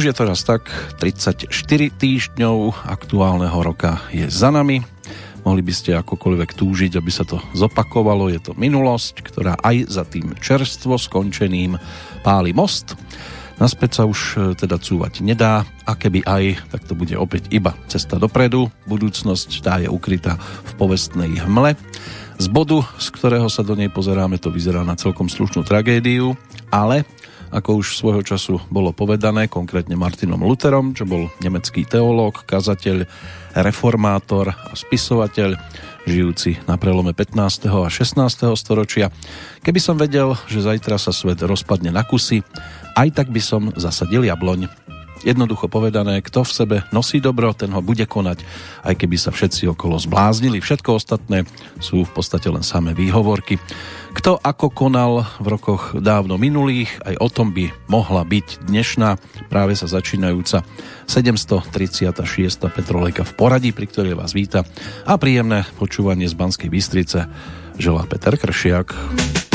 Už je to raz tak, 34 týždňov aktuálneho roka je za nami. Mohli by ste akokoľvek túžiť, aby sa to zopakovalo. Je to minulosť, ktorá aj za tým čerstvo skončeným páli most. Naspäť sa už e, teda cúvať nedá a keby aj, tak to bude opäť iba cesta dopredu. Budúcnosť tá je ukrytá v povestnej hmle. Z bodu, z ktorého sa do nej pozeráme, to vyzerá na celkom slušnú tragédiu, ale ako už svojho času bolo povedané, konkrétne Martinom Lutherom, čo bol nemecký teológ, kazateľ, reformátor a spisovateľ, žijúci na prelome 15. a 16. storočia. Keby som vedel, že zajtra sa svet rozpadne na kusy, aj tak by som zasadil jabloň. Jednoducho povedané, kto v sebe nosí dobro, ten ho bude konať, aj keby sa všetci okolo zbláznili. Všetko ostatné sú v podstate len samé výhovorky. Kto ako konal v rokoch dávno minulých, aj o tom by mohla byť dnešná, práve sa začínajúca 736. Petrolejka v poradí, pri ktorej vás víta a príjemné počúvanie z Banskej Bystrice želá Peter Kršiak.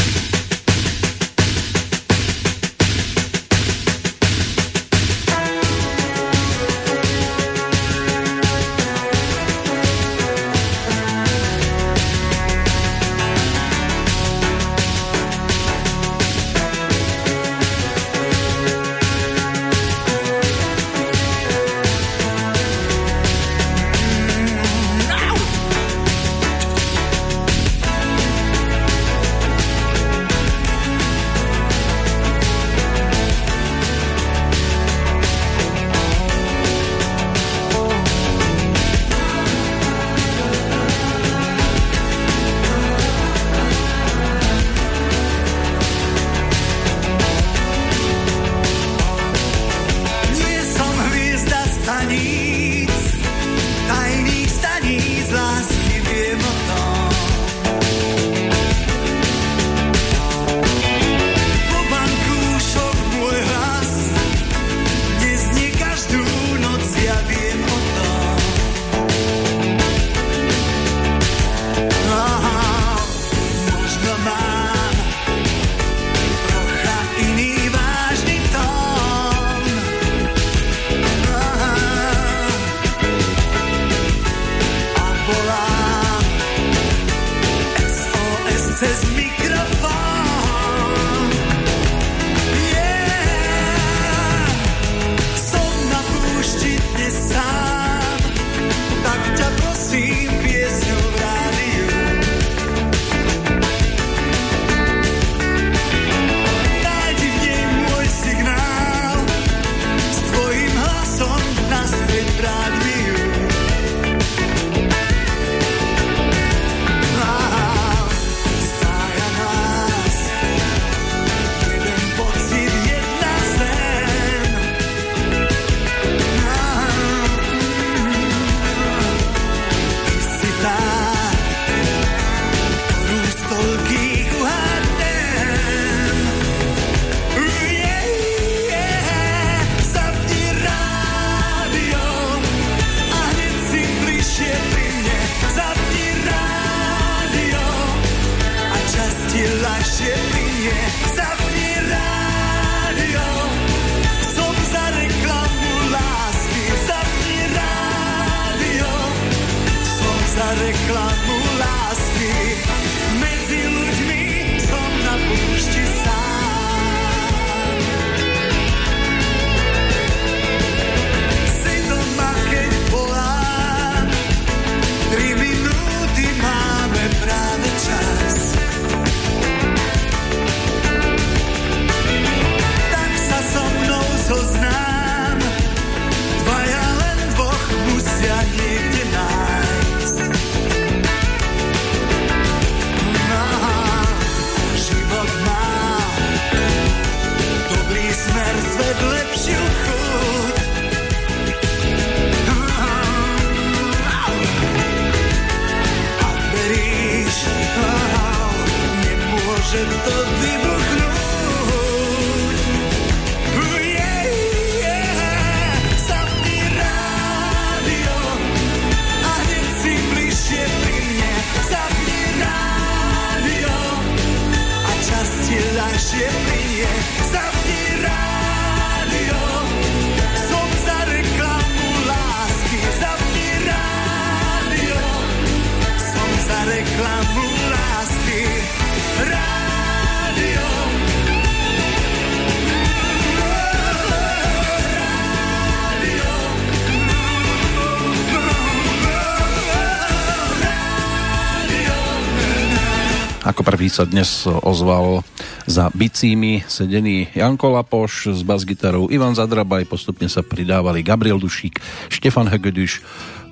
Sa dnes ozval za bicími sedený Janko Lapoš s basgitarou Ivan Zadrabaj, postupne sa pridávali Gabriel Dušík, Štefan Hegedüš,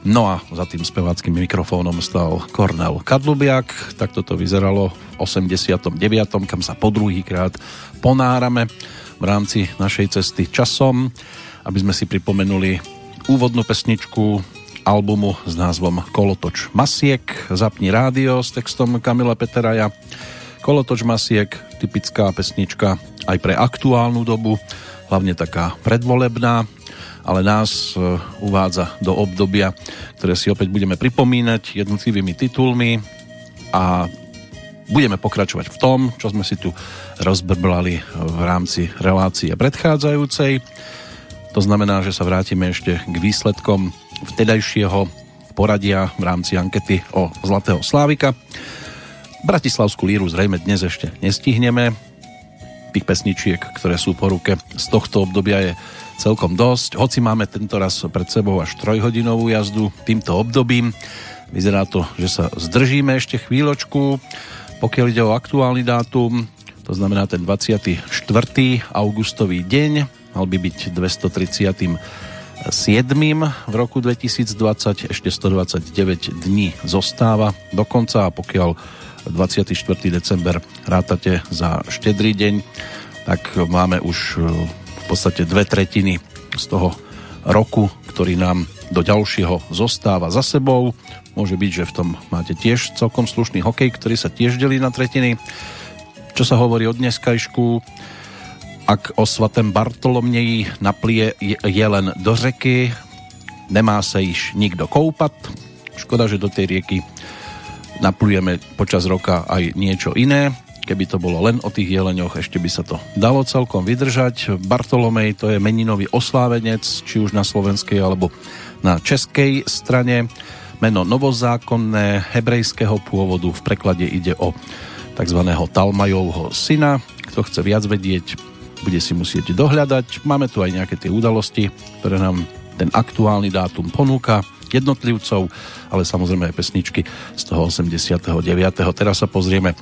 no a za tým speváckým mikrofónom stal Kornel Kadlubiak. Tak toto vyzeralo v 89., kam sa po druhýkrát ponárame v rámci našej cesty časom, aby sme si pripomenuli úvodnú pesničku albumu s názvom Kolotoč Masiek. Zapni rádio s textom Kamila Peteraja. Kolotoč Masiek, typická pesnička aj pre aktuálnu dobu, hlavne taká predvolebná, ale nás e, uvádza do obdobia, ktoré si opäť budeme pripomínať jednotlivými titulmi a budeme pokračovať v tom, čo sme si tu rozbrblali v rámci relácie predchádzajúcej. To znamená, že sa vrátime ešte k výsledkom vtedajšieho poradia v rámci ankety o Zlatého Slávika. Bratislavskú líru zrejme dnes ešte nestihneme. Tých pesničiek, ktoré sú po ruke z tohto obdobia je celkom dosť. Hoci máme tento raz pred sebou až trojhodinovú jazdu týmto obdobím, vyzerá to, že sa zdržíme ešte chvíľočku. Pokiaľ ide o aktuálny dátum, to znamená ten 24. augustový deň, mal by byť 230 v roku 2020 ešte 129 dní zostáva do konca a pokiaľ 24. december rátate za štedrý deň, tak máme už e, v podstate dve tretiny z toho roku, ktorý nám do ďalšieho zostáva za sebou. Môže byť, že v tom máte tiež celkom slušný hokej, ktorý sa tiež delí na tretiny. Čo sa hovorí o dneskajšku, ak o svatém Bartolomneji naplie je len do řeky, nemá sa iš nikto koupat. Škoda, že do tej rieky naplujeme počas roka aj niečo iné. Keby to bolo len o tých jeleňoch, ešte by sa to dalo celkom vydržať. Bartolomej to je meninový oslávenec, či už na slovenskej alebo na českej strane. Meno novozákonné, hebrejského pôvodu, v preklade ide o tzv. Talmajovho syna. Kto chce viac vedieť, bude si musieť dohľadať. Máme tu aj nejaké tie udalosti, ktoré nám ten aktuálny dátum ponúka jednotlivcov, ale samozrejme aj pesničky z toho 89. Teraz sa pozrieme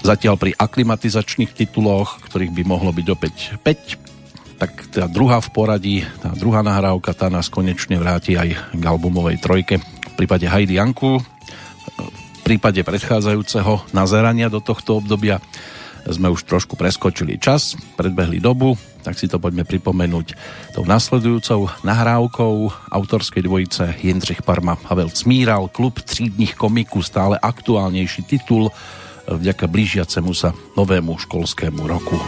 zatiaľ pri aklimatizačných tituloch, ktorých by mohlo byť opäť 5, tak tá druhá v poradí, tá druhá nahrávka, tá nás konečne vráti aj k albumovej trojke v prípade Heidi Janku, v prípade predchádzajúceho nazerania do tohto obdobia sme už trošku preskočili čas, predbehli dobu, tak si to poďme pripomenúť tou nasledujúcou nahrávkou autorskej dvojice Jindřich Parma Pavel Cmíral, klub třídních komiků, stále aktuálnejší titul vďaka blížiacemu sa novému školskému roku.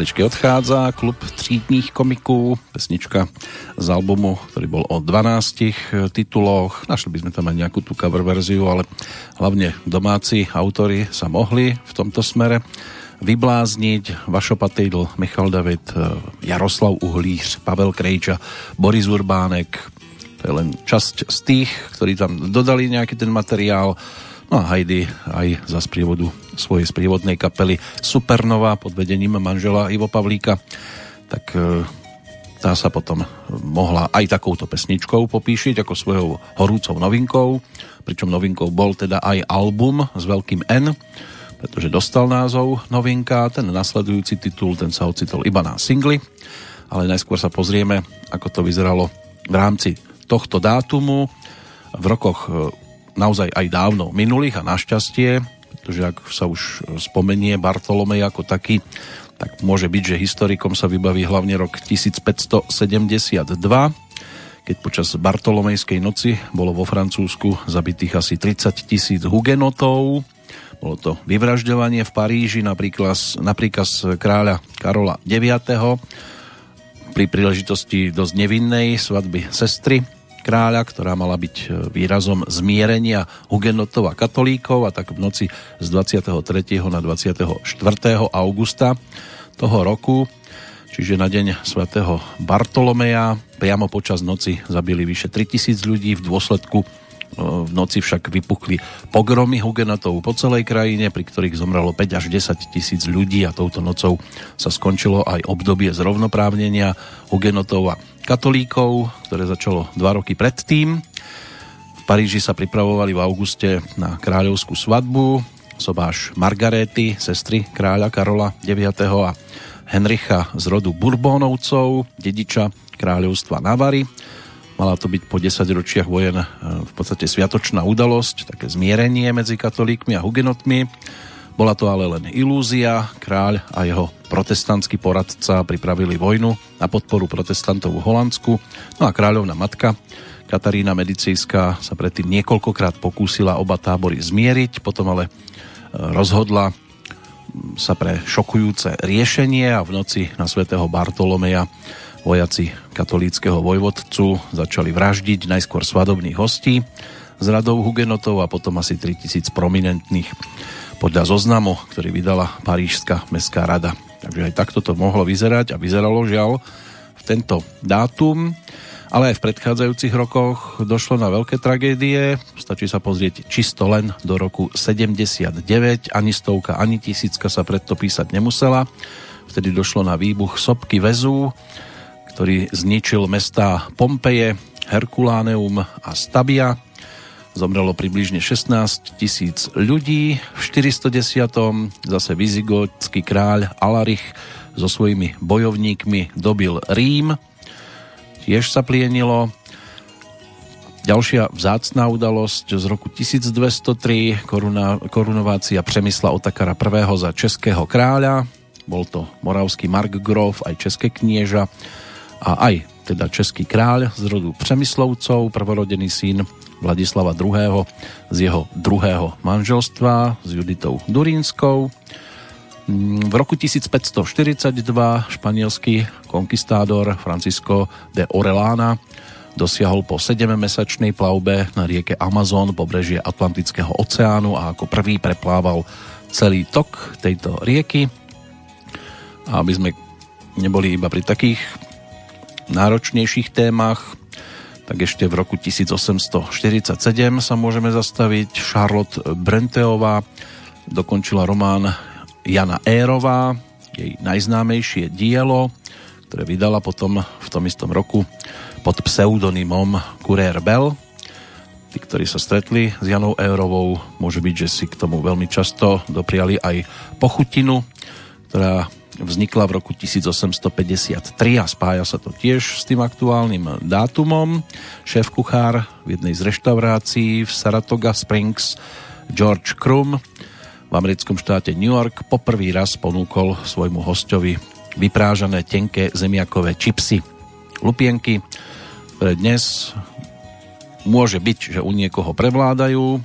Pomaličky odchádza. Klub třídních komiků, pesnička z albumu, ktorý bol o 12 tituloch. Našli by sme tam aj nejakú tú cover verziu, ale hlavne domáci autory sa mohli v tomto smere vyblázniť. Vašo Patejdl, Michal David, Jaroslav Uhlíř, Pavel Krejča, Boris Urbánek. To je len časť z tých, ktorí tam dodali nejaký ten materiál No a Heidi aj za sprievodu svojej sprievodnej kapely Supernova pod vedením manžela Ivo Pavlíka, tak e, tá sa potom mohla aj takouto pesničkou popíšiť ako svojou horúcou novinkou, pričom novinkou bol teda aj album s veľkým N, pretože dostal názov novinka, ten nasledujúci titul, ten sa ocitol iba na singli, ale najskôr sa pozrieme, ako to vyzeralo v rámci tohto dátumu. V rokoch e, naozaj aj dávno minulých a našťastie, pretože ak sa už spomenie Bartolomej ako taký, tak môže byť, že historikom sa vybaví hlavne rok 1572, keď počas Bartolomejskej noci bolo vo Francúzsku zabitých asi 30 tisíc hugenotov. Bolo to vyvražďovanie v Paríži napríklad, napríklad kráľa Karola IX. pri príležitosti dosť nevinnej svadby sestry kráľa, ktorá mala byť e, výrazom zmierenia hugenotov a katolíkov a tak v noci z 23. na 24. augusta toho roku, čiže na deň svätého Bartolomeja, priamo počas noci zabili vyše 3000 ľudí, v dôsledku v noci však vypukli pogromy hugenotov po celej krajine, pri ktorých zomrelo 5 až 10 tisíc ľudí a touto nocou sa skončilo aj obdobie zrovnoprávnenia hugenotov a katolíkov, ktoré začalo dva roky predtým. V Paríži sa pripravovali v auguste na kráľovskú svadbu sobáš Margaréty, sestry kráľa Karola IX. a Henricha z rodu Bourbónovcov, dediča kráľovstva Navary. Mala to byť po 10 ročiach vojen e, v podstate sviatočná udalosť, také zmierenie medzi katolíkmi a hugenotmi. Bola to ale len ilúzia. Kráľ a jeho protestantský poradca pripravili vojnu na podporu protestantov v Holandsku. No a kráľovná matka Katarína Medicijská sa predtým niekoľkokrát pokúsila oba tábory zmieriť, potom ale e, rozhodla sa pre šokujúce riešenie a v noci na svätého Bartolomeja vojaci katolíckého vojvodcu začali vraždiť najskôr svadobných hostí z radov hugenotov a potom asi 3000 prominentných podľa zoznamu, ktorý vydala Parížská mestská rada. Takže aj takto to mohlo vyzerať a vyzeralo žiaľ v tento dátum, ale aj v predchádzajúcich rokoch došlo na veľké tragédie. Stačí sa pozrieť čisto len do roku 79, ani stovka, ani tisícka sa predto písať nemusela. Vtedy došlo na výbuch sopky väzu, ktorý zničil mesta Pompeje, Herkuláneum a Stabia Zomrelo približne 16 tisíc ľudí. V 410. zase vizigotský kráľ Alarich so svojimi bojovníkmi dobil Rím. Tiež sa plienilo. Ďalšia vzácná udalosť z roku 1203, koruna, korunovácia Přemysla Otakara I. za českého kráľa. Bol to moravský Markgrove, aj české knieža a aj teda český kráľ z rodu Přemyslovcov, prvorodený syn Vladislava II. z jeho druhého manželstva s Juditou Durínskou. V roku 1542 španielský konkistádor Francisco de Orellana dosiahol po 7-mesačnej plavbe na rieke Amazon pobrežie Atlantického oceánu a ako prvý preplával celý tok tejto rieky. A aby sme neboli iba pri takých náročnejších témach, tak ešte v roku 1847 sa môžeme zastaviť. Charlotte Brenteová dokončila román Jana Érová, jej najznámejšie dielo, ktoré vydala potom v tom istom roku pod pseudonymom Courier Bell. Tí, ktorí sa stretli s Janou Érovou, môže byť, že si k tomu veľmi často dopriali aj pochutinu, ktorá vznikla v roku 1853 a spája sa to tiež s tým aktuálnym dátumom. Šéf kuchár v jednej z reštaurácií v Saratoga Springs George Krum v americkom štáte New York poprvý raz ponúkol svojmu hostovi vyprážané tenké zemiakové čipsy. Lupienky, ktoré dnes môže byť, že u niekoho prevládajú,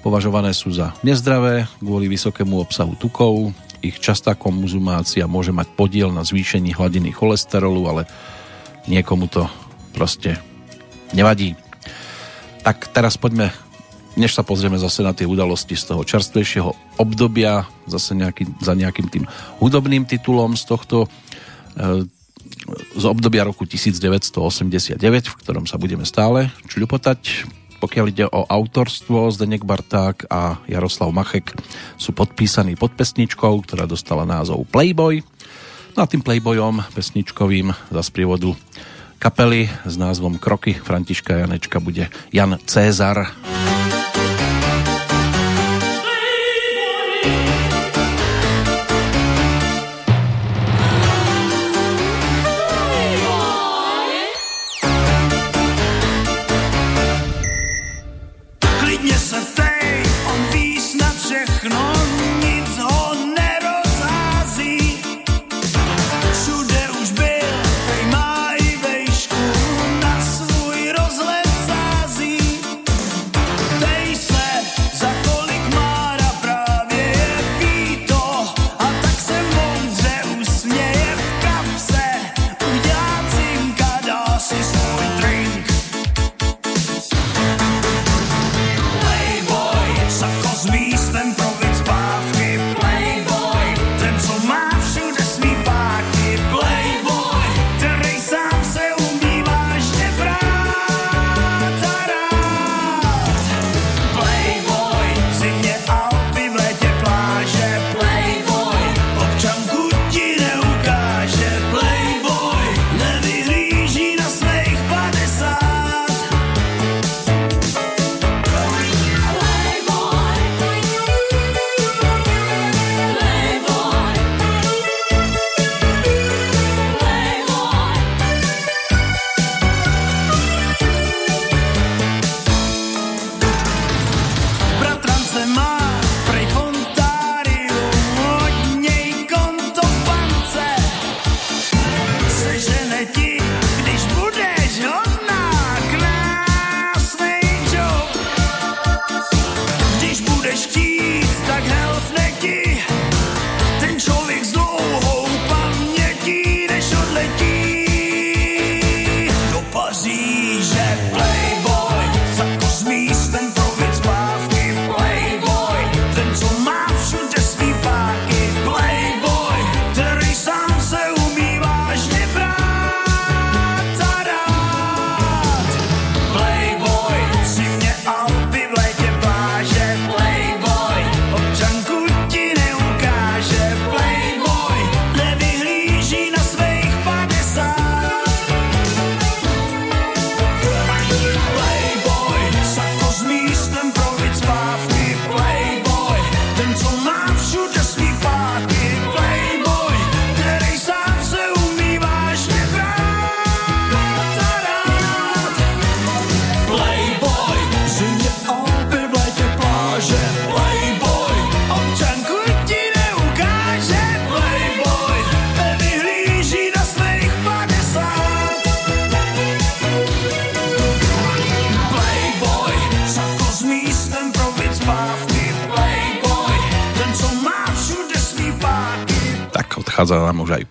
považované sú za nezdravé kvôli vysokému obsahu tukov, ich častá konzumácia môže mať podiel na zvýšení hladiny cholesterolu, ale niekomu to proste nevadí. Tak teraz poďme, než sa pozrieme zase na tie udalosti z toho čerstvejšieho obdobia, zase nejaký, za nejakým tým hudobným titulom z tohto e, z obdobia roku 1989, v ktorom sa budeme stále čľupotať. Pokiaľ ide o autorstvo, Zdenek Barták a Jaroslav Machek sú podpísaní pod pesničkou, ktorá dostala názov Playboy. No a tým Playboyom pesničkovým za sprievodu kapely s názvom Kroky Františka Janečka bude Jan Cézar.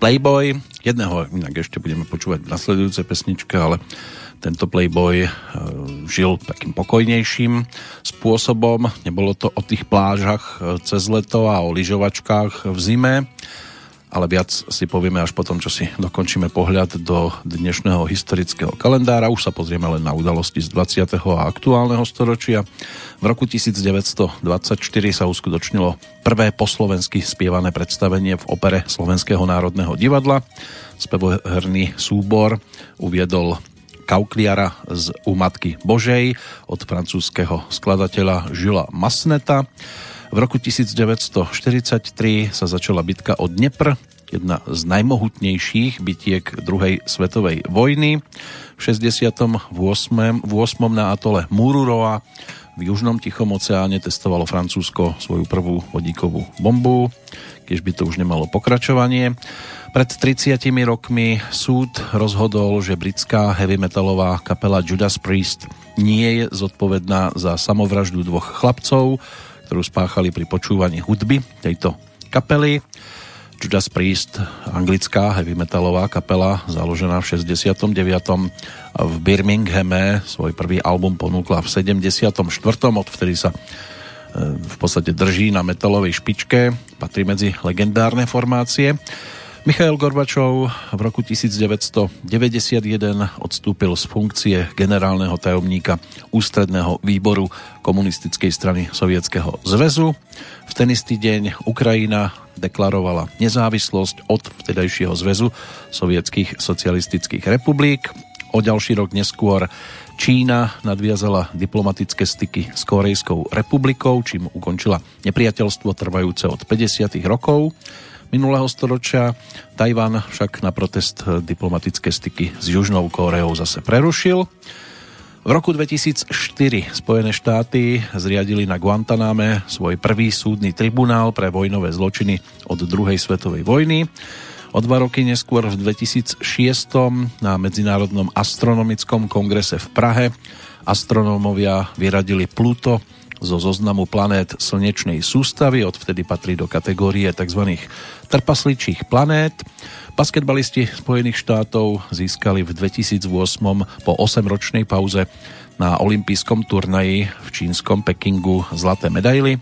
Playboy. Jedného inak ešte budeme počúvať v nasledujúcej pesničke, ale tento Playboy e, žil takým pokojnejším spôsobom. Nebolo to o tých plážach e, cez leto a o lyžovačkách v zime, ale viac si povieme až potom, čo si dokončíme pohľad do dnešného historického kalendára. Už sa pozrieme len na udalosti z 20. a aktuálneho storočia. V roku 1924 sa uskutočnilo prvé po slovensky spievané predstavenie v opere Slovenského národného divadla. Spevoherný súbor uviedol Kaukliara z Umatky Božej od francúzského skladateľa Žila Masneta. V roku 1943 sa začala bitka o Dnepr, jedna z najmohutnejších bitiek druhej svetovej vojny. V 68. V 8. na atole Mururoa v južnom Tichom oceáne testovalo Francúzsko svoju prvú vodíkovú bombu, keď by to už nemalo pokračovanie. Pred 30 rokmi súd rozhodol, že britská heavy metalová kapela Judas Priest nie je zodpovedná za samovraždu dvoch chlapcov, ktorú spáchali pri počúvaní hudby tejto kapely. Judas Priest, anglická heavy metalová kapela, založená v 69. v Birminghame, svoj prvý album ponúkla v 74. Odvtedy sa e, v podstate drží na metalovej špičke, patrí medzi legendárne formácie. Michail Gorbačov v roku 1991 odstúpil z funkcie generálneho tajomníka Ústredného výboru komunistickej strany Sovietskeho zväzu. V ten istý deň Ukrajina deklarovala nezávislosť od vtedajšieho zväzu sovietských socialistických republik. O ďalší rok neskôr Čína nadviazala diplomatické styky s Korejskou republikou, čím ukončila nepriateľstvo trvajúce od 50. rokov minulého storočia. Tajvan však na protest diplomatické styky s Južnou Kóreou zase prerušil. V roku 2004 Spojené štáty zriadili na Guantaname svoj prvý súdny tribunál pre vojnové zločiny od druhej svetovej vojny. O dva roky neskôr v 2006 na Medzinárodnom astronomickom kongrese v Prahe astronómovia vyradili Pluto zo zoznamu planét slnečnej sústavy, odvtedy patrí do kategórie tzv. trpasličích planét. Basketbalisti Spojených štátov získali v 2008 po 8-ročnej pauze na olympijskom turnaji v čínskom Pekingu zlaté medaily.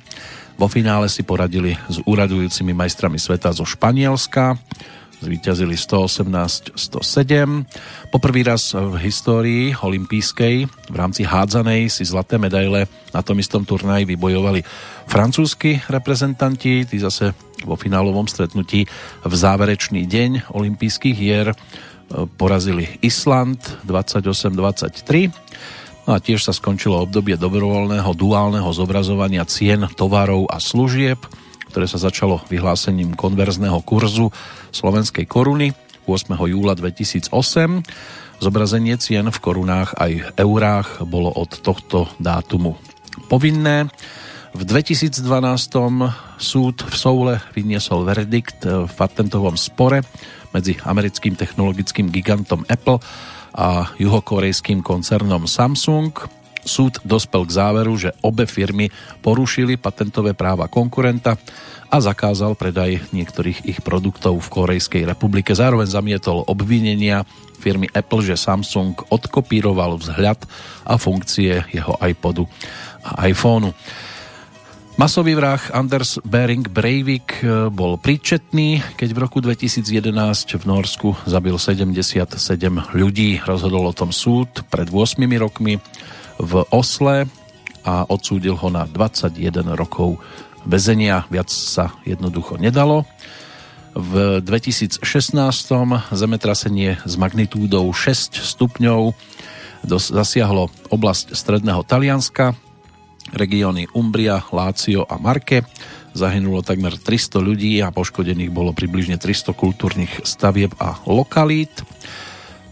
Vo finále si poradili s úradujúcimi majstrami sveta zo Španielska zvíťazili 118-107. Poprvý raz v histórii olympijskej v rámci hádzanej si zlaté medaile na tom istom turnaji vybojovali francúzski reprezentanti, tí zase vo finálovom stretnutí v záverečný deň olympijských hier e, porazili Island 28-23. No a tiež sa skončilo obdobie dobrovoľného duálneho zobrazovania cien tovarov a služieb, ktoré sa začalo vyhlásením konverzného kurzu slovenskej koruny 8. júla 2008. Zobrazenie cien v korunách aj eurách bolo od tohto dátumu povinné. V 2012 súd v Soule vyniesol verdikt v patentovom spore medzi americkým technologickým gigantom Apple a juhokorejským koncernom Samsung. Súd dospel k záveru, že obe firmy porušili patentové práva konkurenta a zakázal predaj niektorých ich produktov v Korejskej republike. Zároveň zamietol obvinenia firmy Apple, že Samsung odkopíroval vzhľad a funkcie jeho iPodu a iPhoneu. Masový vrah Anders Bering Breivik e, bol príčetný, keď v roku 2011 v Norsku zabil 77 ľudí. Rozhodol o tom súd pred 8 rokmi v Osle a odsúdil ho na 21 rokov väzenia. Viac sa jednoducho nedalo. V 2016 zemetrasenie s magnitúdou 6 stupňov zasiahlo oblasť stredného Talianska, regióny Umbria, Lácio a Marke. Zahynulo takmer 300 ľudí a poškodených bolo približne 300 kultúrnych stavieb a lokalít.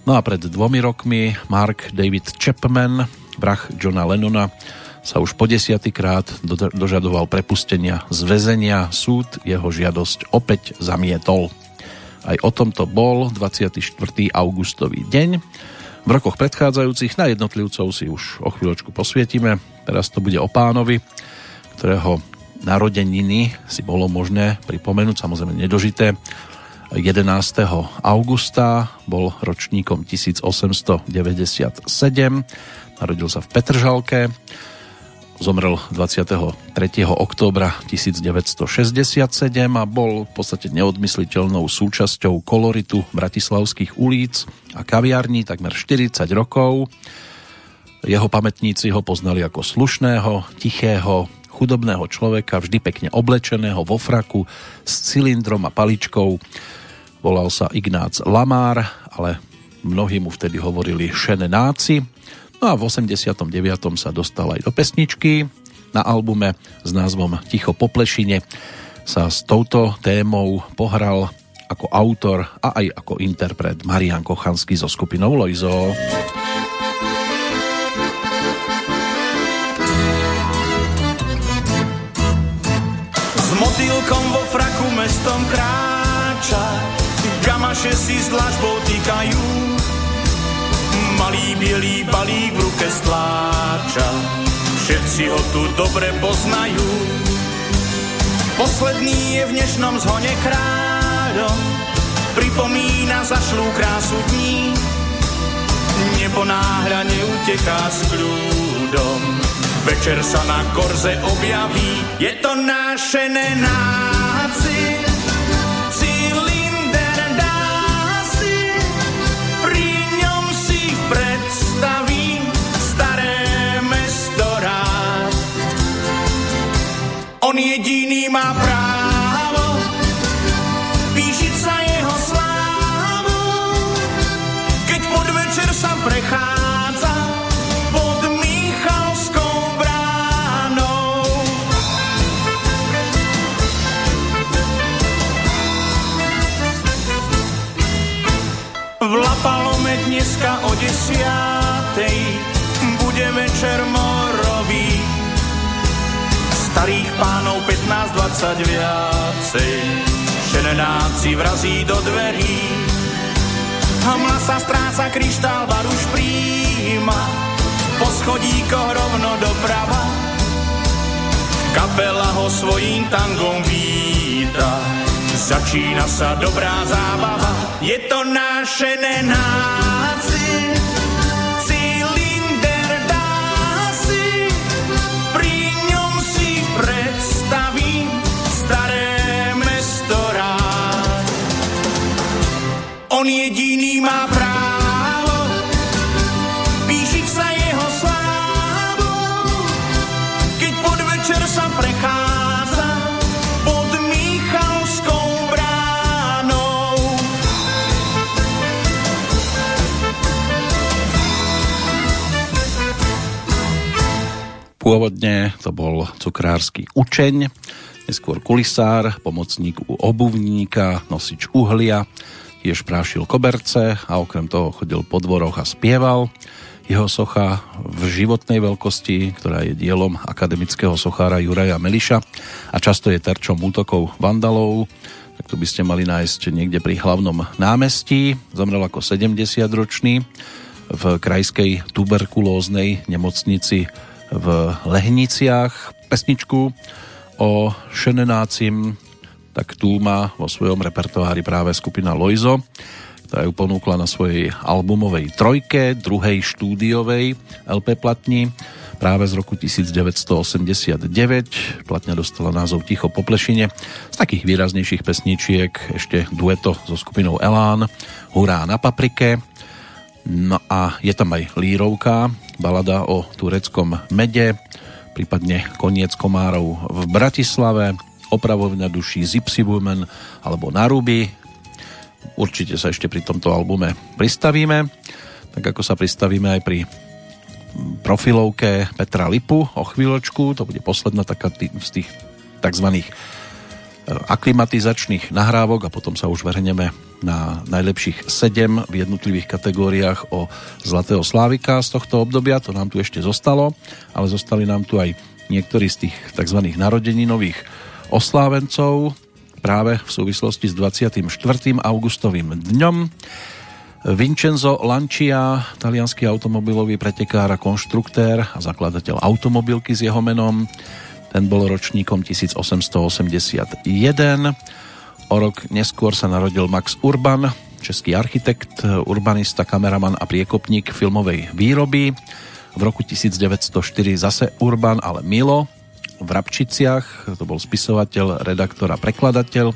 No a pred dvomi rokmi Mark David Chapman, vrah Johna Lennona, sa už po desiatýkrát dožadoval prepustenia z väzenia. Súd jeho žiadosť opäť zamietol. Aj o tomto bol 24. augustový deň. V rokoch predchádzajúcich na jednotlivcov si už o chvíľočku posvietime. Teraz to bude o pánovi, ktorého narodeniny si bolo možné pripomenúť, samozrejme nedožité. 11. augusta bol ročníkom 1897. Narodil sa v Petržalke Zomrel 23. októbra 1967 a bol v podstate neodmysliteľnou súčasťou koloritu bratislavských ulic a kaviarní takmer 40 rokov. Jeho pamätníci ho poznali ako slušného, tichého, chudobného človeka, vždy pekne oblečeného vo fraku s cylindrom a paličkou. Volal sa Ignác Lamár, ale mnohí mu vtedy hovorili Šene náci No a v 89. sa dostal aj do pesničky. Na albume s názvom Ticho po plešine sa s touto témou pohral ako autor a aj ako interpret Marian Kochanský so skupinou Loizo. S motýlkom vo fraku mestom kráča, gamaše si s dlažbou týkajú malý bielý balík v ruke stláča. Všetci ho tu dobre poznajú. Posledný je v dnešnom zhone kráľom, pripomína zašlú krásu dní. Neponáhľa neuteká s kľúdom, večer sa na korze objaví, je to naše nenáci. On jediný má právo píšiť sa jeho slávu, keď podvečer sa prechádza pod Michalskou bránou. V Lapalome dneska o desiatej bude večer morový starých pánov 15-20 viacej. Šenenáci vrazí do dverí, Hamla sa stráca, kryštál bar už príjma, po schodíkoch rovno doprava. Kapela ho svojím tangom víta, začína sa dobrá zábava, je to naše nenáci. Má právo píšiť sa jeho slávu, keď podvečer sa prechádza pod Michalskou bránou. Pôvodne to bol cukrársky učeň, neskôr kulisár, pomocník u obuvníka, nosič uhlia, tiež prášil koberce a okrem toho chodil po dvoroch a spieval. Jeho socha v životnej veľkosti, ktorá je dielom akademického sochára Juraja Meliša a často je terčom útokov vandalov, tak to by ste mali nájsť niekde pri hlavnom námestí. Zomrel ako 70-ročný v krajskej tuberkulóznej nemocnici v Lehniciach. Pesničku o šenenácim tak tu má vo svojom repertoári práve skupina Loizo, ktorá ju ponúkla na svojej albumovej trojke, druhej štúdiovej LP platni práve z roku 1989. Platňa dostala názov Ticho po plešine. Z takých výraznejších pesničiek ešte dueto so skupinou Elán, Hurá na paprike, No a je tam aj lírovka, balada o tureckom mede, prípadne Koniec komárov v Bratislave, opravovňa duší Zipsy Women alebo Naruby. Určite sa ešte pri tomto albume pristavíme, tak ako sa pristavíme aj pri profilovke Petra Lipu o chvíľočku, to bude posledná taká z tých tzv. E, aklimatizačných nahrávok a potom sa už vrhneme na najlepších 7 v jednotlivých kategóriách o Zlatého Slávika z tohto obdobia, to nám tu ešte zostalo, ale zostali nám tu aj niektorí z tých tzv. narodeninových oslávencov práve v súvislosti s 24. augustovým dňom. Vincenzo Lancia, talianský automobilový pretekár a konštruktér a zakladateľ automobilky s jeho menom. Ten bol ročníkom 1881. O rok neskôr sa narodil Max Urban, český architekt, urbanista, kameraman a priekopník filmovej výroby. V roku 1904 zase Urban, ale Milo, v Rabčiciach, to bol spisovateľ, redaktor a prekladateľ,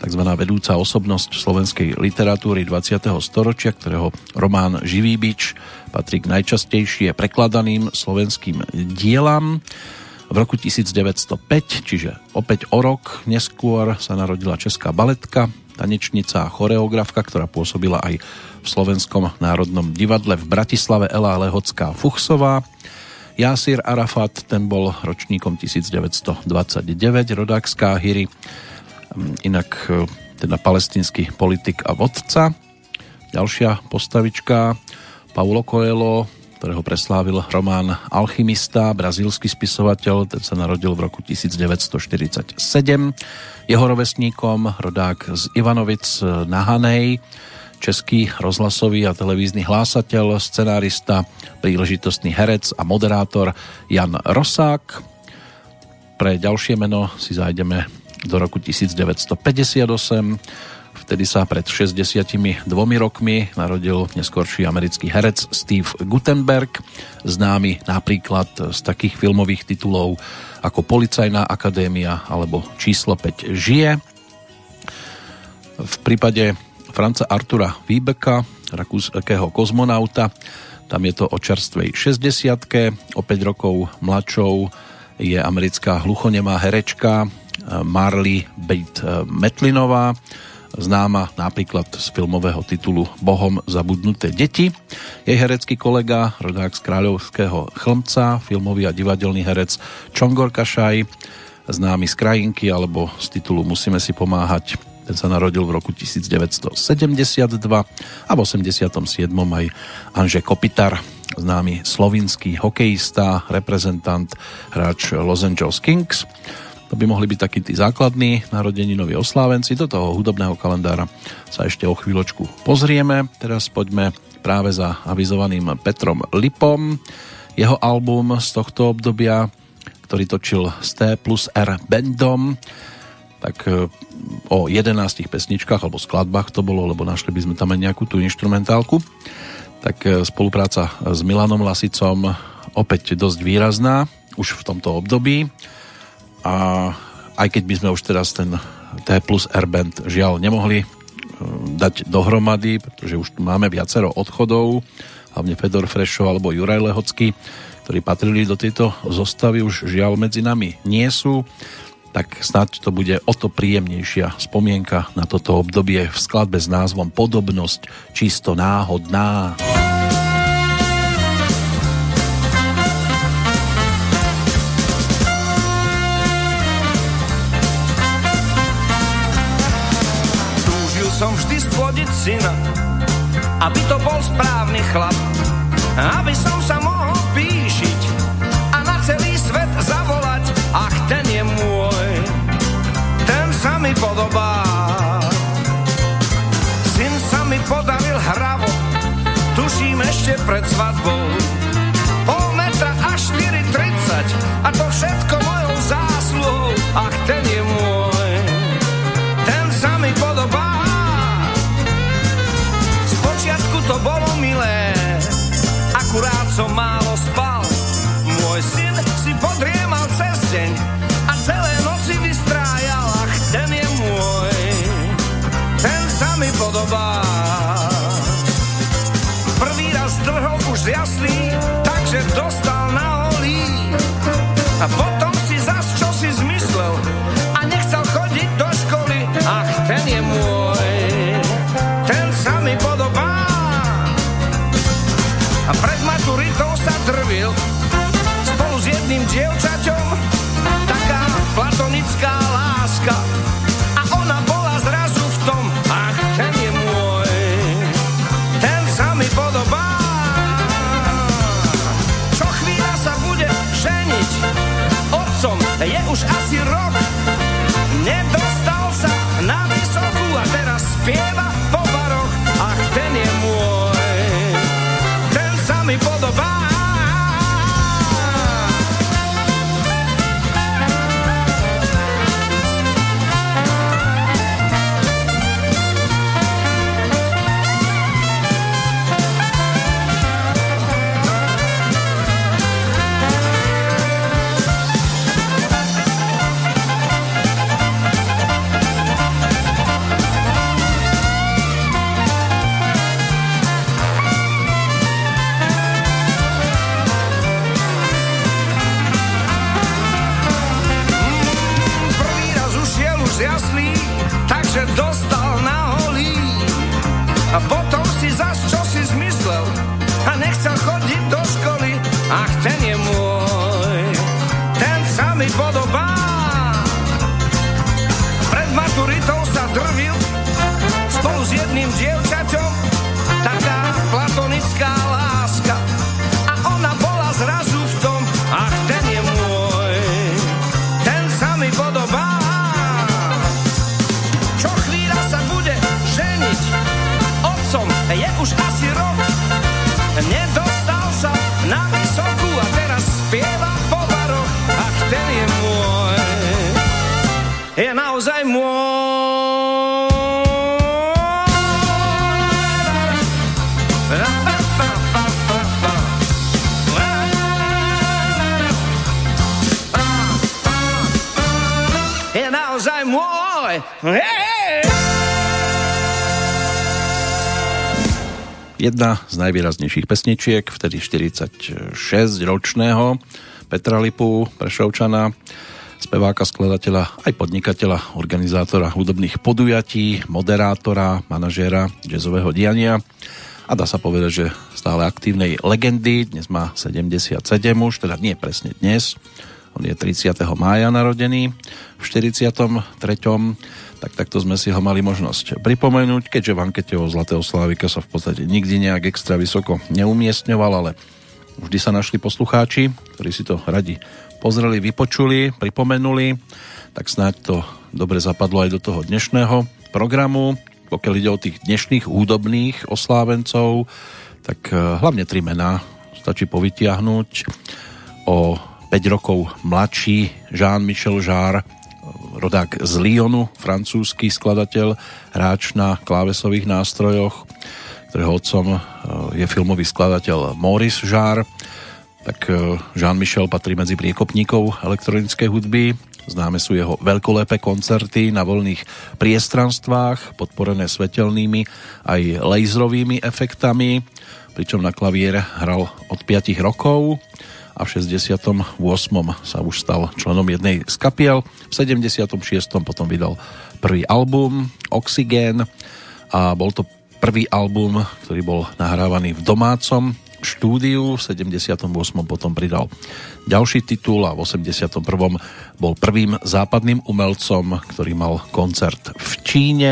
tzv. vedúca osobnosť slovenskej literatúry 20. storočia, ktorého román Živý bič patrí k najčastejšie prekladaným slovenským dielam. V roku 1905, čiže opäť o rok neskôr, sa narodila česká baletka, tanečnica a choreografka, ktorá pôsobila aj v Slovenskom národnom divadle v Bratislave Ela Lehocká Fuchsová. Jasir Arafat, ten bol ročníkom 1929, rodák z Káhyry, mm, inak e, teda palestinský politik a vodca. Ďalšia postavička, Paulo Coelho, ktorého preslávil román Alchymista, brazílsky spisovateľ, ten sa narodil v roku 1947. Jeho rovesníkom, rodák z Ivanovic na Hanej, český rozhlasový a televízny hlásateľ, scenárista, príležitostný herec a moderátor Jan Rosák. Pre ďalšie meno si zájdeme do roku 1958. Vtedy sa pred 62 rokmi narodil neskorší americký herec Steve Gutenberg, známy napríklad z takých filmových titulov ako Policajná akadémia alebo Číslo 5 žije. V prípade Franca Artura Wiebeka, rakúskeho kozmonauta, tam je to o čerstvej 60 o 5 rokov mladšou je americká hluchonemá herečka Marley Bate Metlinová, známa napríklad z filmového titulu Bohom zabudnuté deti. Jej herecký kolega, rodák z Kráľovského chlmca, filmový a divadelný herec Čongor Kašaj, známy z Krajinky alebo z titulu Musíme si pomáhať ten sa narodil v roku 1972 a v 87. aj Anže Kopitar, známy slovinský hokejista, reprezentant, hráč Los Angeles Kings. To by mohli byť takí tí základní narodeninoví oslávenci. Do toho hudobného kalendára sa ešte o chvíľočku pozrieme. Teraz poďme práve za avizovaným Petrom Lipom. Jeho album z tohto obdobia, ktorý točil s T plus R bandom, tak e, o 11 pesničkách alebo skladbách to bolo, lebo našli by sme tam aj nejakú tú instrumentálku. Tak e, spolupráca s Milanom Lasicom opäť dosť výrazná už v tomto období a aj keď by sme už teraz ten T plus R band žiaľ nemohli e, dať dohromady, pretože už tu máme viacero odchodov, hlavne Fedor Frešo alebo Juraj Lehocký, ktorí patrili do tejto zostavy, už žiaľ medzi nami nie sú tak snáď to bude o to príjemnejšia spomienka na toto obdobie v skladbe s názvom Podobnosť čisto náhodná. Túžil som vždy splodiť syna, aby to bol správny chlap, aby som sa mohol ešte pred svadbou. Pol metra až 4,30 a to všetko mojou zásluhou. Ach, ten je môj, ten sa mi podobá. Spočiatku to bolo milé, akurát som málo najvýraznejších pesničiek, vtedy 46-ročného Petra Lipu, Prešovčana, speváka, skladateľa, aj podnikateľa, organizátora hudobných podujatí, moderátora, manažéra jazzového diania. A dá sa povedať, že stále aktívnej legendy, dnes má 77 už, teda nie presne dnes, on je 30. mája narodený, v 43 tak takto sme si ho mali možnosť pripomenúť, keďže v ankete o Zlatého Slávika sa v podstate nikdy nejak extra vysoko neumiestňoval, ale vždy sa našli poslucháči, ktorí si to radi pozreli, vypočuli, pripomenuli, tak snáď to dobre zapadlo aj do toho dnešného programu. Pokiaľ ide o tých dnešných hudobných oslávencov, tak eh, hlavne tri mená stačí povytiahnuť. O 5 rokov mladší Jean-Michel Jarre rodák z Lyonu, francúzsky skladateľ, hráč na klávesových nástrojoch, ktorého otcom e, je filmový skladateľ Maurice Jarre, tak e, Jean-Michel patrí medzi priekopníkov elektronickej hudby. Známe sú jeho veľkolepé koncerty na voľných priestranstvách, podporené svetelnými aj laserovými efektami, pričom na klavier hral od 5 rokov a v 68. sa už stal členom jednej z kapiel. V 76. potom vydal prvý album Oxygen a bol to prvý album, ktorý bol nahrávaný v domácom štúdiu. V 78. potom pridal ďalší titul a v 81. bol prvým západným umelcom, ktorý mal koncert v Číne.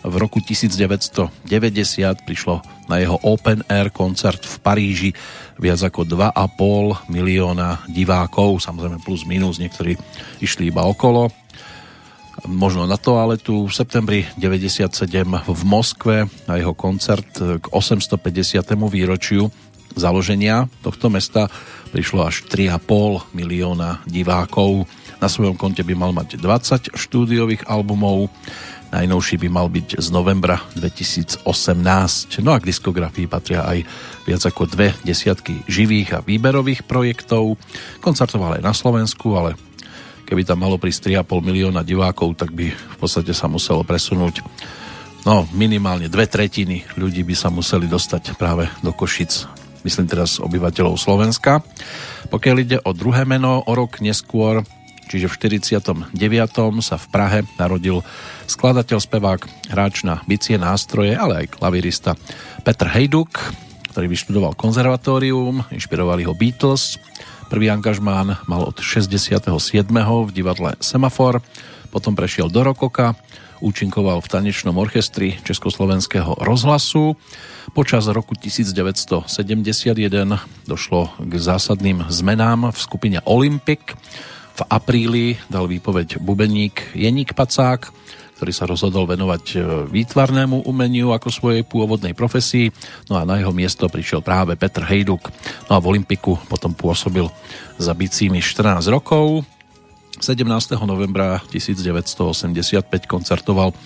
V roku 1990 prišlo na jeho open air koncert v Paríži viac ako 2,5 milióna divákov, samozrejme plus minus, niektorí išli iba okolo. Možno na to, ale tu v septembri 97 v Moskve na jeho koncert k 850. výročiu založenia tohto mesta prišlo až 3,5 milióna divákov. Na svojom konte by mal mať 20 štúdiových albumov, Najnovší by mal byť z novembra 2018. No a k diskografii patria aj viac ako dve desiatky živých a výberových projektov. Koncertoval aj na Slovensku, ale keby tam malo prísť 3,5 milióna divákov, tak by v podstate sa muselo presunúť no minimálne dve tretiny ľudí by sa museli dostať práve do Košic myslím teraz obyvateľov Slovenska. Pokiaľ ide o druhé meno, o rok neskôr čiže v 49. sa v Prahe narodil skladateľ, spevák, hráč na bicie nástroje, ale aj klavirista Petr Hejduk, ktorý vyštudoval konzervatórium, inšpirovali ho Beatles. Prvý angažmán mal od 67. v divadle Semafor, potom prešiel do Rokoka, účinkoval v tanečnom orchestri Československého rozhlasu. Počas roku 1971 došlo k zásadným zmenám v skupine Olympic, v apríli dal výpoveď bubeník Jeník Pacák, ktorý sa rozhodol venovať e, výtvarnému umeniu ako svojej pôvodnej profesii. No a na jeho miesto prišiel práve Petr Hejduk. No a v Olympiku potom pôsobil za bicími 14 rokov. 17. novembra 1985 koncertoval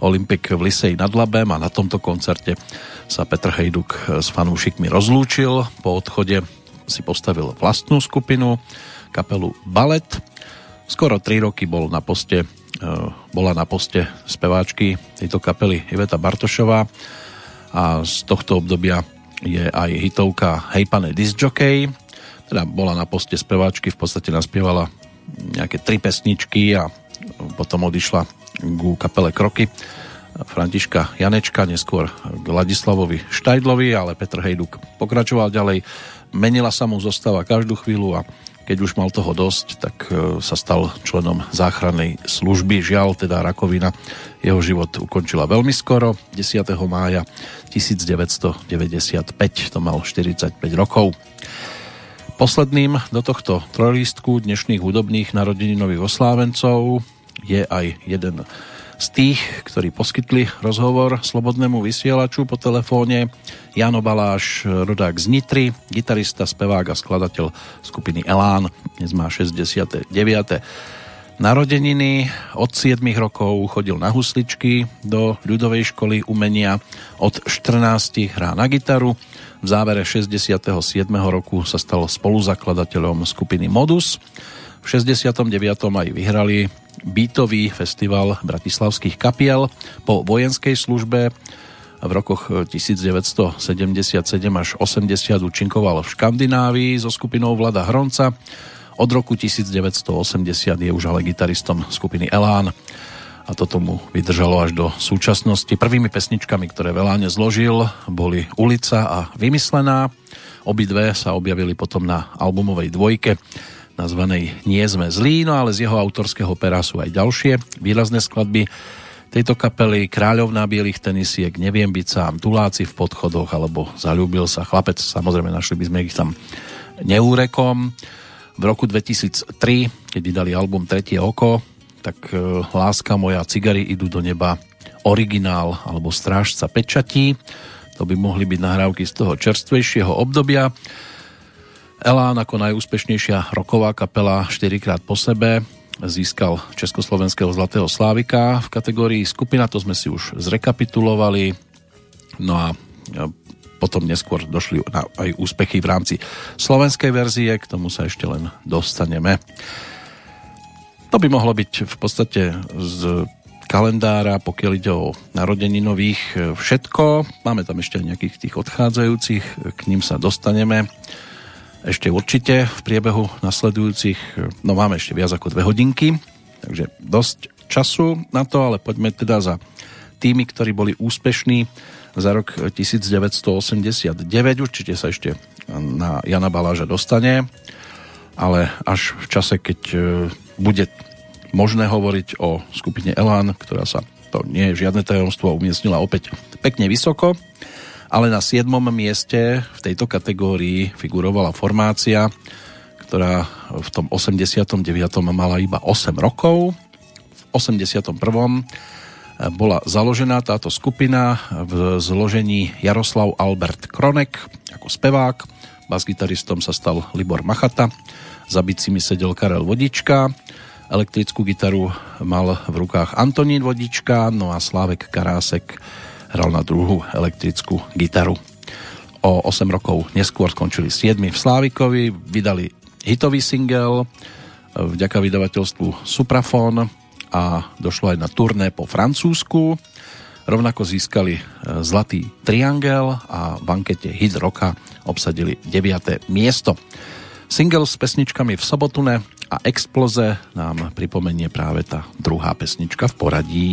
Olympik v Lisej nad Labem a na tomto koncerte sa Petr Hejduk s fanúšikmi rozlúčil. Po odchode si postavil vlastnú skupinu kapelu Balet. Skoro 3 roky bol na poste, e, bola na poste speváčky tejto kapely Iveta Bartošová a z tohto obdobia je aj hitovka Hej pane disjockey, teda bola na poste speváčky, v podstate naspievala nejaké tri pesničky a potom odišla ku kapele Kroky Františka Janečka, neskôr k Ladislavovi Štajdlovi, ale Petr Hejduk pokračoval ďalej. Menila sa mu zostava každú chvíľu a keď už mal toho dosť, tak e, sa stal členom záchrannej služby. Žiaľ, teda rakovina jeho život ukončila veľmi skoro, 10. mája 1995, to mal 45 rokov. Posledným do tohto trojlístku dnešných hudobných narodeninových oslávencov je aj jeden z tých, ktorí poskytli rozhovor slobodnému vysielaču po telefóne. Jano Baláš, rodák z Nitry, gitarista, spevák a skladateľ skupiny Elán. Dnes má 69. narodeniny. Od 7 rokov chodil na husličky do ľudovej školy umenia. Od 14 hrá na gitaru. V závere 67. roku sa stal spoluzakladateľom skupiny Modus. V 69. aj vyhrali bytový festival bratislavských kapiel po vojenskej službe v rokoch 1977 až 80 účinkoval v Škandinávii so skupinou Vlada Hronca od roku 1980 je už ale gitaristom skupiny Elán a toto mu vydržalo až do súčasnosti. Prvými pesničkami, ktoré Veláne zložil, boli Ulica a Vymyslená. Obidve sa objavili potom na albumovej dvojke nazvanej Nie sme zlí, no ale z jeho autorského pera sú aj ďalšie výrazné skladby tejto kapely Kráľovná bielých tenisiek, Neviem byť sám, Tuláci v podchodoch alebo Zalúbil sa chlapec, samozrejme našli by sme ich tam neúrekom. V roku 2003, keď vydali album Tretie oko, tak e, Láska moja, cigary idú do neba, originál alebo Strážca pečatí. To by mohli byť nahrávky z toho čerstvejšieho obdobia. Elán ako najúspešnejšia roková kapela 4 krát po sebe získal Československého Zlatého Slávika v kategórii skupina, to sme si už zrekapitulovali. No a potom neskôr došli aj úspechy v rámci slovenskej verzie, k tomu sa ešte len dostaneme. To by mohlo byť v podstate z kalendára, pokiaľ ide o narodení nových všetko. Máme tam ešte nejakých tých odchádzajúcich, k ním sa dostaneme ešte určite v priebehu nasledujúcich, no máme ešte viac ako dve hodinky, takže dosť času na to, ale poďme teda za tými, ktorí boli úspešní za rok 1989. Určite sa ešte na Jana Baláža dostane, ale až v čase, keď e, bude možné hovoriť o skupine Elan, ktorá sa, to nie je žiadne tajomstvo, umiestnila opäť pekne vysoko, ale na 7. mieste v tejto kategórii figurovala formácia, ktorá v tom 89. mala iba 8 rokov. V 81 bola založená táto skupina v zložení Jaroslav Albert Kronek ako spevák, basgitaristom sa stal Libor Machata, za bicimi sedel Karel Vodička, elektrickú gitaru mal v rukách Antonín Vodička, no a Slávek Karásek hral na druhú elektrickú gitaru. O 8 rokov neskôr skončili 7 v Slávikovi, vydali hitový single vďaka vydavateľstvu Suprafon a došlo aj na turné po Francúzsku. Rovnako získali e, Zlatý triangel a v ankete Hit roka obsadili 9. miesto. Single s pesničkami v Sobotune a Exploze nám pripomenie práve tá druhá pesnička v poradí.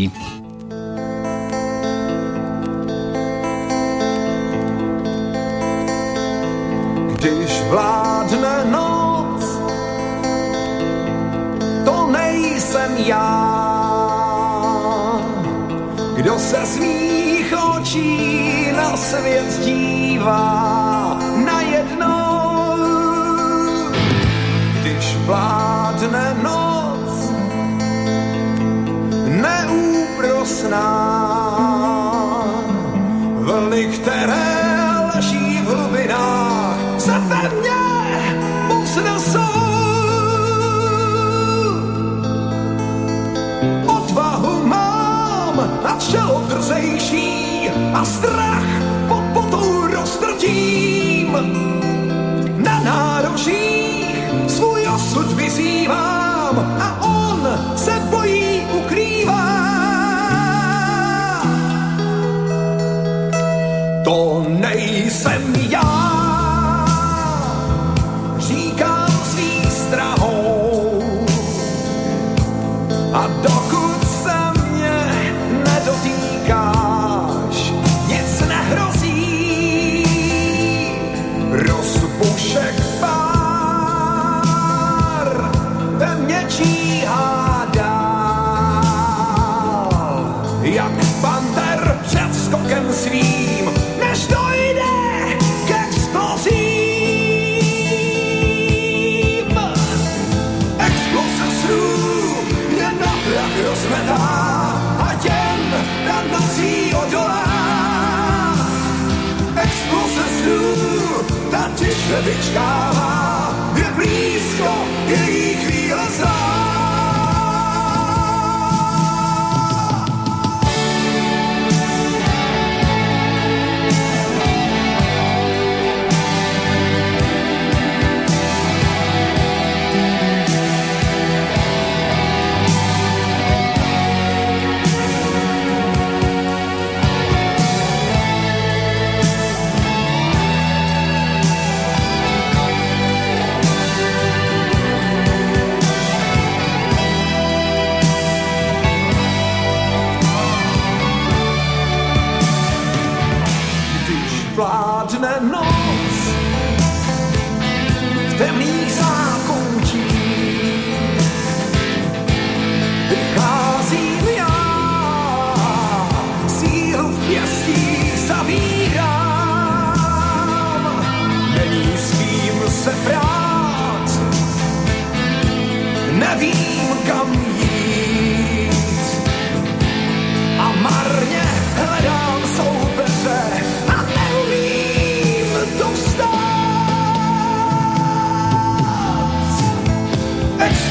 Vládne noc, to nejsem já. Kdo se z mých očí na svět dívá najednou, když vládne noc neúprosná, vlny, které vyčkává, je blízko její dopadne noc v temných zákoutí. Vycházím já, sílu v pěstích zavírám. Není s kým se brát, nevím kam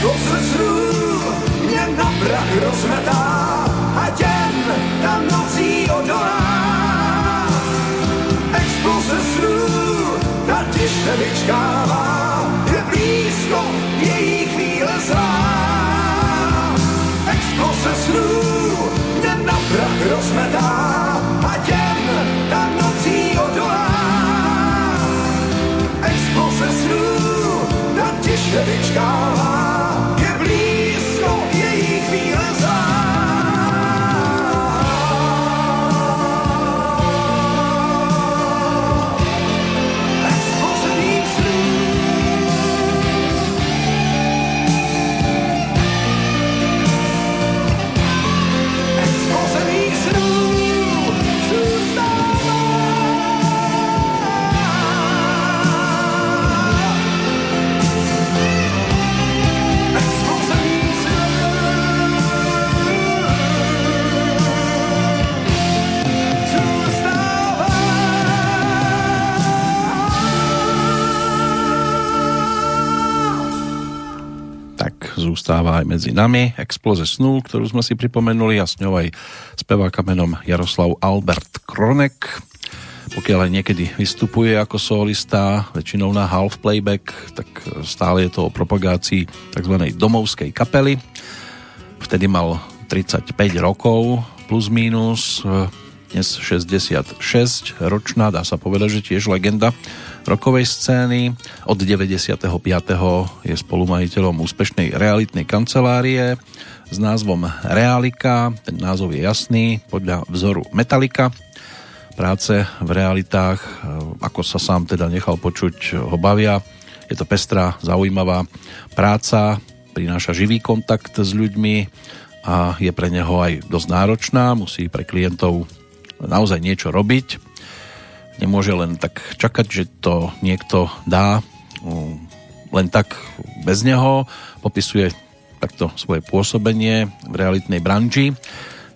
Exploze snů mě na prach rozmetá a těm tam nocí odolá. Exploze snů ta tiše vyčkává, je blízko její chvíle zlá. Exploze snů mě na prach rozmetá a těm tam nocí odolá. Exploze snů ta tiše vyčkává, její chvíle zústáva aj medzi nami Exploze snú, ktorú sme si pripomenuli a s ňou aj speváka menom Jaroslav Albert Kronek. Pokiaľ aj niekedy vystupuje ako solista, väčšinou na half playback, tak stále je to o propagácii tzv. domovskej kapely. Vtedy mal 35 rokov plus minus, dnes 66 ročná, dá sa povedať, že tiež legenda rokovej scény. Od 95. je spolumajiteľom úspešnej realitnej kancelárie s názvom Realika. Ten názov je jasný, podľa vzoru Metallica. Práce v realitách, ako sa sám teda nechal počuť, ho bavia. Je to pestrá, zaujímavá práca, prináša živý kontakt s ľuďmi a je pre neho aj dosť náročná, musí pre klientov naozaj niečo robiť. Nemôže len tak čakať, že to niekto dá len tak bez neho. Popisuje takto svoje pôsobenie v realitnej branži.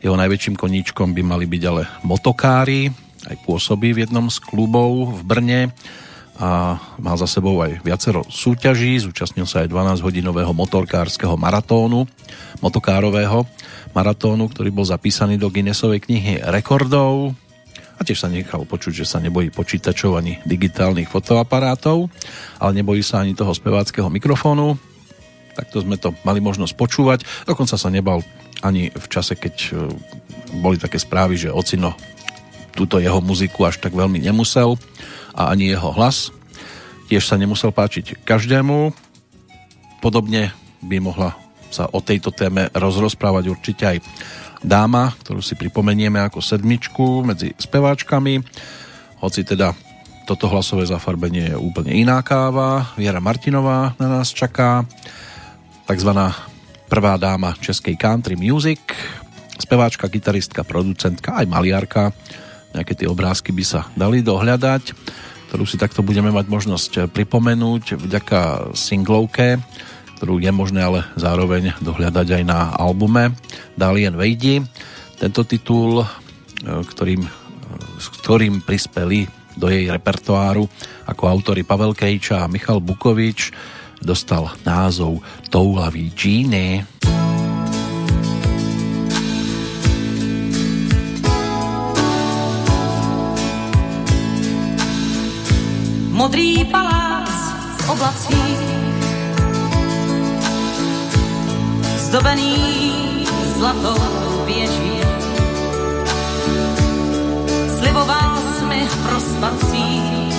Jeho najväčším koníčkom by mali byť ale motokári. Aj pôsobí v jednom z klubov v Brne a má za sebou aj viacero súťaží. Zúčastnil sa aj 12-hodinového motorkárskeho maratónu, motokárového maratónu, ktorý bol zapísaný do Guinnessovej knihy rekordov a tiež sa nechal počuť, že sa nebojí počítačov ani digitálnych fotoaparátov, ale nebojí sa ani toho speváckého mikrofónu. Takto sme to mali možnosť počúvať. Dokonca sa nebal ani v čase, keď e, boli také správy, že ocino túto jeho muziku až tak veľmi nemusel a ani jeho hlas. Tiež sa nemusel páčiť každému. Podobne by mohla sa o tejto téme rozrozprávať určite aj dáma, ktorú si pripomenieme ako sedmičku medzi speváčkami. Hoci teda toto hlasové zafarbenie je úplne iná káva. Viera Martinová na nás čaká. Takzvaná prvá dáma českej country music. Speváčka, gitaristka, producentka, aj maliarka. Nejaké tie obrázky by sa dali dohľadať ktorú si takto budeme mať možnosť pripomenúť vďaka singlovke, ktorú je možné ale zároveň dohľadať aj na albume Dalien Vejdi. Tento titul, ktorým, s ktorým prispeli do jej repertoáru ako autory Pavel Kejča a Michal Bukovič, dostal názov Toulavý džíny. Modrý palác oblacích, zdobený zlatou věží. Sliboval jsi mi v prospacích,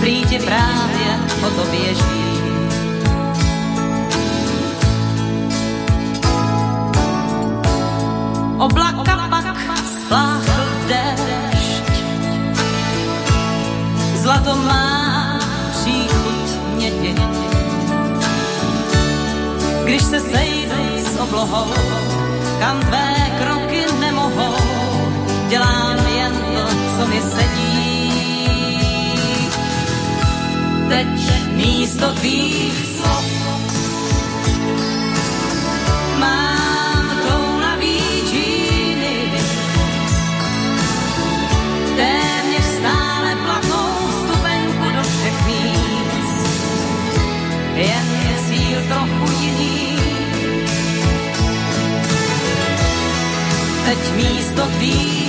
prý ti právě o to běží. Oblaka pak spláchl déšť, zlato má Když se sejdu s oblohou, kam tvé kroky nemohou, dělám jen to, co mi sedí. Teď místo tvých slov Teď místo tvých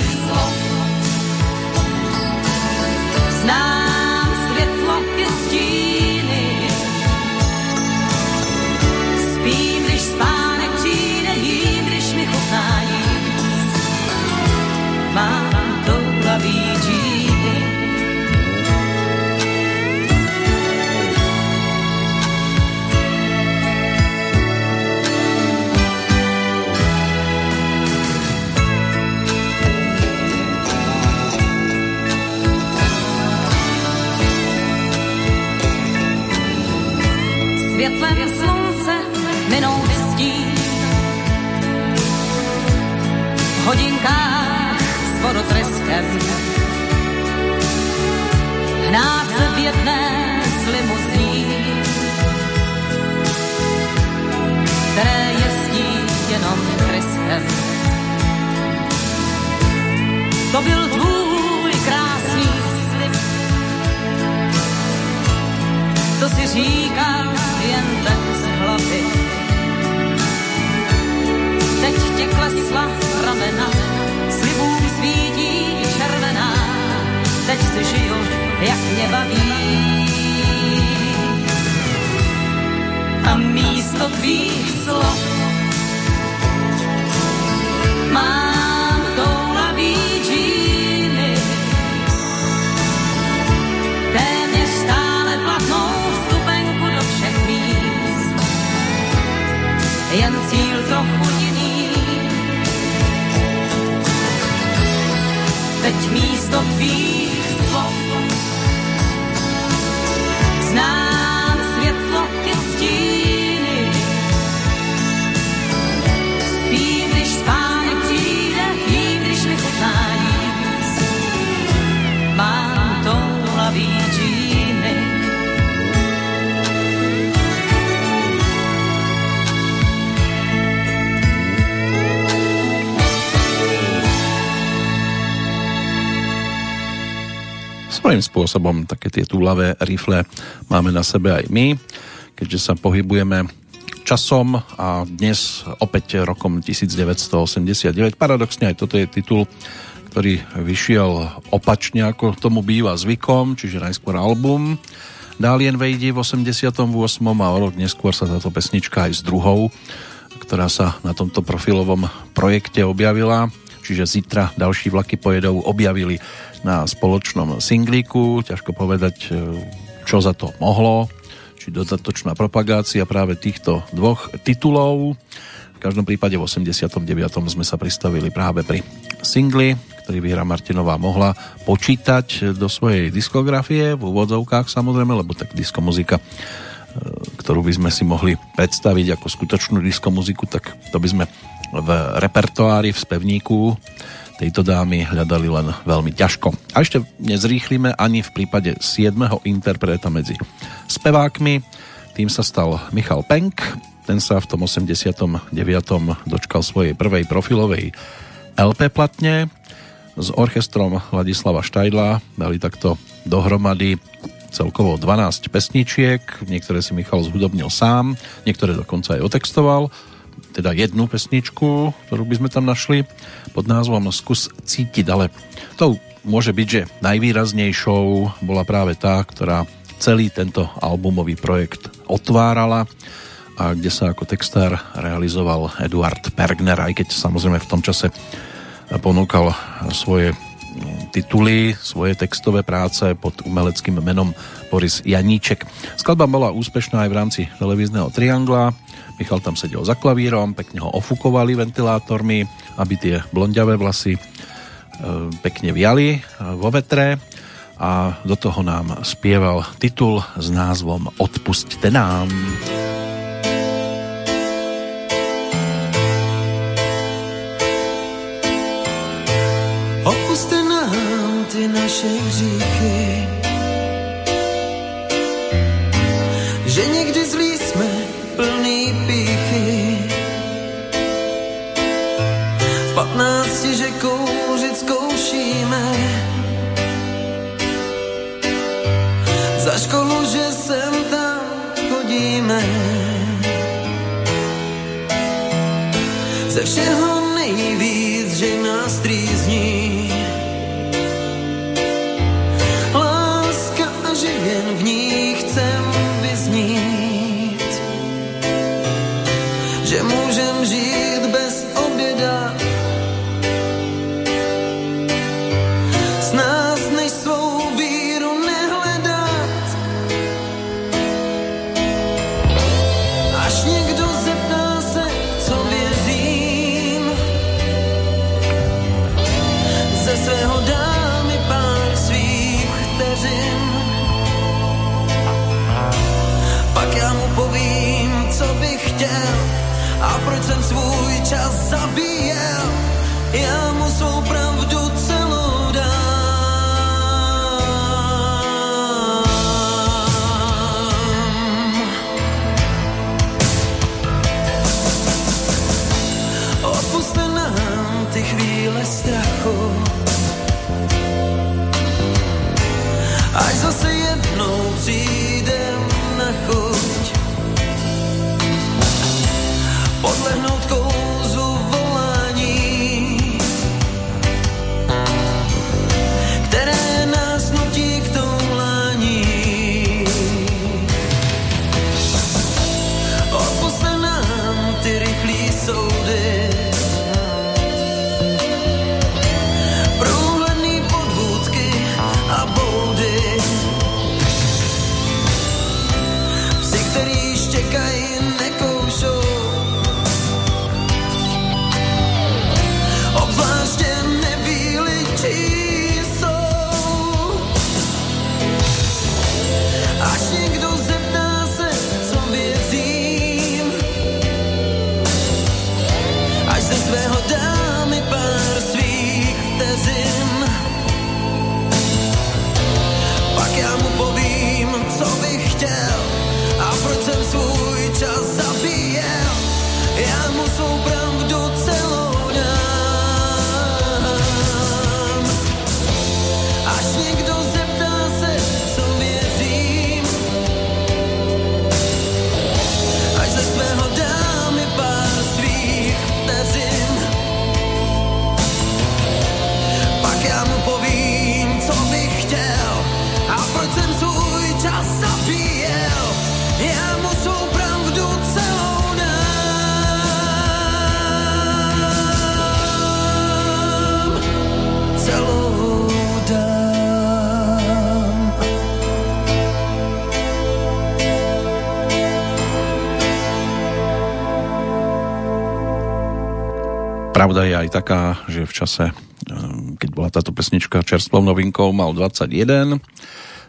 spôsobom také tie túlavé rifle máme na sebe aj my, keďže sa pohybujeme časom a dnes opäť rokom 1989. Paradoxne aj toto je titul, ktorý vyšiel opačne ako tomu býva zvykom, čiže najskôr album Dálien Vejdi v 88. a o rok neskôr sa táto pesnička aj s druhou, ktorá sa na tomto profilovom projekte objavila, čiže zítra ďalší vlaky pojedou, objavili na spoločnom singlíku. Ťažko povedať, e, čo za to mohlo, či dodatočná propagácia práve týchto dvoch titulov. V každom prípade v 89. sme sa pristavili práve pri singli, ktorý hra Martinová mohla počítať do svojej diskografie, v úvodzovkách samozrejme, lebo tak diskomuzika, e, ktorú by sme si mohli predstaviť ako skutočnú diskomuziku, tak to by sme v repertoári, v spevníku tejto dámy hľadali len veľmi ťažko. A ešte nezrýchlime ani v prípade 7. interpreta medzi spevákmi. Tým sa stal Michal Penk. Ten sa v tom 89. dočkal svojej prvej profilovej LP platne. S orchestrom Ladislava Štajdla dali takto dohromady celkovo 12 pesničiek, niektoré si Michal zhudobnil sám, niektoré dokonca aj otextoval teda jednu pesničku, ktorú by sme tam našli pod názvom Skús cítiť, ale to môže byť, že najvýraznejšou bola práve tá, ktorá celý tento albumový projekt otvárala a kde sa ako textár realizoval Eduard Pergner, aj keď samozrejme v tom čase ponúkal svoje tituly, svoje textové práce pod umeleckým menom Boris Janíček. Skladba bola úspešná aj v rámci televízneho Triangla, Michal tam sedel za klavírom, pekne ho ofukovali ventilátormi, aby tie blondiavé vlasy e, pekne viali e, vo vetre a do toho nám spieval titul s názvom Odpusťte nám. Odpuste nám ty naše hříchy, Za školu, že sem tam chodíme. Ze všeho čas zabíjel. Taká, že v čase, eh, keď bola táto pesnička čerstvou novinkou, mal 21.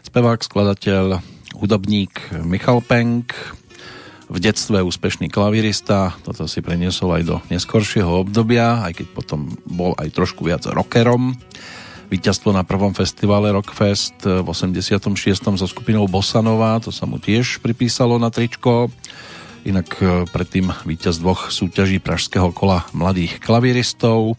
Spevák, skladateľ, hudobník Michal Penk, v detstve úspešný klavirista, toto si preniesol aj do neskoršieho obdobia, aj keď potom bol aj trošku viac rockerom. Víťazstvo na prvom festivale Rockfest v 86. so skupinou Bossanova, to sa mu tiež pripísalo na tričko. Inak e, predtým víťaz dvoch súťaží Pražského kola mladých klaviristov, e,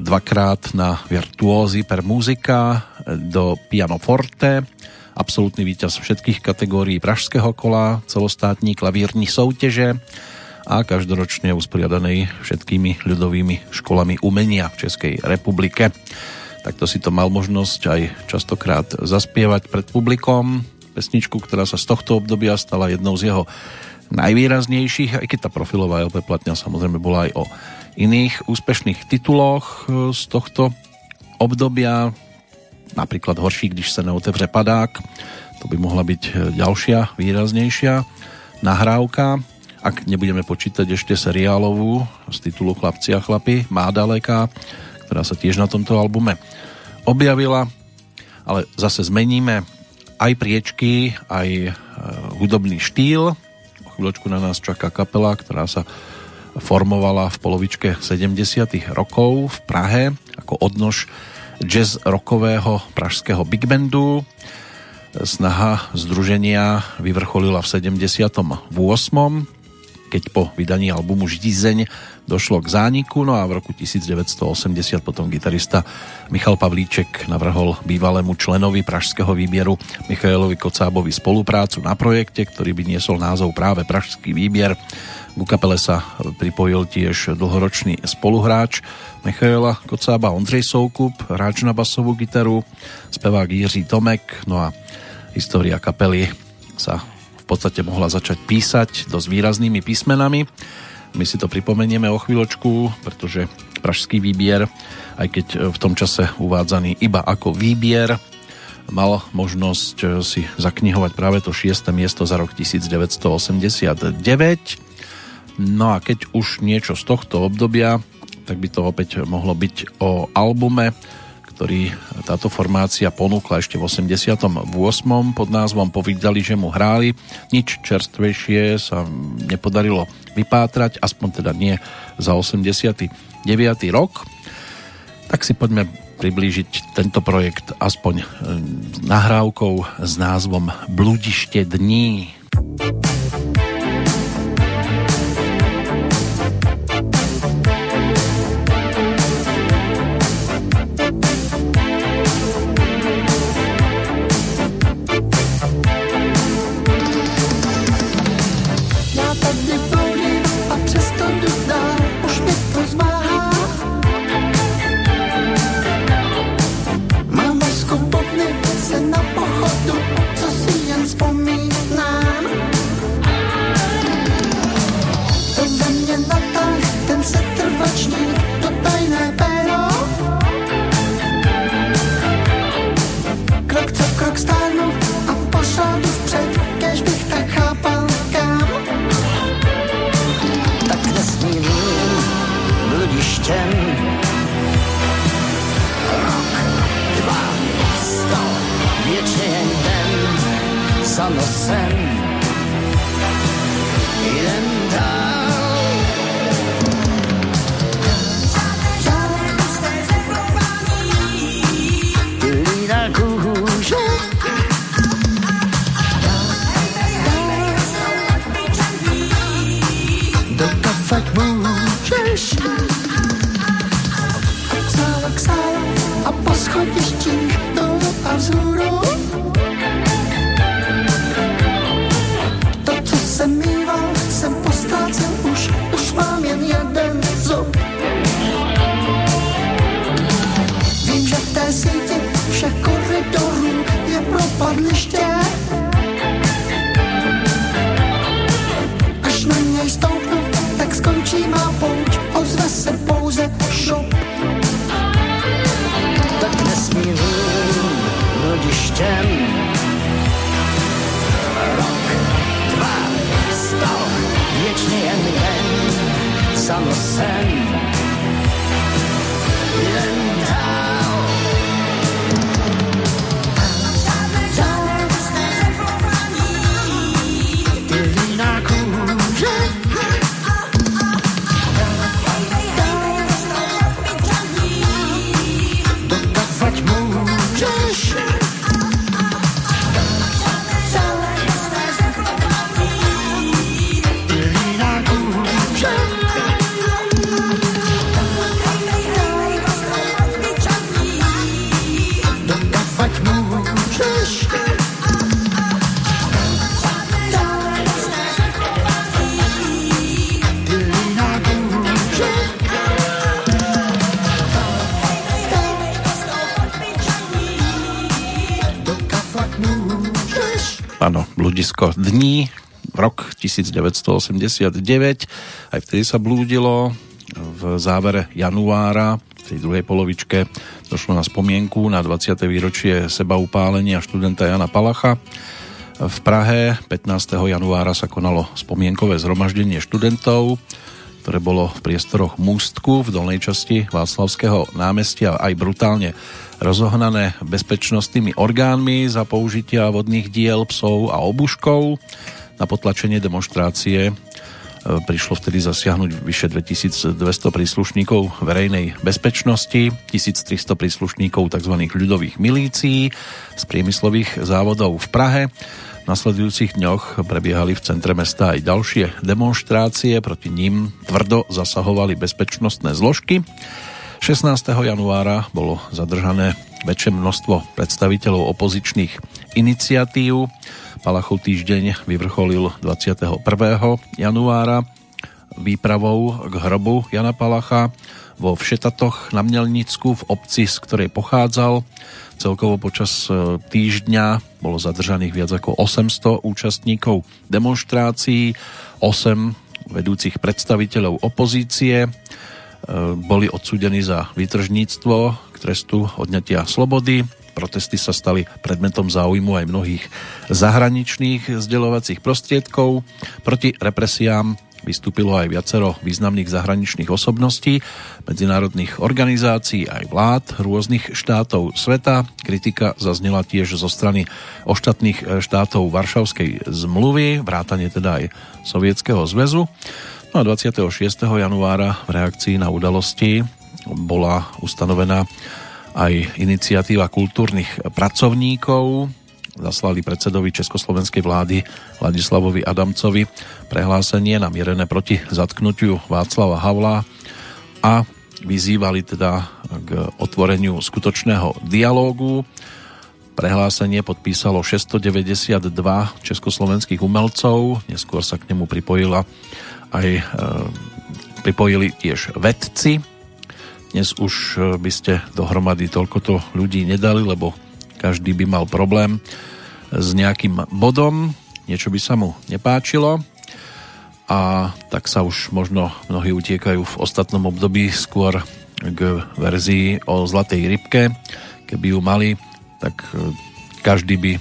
dvakrát na virtuózy per muzika do pianoforte, absolútny víťaz všetkých kategórií Pražského kola, celostátní klavírní soutěže a každoročne usporiadanej všetkými ľudovými školami umenia v Českej republike. Takto si to mal možnosť aj častokrát zaspievať pred publikom. Pesničku, ktorá sa z tohto obdobia stala jednou z jeho najvýraznejších, aj keď tá profilová LP platňa samozrejme bola aj o iných úspešných tituloch e, z tohto obdobia, napríklad Horší, když sa neotevře padák, to by mohla byť e, ďalšia výraznejšia nahrávka, ak nebudeme počítať ešte seriálovú z titulu Chlapci a chlapi, Má daleká, ktorá sa tiež na tomto albume objavila, ale zase zmeníme aj priečky, aj e, hudobný štýl. Chvíľočku na nás čaká kapela, ktorá sa formovala v polovičke 70. rokov v Prahe ako odnož jazz rockového pražského big bandu. Snaha združenia vyvrcholila v 78. keď po vydaní albumu Ždizeň došlo k zániku, no a v roku 1980 potom gitarista Michal Pavlíček navrhol bývalému členovi pražského výbieru Michailovi Kocábovi spoluprácu na projekte, ktorý by niesol názov práve Pražský výbier. Ku kapele sa pripojil tiež dlhoročný spoluhráč Michaela Kocába Ondřej Soukup, hráč na basovú gitaru, spevák Jiří Tomek, no a história kapely sa v podstate mohla začať písať dosť výraznými písmenami. My si to pripomenieme o chvíľočku, pretože Pražský výbier, aj keď v tom čase uvádzaný iba ako výbier, mal možnosť si zaknihovať práve to 6. miesto za rok 1989. No a keď už niečo z tohto obdobia, tak by to opäť mohlo byť o albume, ktorý táto formácia ponúkla ešte v 88. pod názvom Povídali, že mu hráli. Nič čerstvejšie sa nepodarilo vypátrať, aspoň teda nie za 89. rok. Tak si poďme priblížiť tento projekt aspoň eh, nahrávkou s názvom Bludište dní. Tak przestać możesz Cała ksala, a po schodišti ci do awzuru To co sem miwał, sem postracę už mám jen jeden zub. Wiem, że w ten všech koridorů je propadliště. summer sand dní, rok 1989, aj vtedy sa blúdilo, v závere januára, v tej druhej polovičke, došlo na spomienku na 20. výročie seba upálenia študenta Jana Palacha. V Prahe 15. januára sa konalo spomienkové zhromaždenie študentov, ktoré bolo v priestoroch Mústku v dolnej časti Václavského námestia aj brutálne rozohnané bezpečnostnými orgánmi za použitia vodných diel, psov a obuškov na potlačenie demonstrácie prišlo vtedy zasiahnuť vyše 2200 príslušníkov verejnej bezpečnosti, 1300 príslušníkov tzv. ľudových milícií z priemyslových závodov v Prahe. V nasledujúcich dňoch prebiehali v centre mesta aj ďalšie demonstrácie, proti ním tvrdo zasahovali bezpečnostné zložky. 16. januára bolo zadržané väčšie množstvo predstaviteľov opozičných iniciatív. Palachov týždeň vyvrcholil 21. januára výpravou k hrobu Jana Palacha vo Všetatoch na Mnelnicku v obci, z ktorej pochádzal. Celkovo počas e, týždňa bolo zadržaných viac ako 800 účastníkov demonstrácií, 8 vedúcich predstaviteľov opozície, boli odsúdení za výtržníctvo k trestu odňatia slobody. Protesty sa stali predmetom záujmu aj mnohých zahraničných zdieľovacích prostriedkov. Proti represiám Vystúpilo aj viacero významných zahraničných osobností, medzinárodných organizácií aj vlád rôznych štátov sveta. Kritika zaznela tiež zo strany ostatných štátov Varšavskej zmluvy, vrátane teda aj Sovietskeho zväzu. No a 26. januára v reakcii na udalosti bola ustanovená aj iniciatíva kultúrnych pracovníkov, zaslali predsedovi Československej vlády Ladislavovi Adamcovi prehlásenie namierené proti zatknutiu Václava Havla a vyzývali teda k otvoreniu skutočného dialógu. Prehlásenie podpísalo 692 československých umelcov, neskôr sa k nemu pripojila aj, e, pripojili tiež vedci. Dnes už e, by ste dohromady toľkoto ľudí nedali, lebo každý by mal problém s nejakým bodom, niečo by sa mu nepáčilo a tak sa už možno mnohí utiekajú v ostatnom období skôr k verzii o zlatej rybke. Keby ju mali, tak e, každý by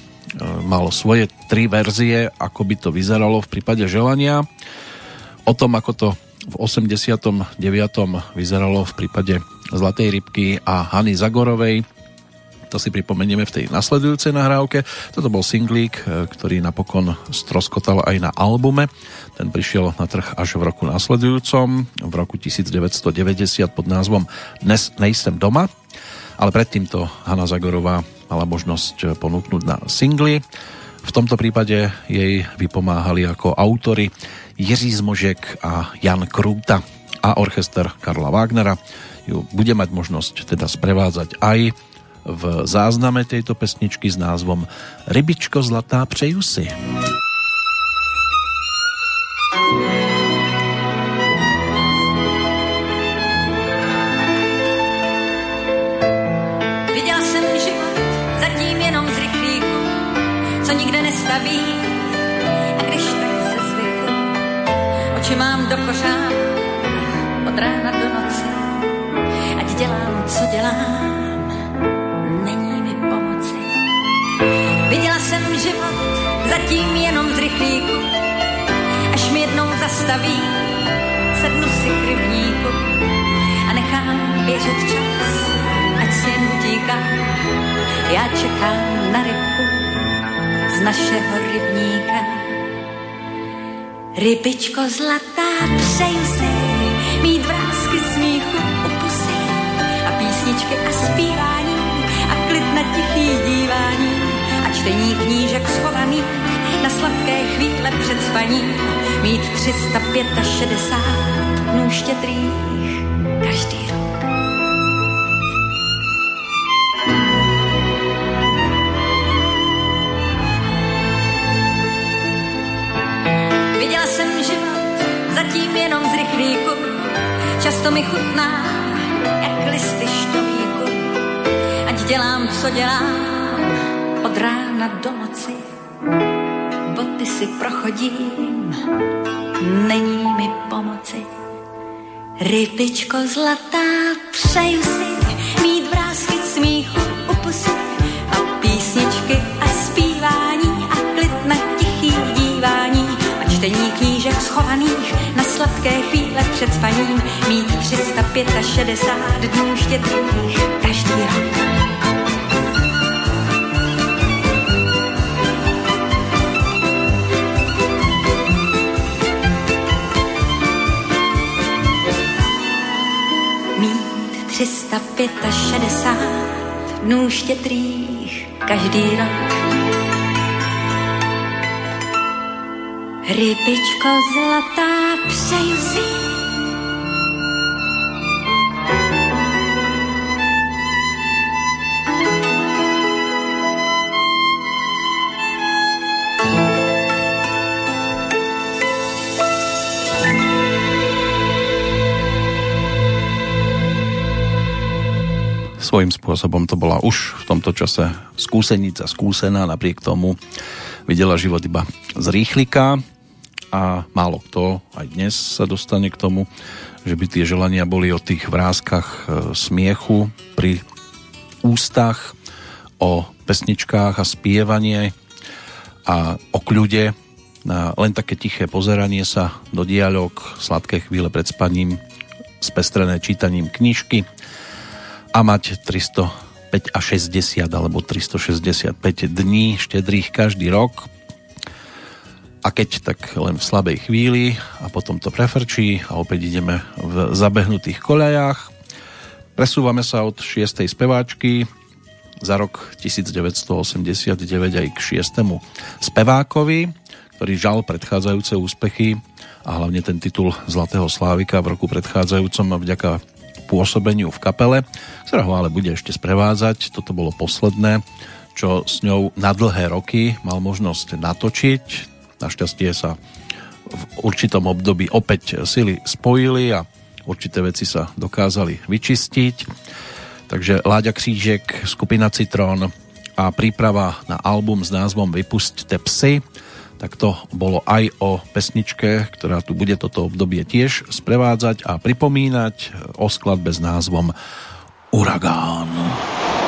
mal svoje tri verzie, ako by to vyzeralo v prípade želania. O tom, ako to v 89. vyzeralo v prípade Zlatej rybky a Hany Zagorovej, to si pripomenieme v tej nasledujúcej nahrávke. Toto bol singlík, e, ktorý napokon stroskotal aj na albume. Ten prišiel na trh až v roku nasledujúcom, v roku 1990 pod názvom Dnes nejsem doma. Ale predtým to Hanna Zagorová mala možnosť ponúknuť na singly. V tomto prípade jej vypomáhali ako autory Jiří Zmožek a Jan Krúta a orchester Karla Wagnera ju bude mať možnosť teda sprevádzať aj v zázname tejto pesničky s názvom Rybičko zlatá přeju si. Viděla do kořán, od rána do noci, ať dělám, co dělám Viděla jsem život zatím jenom z rychlíku, až mi jednou zastaví, sednu si k rybníku a nechám běžet čas, ať si jen utíká. Já čekám na rybku z našeho rybníka. Rybičko zlatá, přeju si mít vrázky smíchu u pusy a písničky a zpívání a klid na tichý dívání čtení knížek schovaných na sladké chvíle před spaním, mít 365 dnů štědrých rychlíku, často mi chutná jak listy šťovíku. Ať dělám, co dělám, od rána do noci. Boty si prochodím, není mi pomoci. Rybičko zlatá, přeju si mít vrázky smíchu u pusy a písničky a zpívání a klid na tichý dívání a čtení knížek schovaných na sladké chvíle před spaním, mít 365 dnů štědrých každý rok. Mít 365 dnů štědrých každý rok. Rybičko zlatá, přeju si svojím spôsobom to bola už v tomto čase skúsenica skúsená, napriek tomu videla život iba z rýchlika a málo kto aj dnes sa dostane k tomu, že by tie želania boli o tých vrázkach e, smiechu pri ústach, o pesničkách a spievanie a o kľude. Na len také tiché pozeranie sa do dialog, sladké chvíle pred spaním, spestrené čítaním knižky a mať 305 a 60 alebo 365 dní štedrých každý rok a keď tak len v slabej chvíli a potom to prefrčí a opäť ideme v zabehnutých koľajách. Presúvame sa od 6. speváčky za rok 1989 aj k 6. spevákovi, ktorý žal predchádzajúce úspechy a hlavne ten titul Zlatého Slávika v roku predchádzajúcom vďaka pôsobeniu v kapele, ktorá ho ale bude ešte sprevádzať. Toto bolo posledné, čo s ňou na dlhé roky mal možnosť natočiť. Našťastie sa v určitom období opäť sily spojili a určité veci sa dokázali vyčistiť. Takže Láďa Křížek, skupina Citrón a príprava na album s názvom Vypustte psy tak to bolo aj o pesničke, ktorá tu bude toto obdobie tiež sprevádzať a pripomínať o skladbe s názvom Uragán. Uragán.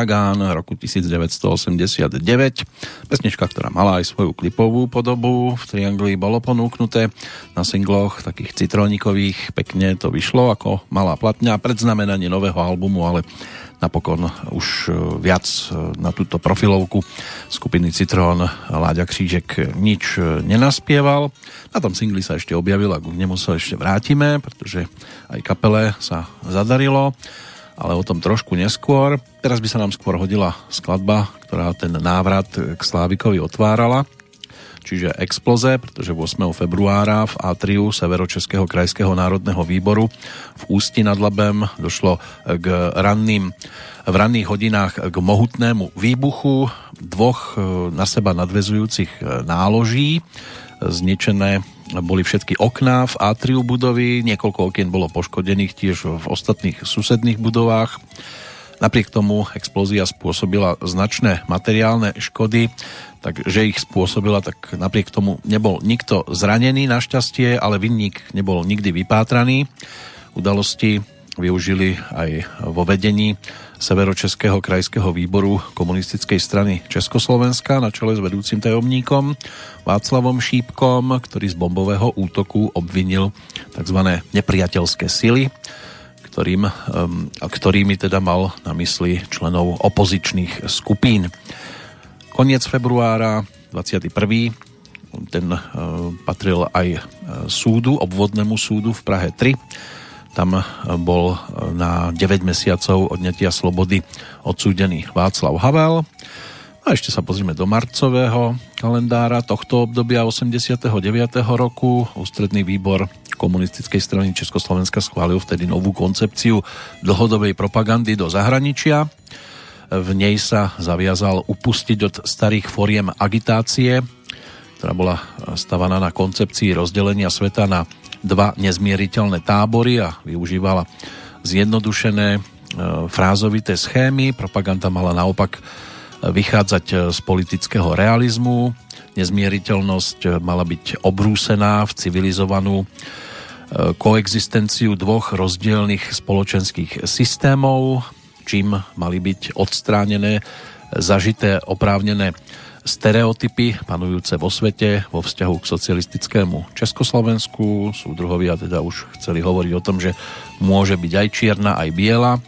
Uragán roku 1989. Pesnička, ktorá mala aj svoju klipovú podobu. V Triangli bolo ponúknuté na singloch takých citrónikových. Pekne to vyšlo ako malá platňa. Predznamenanie nového albumu, ale napokon už e, viac e, na túto profilovku skupiny Citrón Láďa Křížek nič e, nenaspieval. Na tom singli sa ešte objavil a k nemu sa ešte vrátime, pretože aj kapele sa zadarilo, ale o tom trošku neskôr. Teraz by sa nám skôr hodila skladba, ktorá ten návrat k Slávikovi otvárala čiže Exploze, pretože 8. februára v Atriu Severočeského krajského národného výboru v Ústi nad Labem došlo k ranným, v ranných hodinách k mohutnému výbuchu dvoch e, na seba nadvezujúcich e, náloží. Zničené boli všetky okná v atriu budovy, niekoľko okien bolo poškodených tiež v ostatných susedných budovách. Napriek tomu explózia spôsobila značné materiálne škody takže ich spôsobila, tak napriek tomu nebol nikto zranený našťastie, ale vinník nebol nikdy vypátraný. Udalosti využili aj vo vedení Severočeského krajského výboru komunistickej strany Československa na čele s vedúcim tajomníkom Václavom Šípkom, ktorý z bombového útoku obvinil tzv. nepriateľské sily, ktorým, ktorými teda mal na mysli členov opozičných skupín. Koniec februára, 21. Ten patril aj e, súdu, obvodnému súdu v Prahe 3. Tam e, bol na 9 mesiacov odnetia slobody odsúdený Václav Havel. A ešte sa pozrieme do marcového kalendára tohto obdobia 89. roku. Ústredný výbor komunistickej strany Československa schválil vtedy novú koncepciu dlhodobej propagandy do zahraničia v nej sa zaviazal upustiť od starých foriem agitácie, ktorá bola stavaná na koncepcii rozdelenia sveta na dva nezmieriteľné tábory a využívala zjednodušené e, frázovité schémy. Propaganda mala naopak vychádzať e, z politického realizmu. Nezmieriteľnosť e, mala byť obrúsená v civilizovanú koexistenciu dvoch rozdielných spoločenských systémov čím mali byť odstránené zažité oprávnené stereotypy panujúce vo svete vo vzťahu k socialistickému Československu. Súdruhovia teda už chceli hovoriť o tom, že môže byť aj čierna, aj biela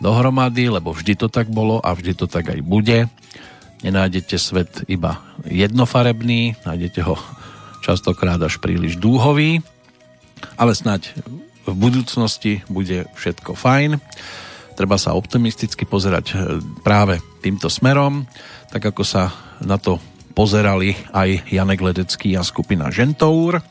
dohromady, lebo vždy to tak bolo a vždy to tak aj bude. Nenájdete svet iba jednofarebný, nájdete ho častokrát až príliš dúhový, ale snáď v budúcnosti bude všetko fajn treba sa optimisticky pozerať e, práve týmto smerom, tak ako sa na to pozerali aj Janek Ledecký a skupina Žentour.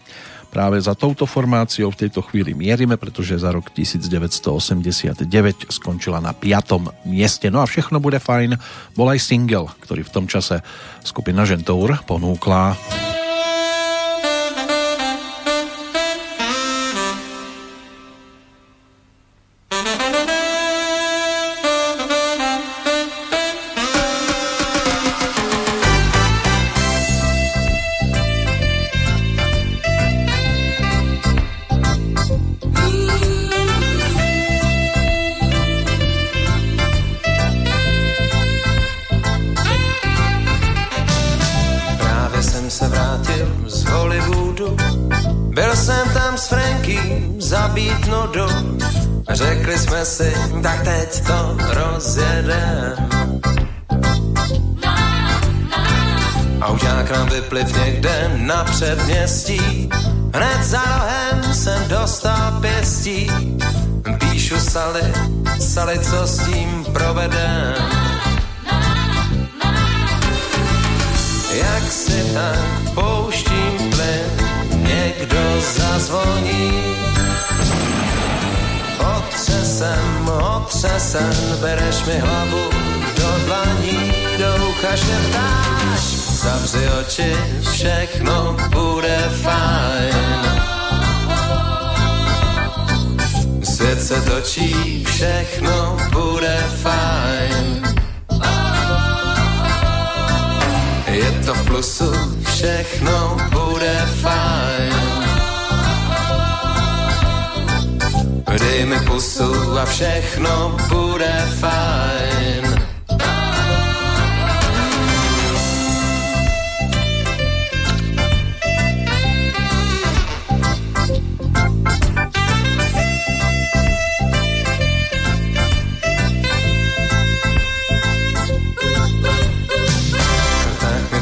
Práve za touto formáciou v tejto chvíli mierime, pretože za rok 1989 skončila na 5. mieste. No a všechno bude fajn. Bol aj single, ktorý v tom čase skupina Žentour ponúkla. Co s tím provedem. Jak si tak pouštím plyn, někdo zazvoní. Otřesem, otřesem, bereš mi hlavu do dlaní, do ucha šeptáš zavři oči, všechno bude fajn. Svět se točí, všechno Dej mi pusu a všechno bude fajn.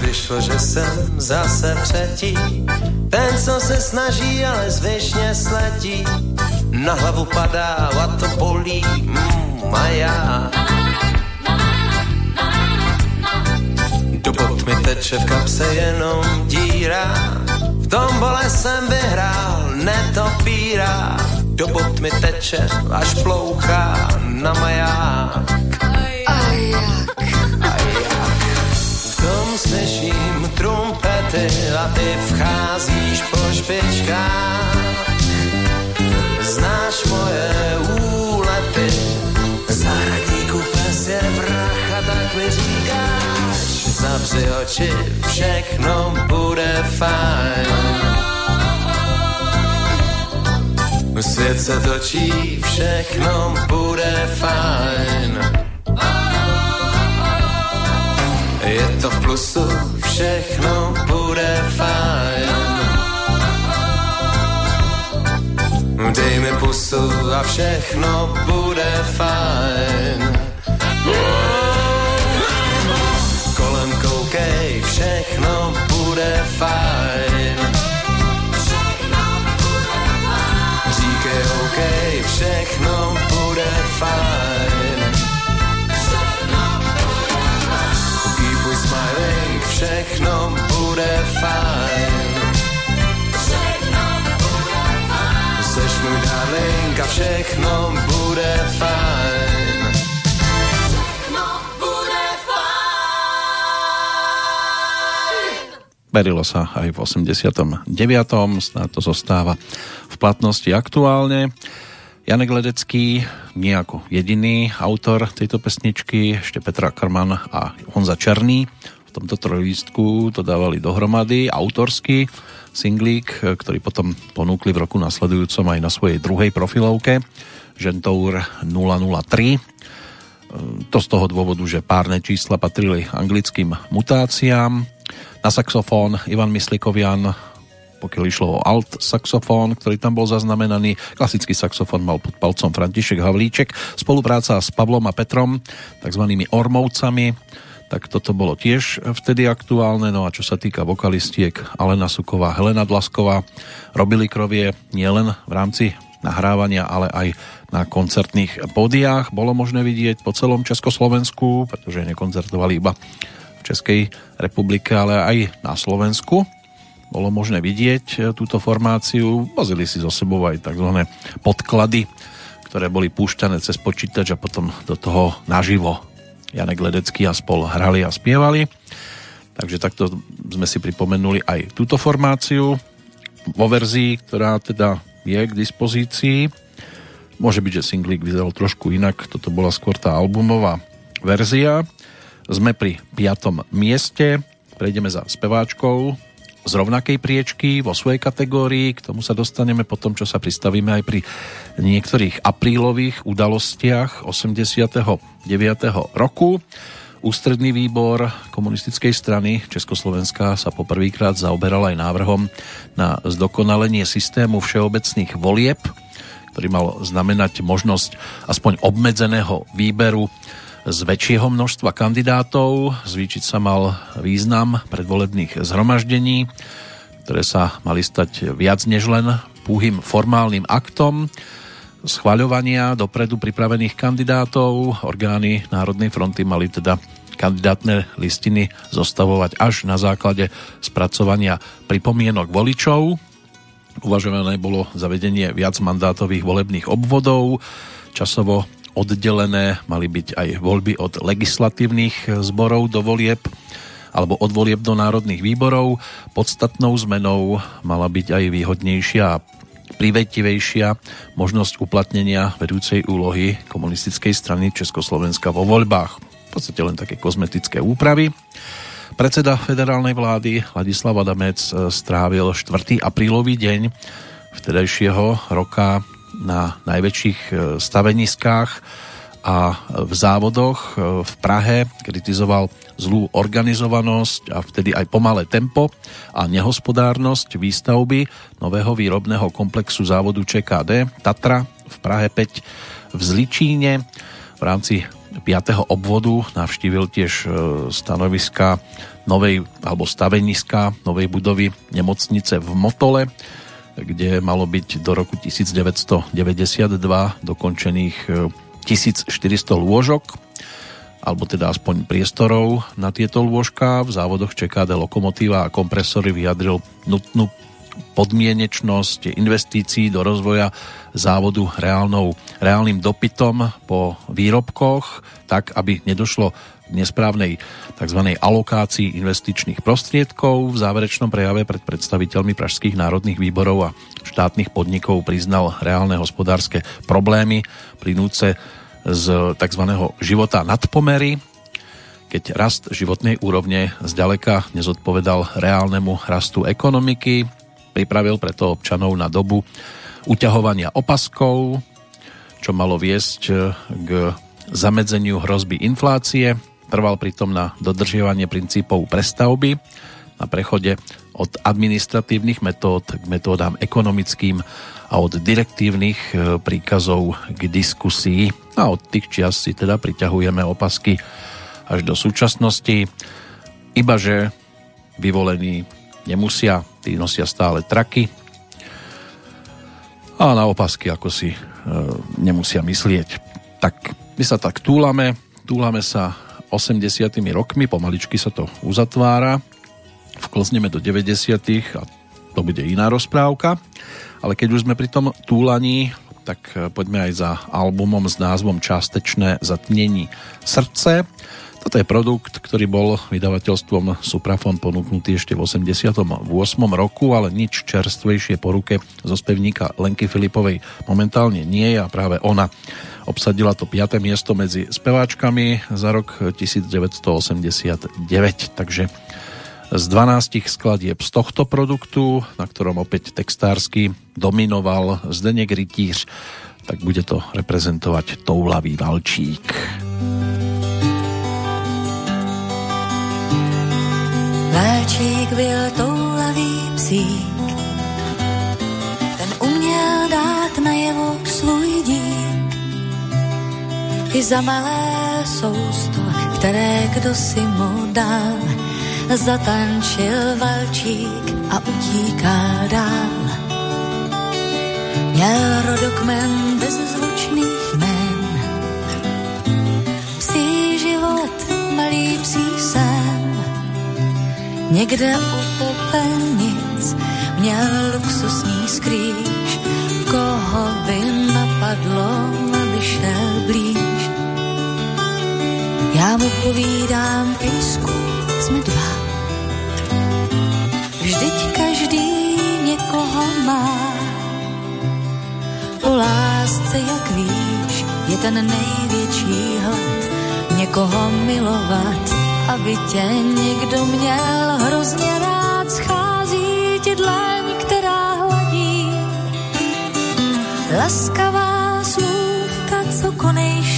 vyšlo, že jsem zase třetí. Ten, co se snaží, ale zvyšně sletí. Na hlavu padá a to bolí, mm, a já. Do bot mi teče v kapse jenom díra. V tom bole jsem vyhrál, netopíra. Do bot mi teče, až plouchá na maják. A jak? A jak? V tom slyším trumpety a ty vcházíš po špičkách. Moje úlety, zahradníku pes je vrach tak mi říkáš, zavři oči, všechno bude fajn. Svět se točí, všechno bude fajn. Je to v plusu, všechno bude fajn. Dej mi pusu a všechno bude fajn. Kolem koukej, všechno bude fajn. Říkej OK, všechno bude fajn. Keep smiling, všechno bude fajn. Seš můj darling a všechno bude fajn. Verilo sa aj v 89. Snáď to zostáva v platnosti aktuálne. Janek Ledecký, nie ako jediný autor tejto pesničky, ešte Petra Karman a Honza Černý. V tomto trojlístku to dávali dohromady, autorský singlík, ktorý potom ponúkli v roku nasledujúcom aj na svojej druhej profilovke Gentour 003. To z toho dôvodu, že párne čísla patrili anglickým mutáciám. Na saxofón Ivan Myslikovian, pokiaľ išlo o alt saxofón, ktorý tam bol zaznamenaný. Klasický saxofón mal pod palcom František Havlíček. Spolupráca s Pavlom a Petrom, takzvanými Ormovcami, tak toto bolo tiež vtedy aktuálne. No a čo sa týka vokalistiek, Alena Suková, Helena Dlasková robili krovie nielen v rámci nahrávania, ale aj na koncertných pódiách. Bolo možné vidieť po celom Československu, pretože nekoncertovali iba v Českej republike, ale aj na Slovensku. Bolo možné vidieť túto formáciu. Vozili si zo sebou aj tzv. podklady, ktoré boli púšťané cez počítač a potom do toho naživo Janek Ledecký a spol hrali a spievali. Takže takto sme si pripomenuli aj túto formáciu vo verzii, ktorá teda je k dispozícii. Môže byť, že singlík vyzeral trošku inak, toto bola skôr tá albumová verzia. Sme pri piatom mieste, prejdeme za speváčkou z rovnakej priečky vo svojej kategórii, k tomu sa dostaneme potom, čo sa pristavíme aj pri niektorých aprílových udalostiach 89. roku. Ústredný výbor komunistickej strany Československa sa poprvýkrát zaoberal aj návrhom na zdokonalenie systému všeobecných volieb, ktorý mal znamenať možnosť aspoň obmedzeného výberu z väčšieho množstva kandidátov. Zvýčiť sa mal význam predvolebných zhromaždení, ktoré sa mali stať viac než len púhým formálnym aktom schvaľovania dopredu pripravených kandidátov. Orgány Národnej fronty mali teda kandidátne listiny zostavovať až na základe spracovania pripomienok voličov. Uvažované bolo zavedenie viac mandátových volebných obvodov, časovo oddelené, mali byť aj voľby od legislatívnych zborov do volieb alebo od volieb do národných výborov. Podstatnou zmenou mala byť aj výhodnejšia a privetivejšia možnosť uplatnenia vedúcej úlohy komunistickej strany Československa vo voľbách. V podstate len také kozmetické úpravy. Predseda federálnej vlády Ladislav Adamec strávil 4. aprílový deň vtedajšieho roka na najväčších e, staveniskách a v závodoch e, v Prahe kritizoval zlú organizovanosť a vtedy aj pomalé tempo a nehospodárnosť výstavby nového výrobného komplexu závodu ČKD Tatra v Prahe 5 v Zličíne. V rámci 5. obvodu navštívil tiež e, stanoviska novej alebo staveniska novej budovy nemocnice v Motole, kde malo byť do roku 1992 dokončených 1400 lôžok alebo teda aspoň priestorov na tieto lôžka. V závodoch ČKD Lokomotíva a kompresory vyjadril nutnú podmienečnosť investícií do rozvoja závodu reálnou, reálnym dopytom po výrobkoch, tak aby nedošlo nesprávnej tzv. alokácii investičných prostriedkov. V záverečnom prejave pred predstaviteľmi pražských národných výborov a štátnych podnikov priznal reálne hospodárske problémy plynúce z tzv. života nad pomery, keď rast životnej úrovne zďaleka nezodpovedal reálnemu rastu ekonomiky, pripravil preto občanov na dobu uťahovania opaskov, čo malo viesť k zamedzeniu hrozby inflácie. Trval pritom na dodržiavanie princípov prestavby, na prechode od administratívnych metód k metódám ekonomickým a od direktívnych e, príkazov k diskusii. A od tých čias si teda priťahujeme opasky až do súčasnosti. Ibaže vyvolení nemusia, tí nosia stále traky a na opasky ako si e, nemusia myslieť. Tak my sa tak túlame, túlame sa 80 rokmi, pomaličky sa to uzatvára, vklzneme do 90 a to bude iná rozprávka, ale keď už sme pri tom túlaní, tak e, poďme aj za albumom s názvom Částečné zatnení srdce. Toto je produkt, ktorý bol vydavateľstvom Suprafon ponúknutý ešte v 88. roku, ale nič čerstvejšie po ruke zo spevníka Lenky Filipovej momentálne nie je a práve ona obsadila to 5. miesto medzi speváčkami za rok 1989, takže z 12 skladieb z tohto produktu, na ktorom opäť textársky dominoval Zdenek Rytíř, tak bude to reprezentovať Toulavý Valčík. Valčík byl toulavý psík, ten uměl dát najevo svůj dík. I za malé sousto, které kdo si mu dal, zatančil valčík a utíká dál. Měl rodokmen bez zvučných men, psí život, malý psí sen, Někde u popelnic měl luxusní skrýž, koho by napadlo, aby šel blíž. Já mu povídám, písku, jsme dva. Vždyť každý někoho má. Po lásce, jak víš, je ten největší hlad někoho milovat aby tě někdo měl hrozně rád, schází ti dlaň, která hladí. Laskavá slůvka, co konejší,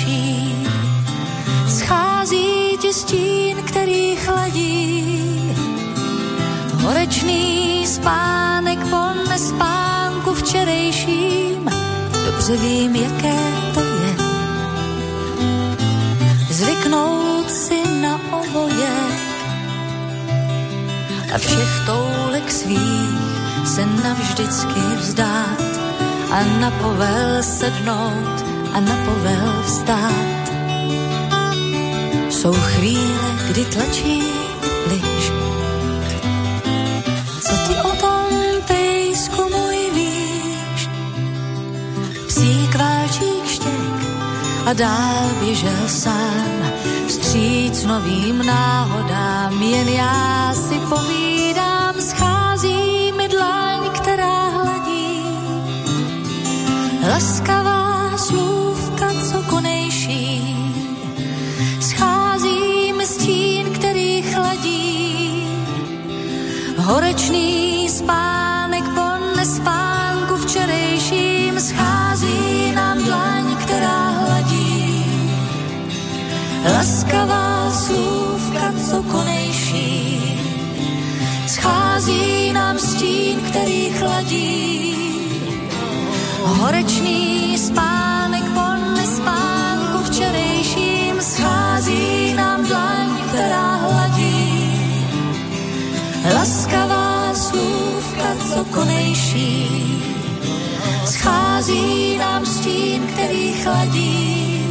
schází ti stín, který chladí. Horečný spánek po nespánku včerejším, dobře vím, jaké to je. Zvyknout si na obojek a všech toulek svých se navždycky vzdát a na povel sednout a na povel vstát. Jsou chvíle, kdy tlačí liš. Co ty o tom pejsku můj víš? Psík válčík štěk a dál běžel sám vstříc novým náhodám, jen já si povídám, Horečný spánek po nespánku včerejším schází nám dlaň, která hladí. Laskavá slůvka, co konejší, schází nám stín, který chladí. Horečný spánek laskavá slůvka, co konejší. Schází nám stín, který chladí,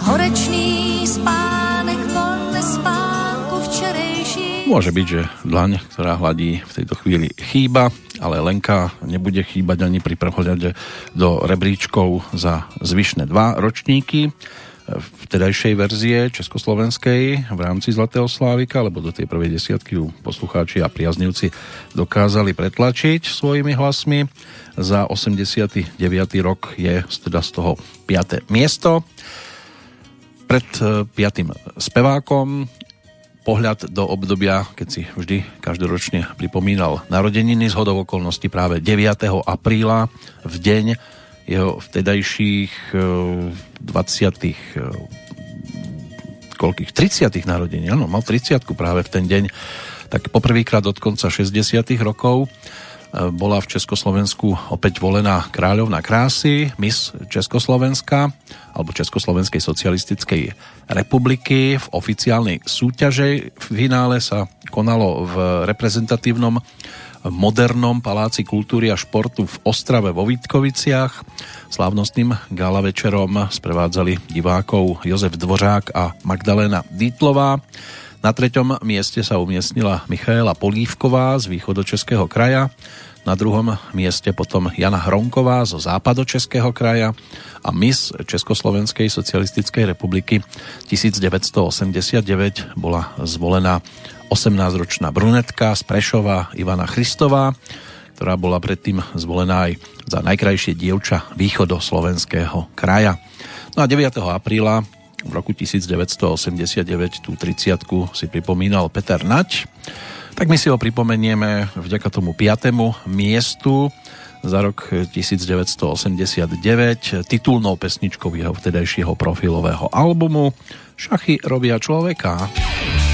horečný spánek von spánku včerejší. Môže byť, že dlaň, ktorá hladí v tejto chvíli chýba, ale Lenka nebude chýbať ani pri prehľade do rebríčkov za zvyšné dva ročníky vtedajšej verzie československej v rámci Zlatého Slávika, lebo do tej prvej desiatky poslucháči a priaznivci dokázali pretlačiť svojimi hlasmi. Za 89. rok je teda z toho 5. miesto. Pred 5. E, spevákom pohľad do obdobia, keď si vždy každoročne pripomínal narodeniny z hodov okolností práve 9. apríla v deň jeho vtedajších 20 eh, eh, koľkých, 30 narodení, áno, mal 30 práve v ten deň, tak poprvýkrát od konca 60 rokov eh, bola v Československu opäť volená kráľovna krásy, Miss Československa alebo Československej socialistickej republiky v oficiálnej súťaže. V finále sa konalo v reprezentatívnom modernom paláci kultúry a športu v Ostrave vo Vítkoviciach. Slávnostným gala večerom sprevádzali divákov Jozef Dvořák a Magdalena Dítlová. Na treťom mieste sa umiestnila Michaela Polívková z východočeského kraja, na druhom mieste potom Jana Hronková zo západočeského kraja a Miss Československej socialistickej republiky 1989 bola zvolená 18-ročná brunetka z Prešova Ivana Christová, ktorá bola predtým zvolená aj za najkrajšie dievča východoslovenského kraja. No a 9. apríla v roku 1989 tú 30 si pripomínal Peter Nať. Tak my si ho pripomenieme vďaka tomu 5. miestu za rok 1989 titulnou pesničkou jeho vtedajšieho profilového albumu Šachy robia človeka. zákon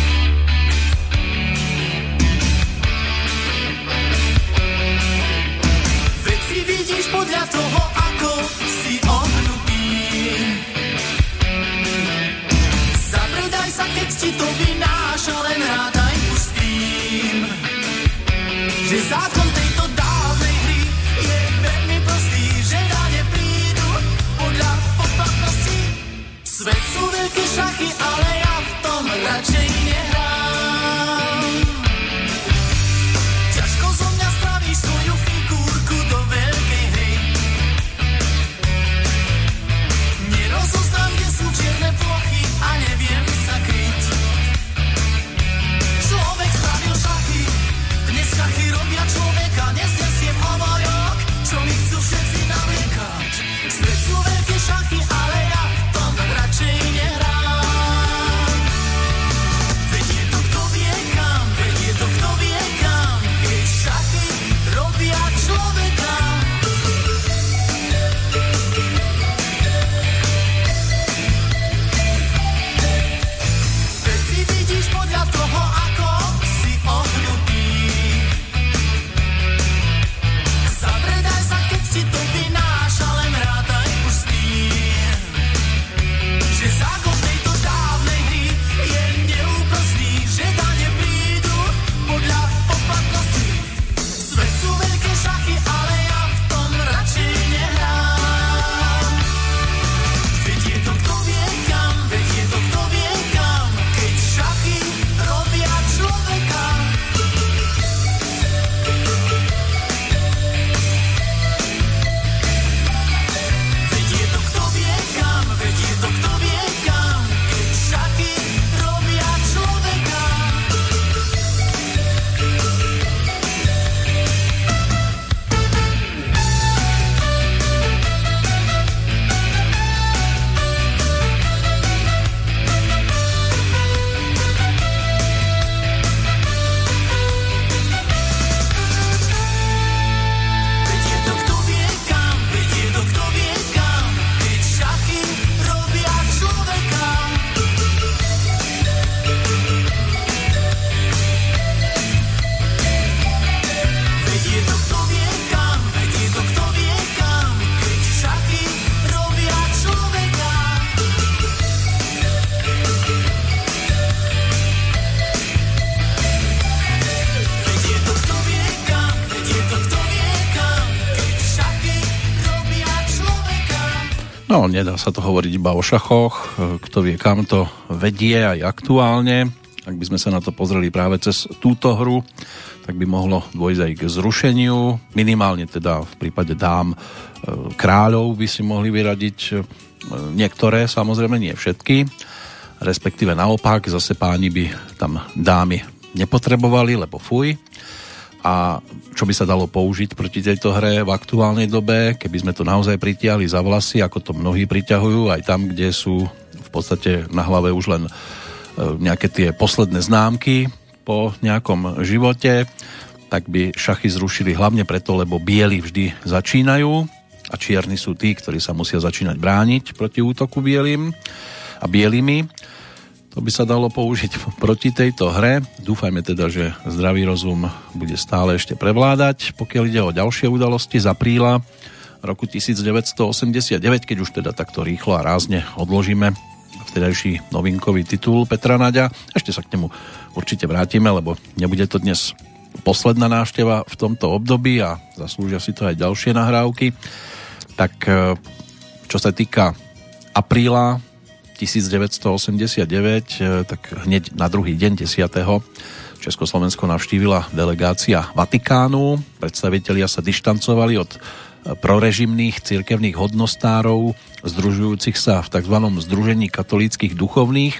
No, nedá sa to hovoriť iba o šachoch, kto vie, kam to vedie aj aktuálne. Ak by sme sa na to pozreli práve cez túto hru, tak by mohlo dôjsť aj k zrušeniu. Minimálne teda v prípade dám e, kráľov by si mohli vyradiť e, niektoré, samozrejme nie všetky. Respektíve naopak, zase páni by tam dámy nepotrebovali, lebo fuj. A čo by sa dalo použiť proti tejto hre v aktuálnej dobe, keby sme to naozaj pritiahli za vlasy, ako to mnohí priťahujú, aj tam, kde sú v podstate na hlave už len e, nejaké tie posledné známky, po nejakom živote, tak by šachy zrušili hlavne preto, lebo bieli vždy začínajú a čierni sú tí, ktorí sa musia začínať brániť proti útoku bielým a bielými. To by sa dalo použiť proti tejto hre. Dúfajme teda, že zdravý rozum bude stále ešte prevládať. Pokiaľ ide o ďalšie udalosti z apríla roku 1989, keď už teda takto rýchlo a rázne odložíme vtedajší novinkový titul Petra Naďa. Ešte sa k nemu určite vrátime, lebo nebude to dnes posledná návšteva v tomto období a zaslúžia si to aj ďalšie nahrávky. Tak e, čo sa týka apríla 1989, e, tak hneď na druhý deň 10. Československo navštívila delegácia Vatikánu. Predstavitelia sa dištancovali od prorežimných cirkevných hodnostárov, združujúcich sa v tzv. Združení katolíckých duchovných,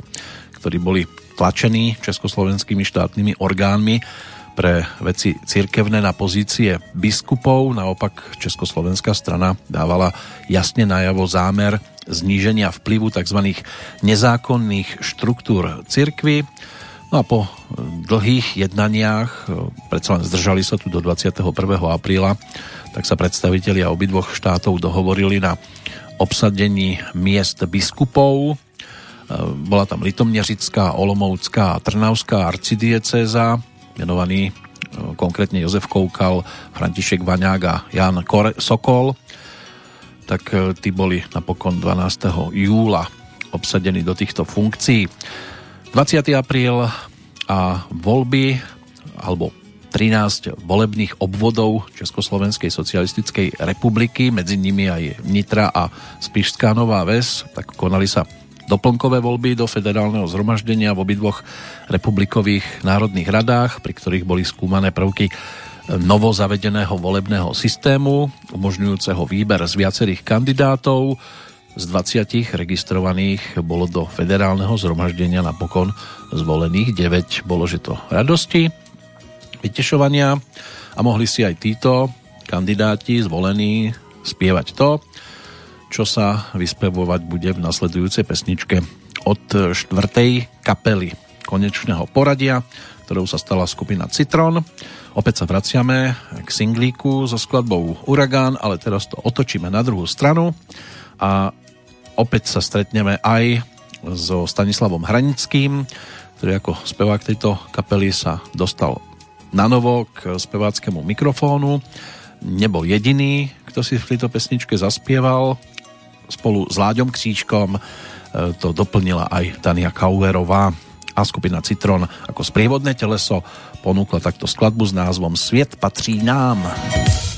ktorí boli tlačení československými štátnymi orgánmi pre veci cirkevné na pozície biskupov. Naopak Československá strana dávala jasne najavo zámer zníženia vplyvu tzv. nezákonných štruktúr cirkvy. No a po dlhých jednaniach, predsa len zdržali sa tu do 21. apríla, tak sa predstavitelia obidvoch štátov dohovorili na obsadení miest biskupov. E, bola tam Litomneřická, Olomoucká a Trnavská arcidiecéza, menovaný e, konkrétne Jozef Koukal, František Vaňák a Jan Sokol. Tak e, tí boli napokon 12. júla obsadení do týchto funkcií. 20. apríl a voľby alebo 13 volebných obvodov Československej socialistickej republiky, medzi nimi aj Nitra a Spišská Nová Ves, tak konali sa doplnkové voľby do federálneho zhromaždenia v obidvoch republikových národných radách, pri ktorých boli skúmané prvky novo zavedeného volebného systému, umožňujúceho výber z viacerých kandidátov. Z 20 registrovaných bolo do federálneho zhromaždenia napokon zvolených 9. Bolo, že to radosti vytešovania a mohli si aj títo kandidáti zvolení spievať to, čo sa vyspevovať bude v nasledujúcej pesničke od štvrtej kapely konečného poradia, ktorou sa stala skupina Citron. Opäť sa vraciame k singlíku so skladbou Uragán, ale teraz to otočíme na druhú stranu a opäť sa stretneme aj so Stanislavom Hranickým, ktorý ako spevák tejto kapely sa dostal na novo k speváckému mikrofónu. Nebol jediný, kto si v tejto pesničke zaspieval. Spolu s Láďom Kříčkom e, to doplnila aj Tania Kauerová a skupina Citron ako sprievodné teleso ponúkla takto skladbu s názvom Sviet patrí nám. Mnohí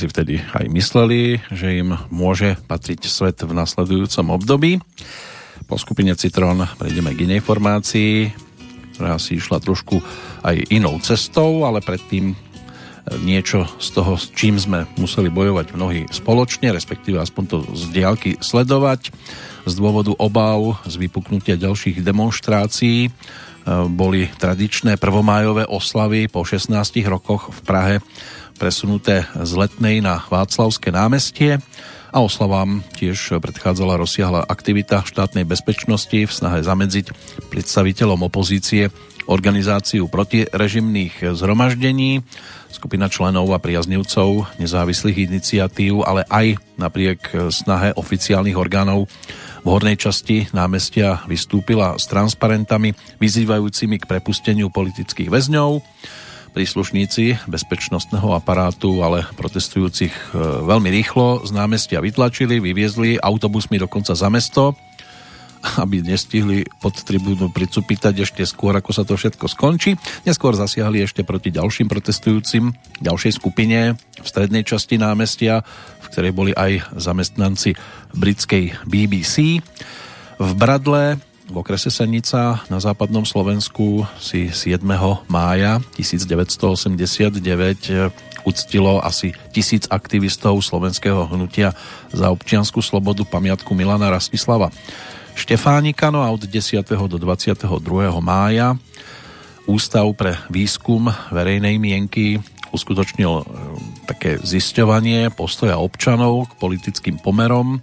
si vtedy aj mysleli, že im môže patriť svet v nasledujúcom období. Po skupine Citron prejdeme k inej formácii, ktorá si išla trošku aj inou cestou, ale predtým niečo z toho, s čím sme museli bojovať mnohí spoločne, respektíve aspoň to z diálky sledovať. Z dôvodu obav z vypuknutia ďalších demonstrácií e, boli tradičné prvomájové oslavy po 16 rokoch v Prahe presunuté z Letnej na Václavské námestie a oslavám tiež predchádzala rozsiahla aktivita štátnej bezpečnosti v snahe zamedziť predstaviteľom opozície organizáciu protirežimných zhromaždení skupina členov a priaznivcov nezávislých iniciatív, ale aj napriek snahe oficiálnych orgánov v hornej časti námestia vystúpila s transparentami vyzývajúcimi k prepusteniu politických väzňov. Príslušníci bezpečnostného aparátu, ale protestujúcich e, veľmi rýchlo z námestia vytlačili, vyviezli autobusmi dokonca za mesto aby nestihli pod tribúnu pricupítať ešte skôr, ako sa to všetko skončí. Neskôr zasiahli ešte proti ďalším protestujúcim, ďalšej skupine v strednej časti námestia, v ktorej boli aj zamestnanci britskej BBC. V Bradle v okrese Senica na západnom Slovensku si 7. mája 1989 uctilo asi tisíc aktivistov slovenského hnutia za občianskú slobodu pamiatku Milana Rastislava Štefánika, no a od 10. do 22. mája Ústav pre výskum verejnej mienky uskutočnil e, také zisťovanie postoja občanov k politickým pomerom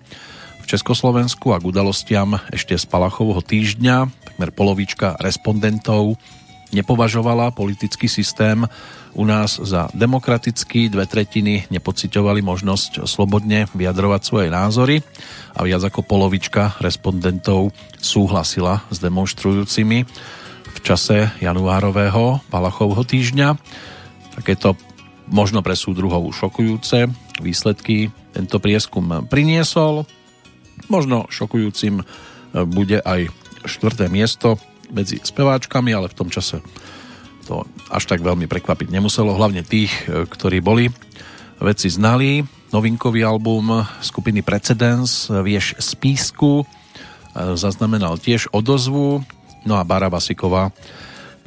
Československu a k udalostiam ešte z Palachovho týždňa. Takmer polovička respondentov nepovažovala politický systém u nás za demokratický, dve tretiny nepociťovali možnosť slobodne vyjadrovať svoje názory a viac ako polovička respondentov súhlasila s demonstrujúcimi v čase januárového Palachovho týždňa. Takéto možno pre súdruhov šokujúce výsledky tento prieskum priniesol. Možno šokujúcim bude aj štvrté miesto medzi speváčkami, ale v tom čase to až tak veľmi prekvapiť nemuselo, hlavne tých, e, ktorí boli veci znali. Novinkový album skupiny Precedence Vieš z písku e, zaznamenal tiež odozvu, no a Bara Vasiková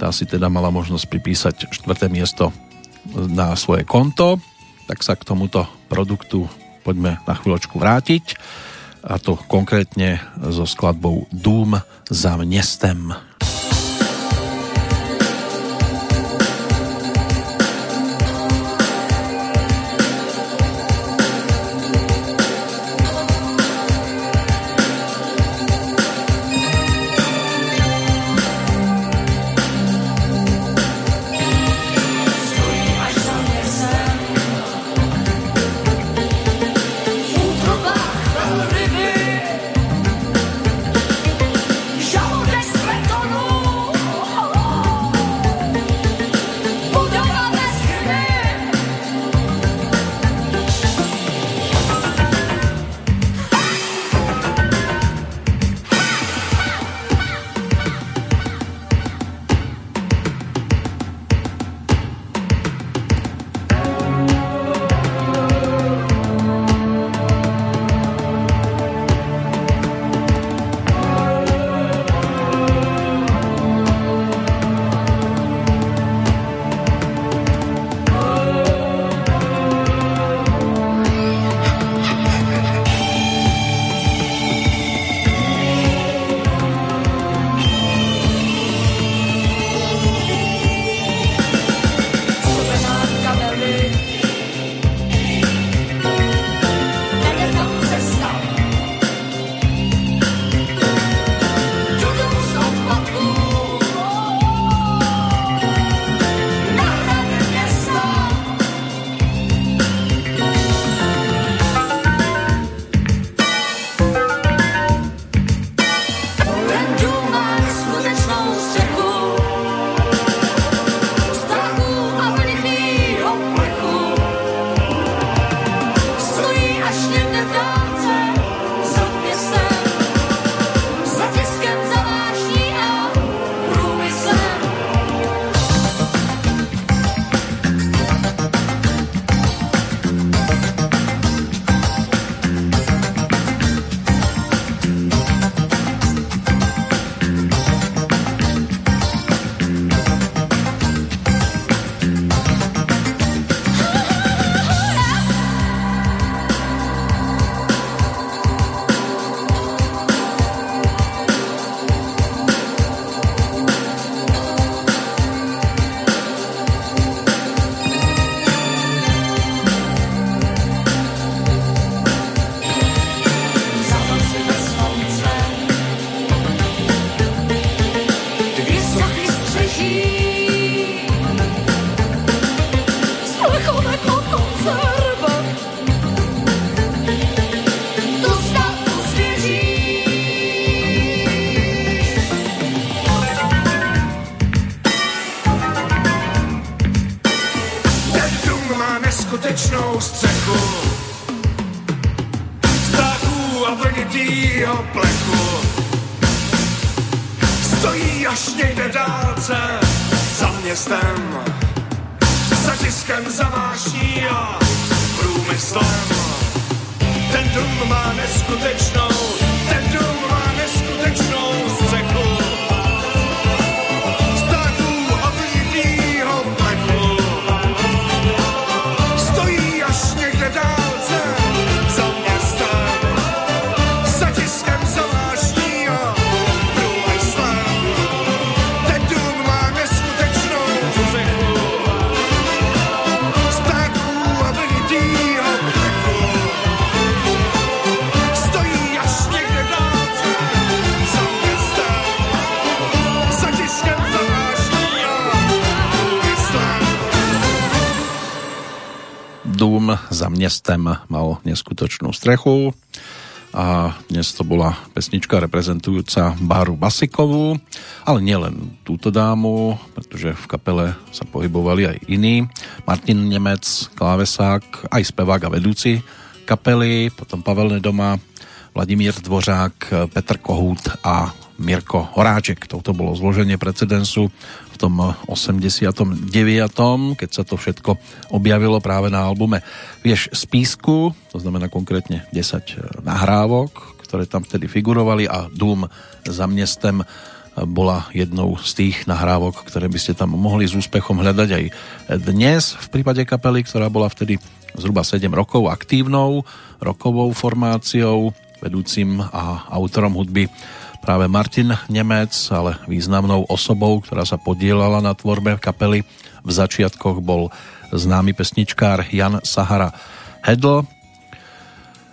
tá si teda mala možnosť pripísať štvrté miesto na svoje konto, tak sa k tomuto produktu poďme na chvíľočku vrátiť a to konkrétne so skladbou Dům za městem. Dům za městem mal neskutočnú strechu a dnes to bola pesnička reprezentujúca Báru Basikovú, ale nielen túto dámu, pretože v kapele sa pohybovali aj iní. Martin Nemec, klávesák, aj spevák a vedúci kapely, potom Pavel Nedoma, Vladimír Dvořák, Petr Kohút a Mirko Horáček. Toto bolo zloženie precedensu v tom 89. keď sa to všetko objavilo práve na albume Vieš z písku, to znamená konkrétne 10 nahrávok, ktoré tam vtedy figurovali a Dům za městem bola jednou z tých nahrávok, ktoré by ste tam mohli s úspechom hľadať aj dnes v prípade kapely, ktorá bola vtedy zhruba 7 rokov aktívnou rokovou formáciou, vedúcim a autorom hudby práve Martin Nemec, ale významnou osobou, ktorá sa podielala na tvorbe kapely. V začiatkoch bol známy pesničkár Jan Sahara Hedl.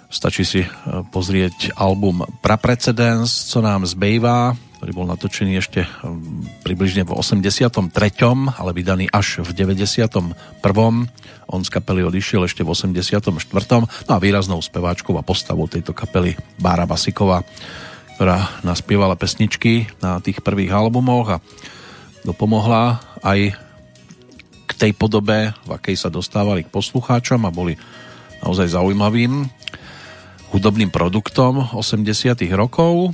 Stačí si e, pozrieť album Praprecedens, co nám zbejvá, ktorý bol natočený ešte e, približne v 83., ale vydaný až v 91. On z kapely odišiel ešte v 84. No a výraznou speváčkou a postavou tejto kapely Bára Basiková ktorá naspievala pesničky na tých prvých albumoch a dopomohla aj k tej podobe, v akej sa dostávali k poslucháčom a boli naozaj zaujímavým hudobným produktom 80 rokov,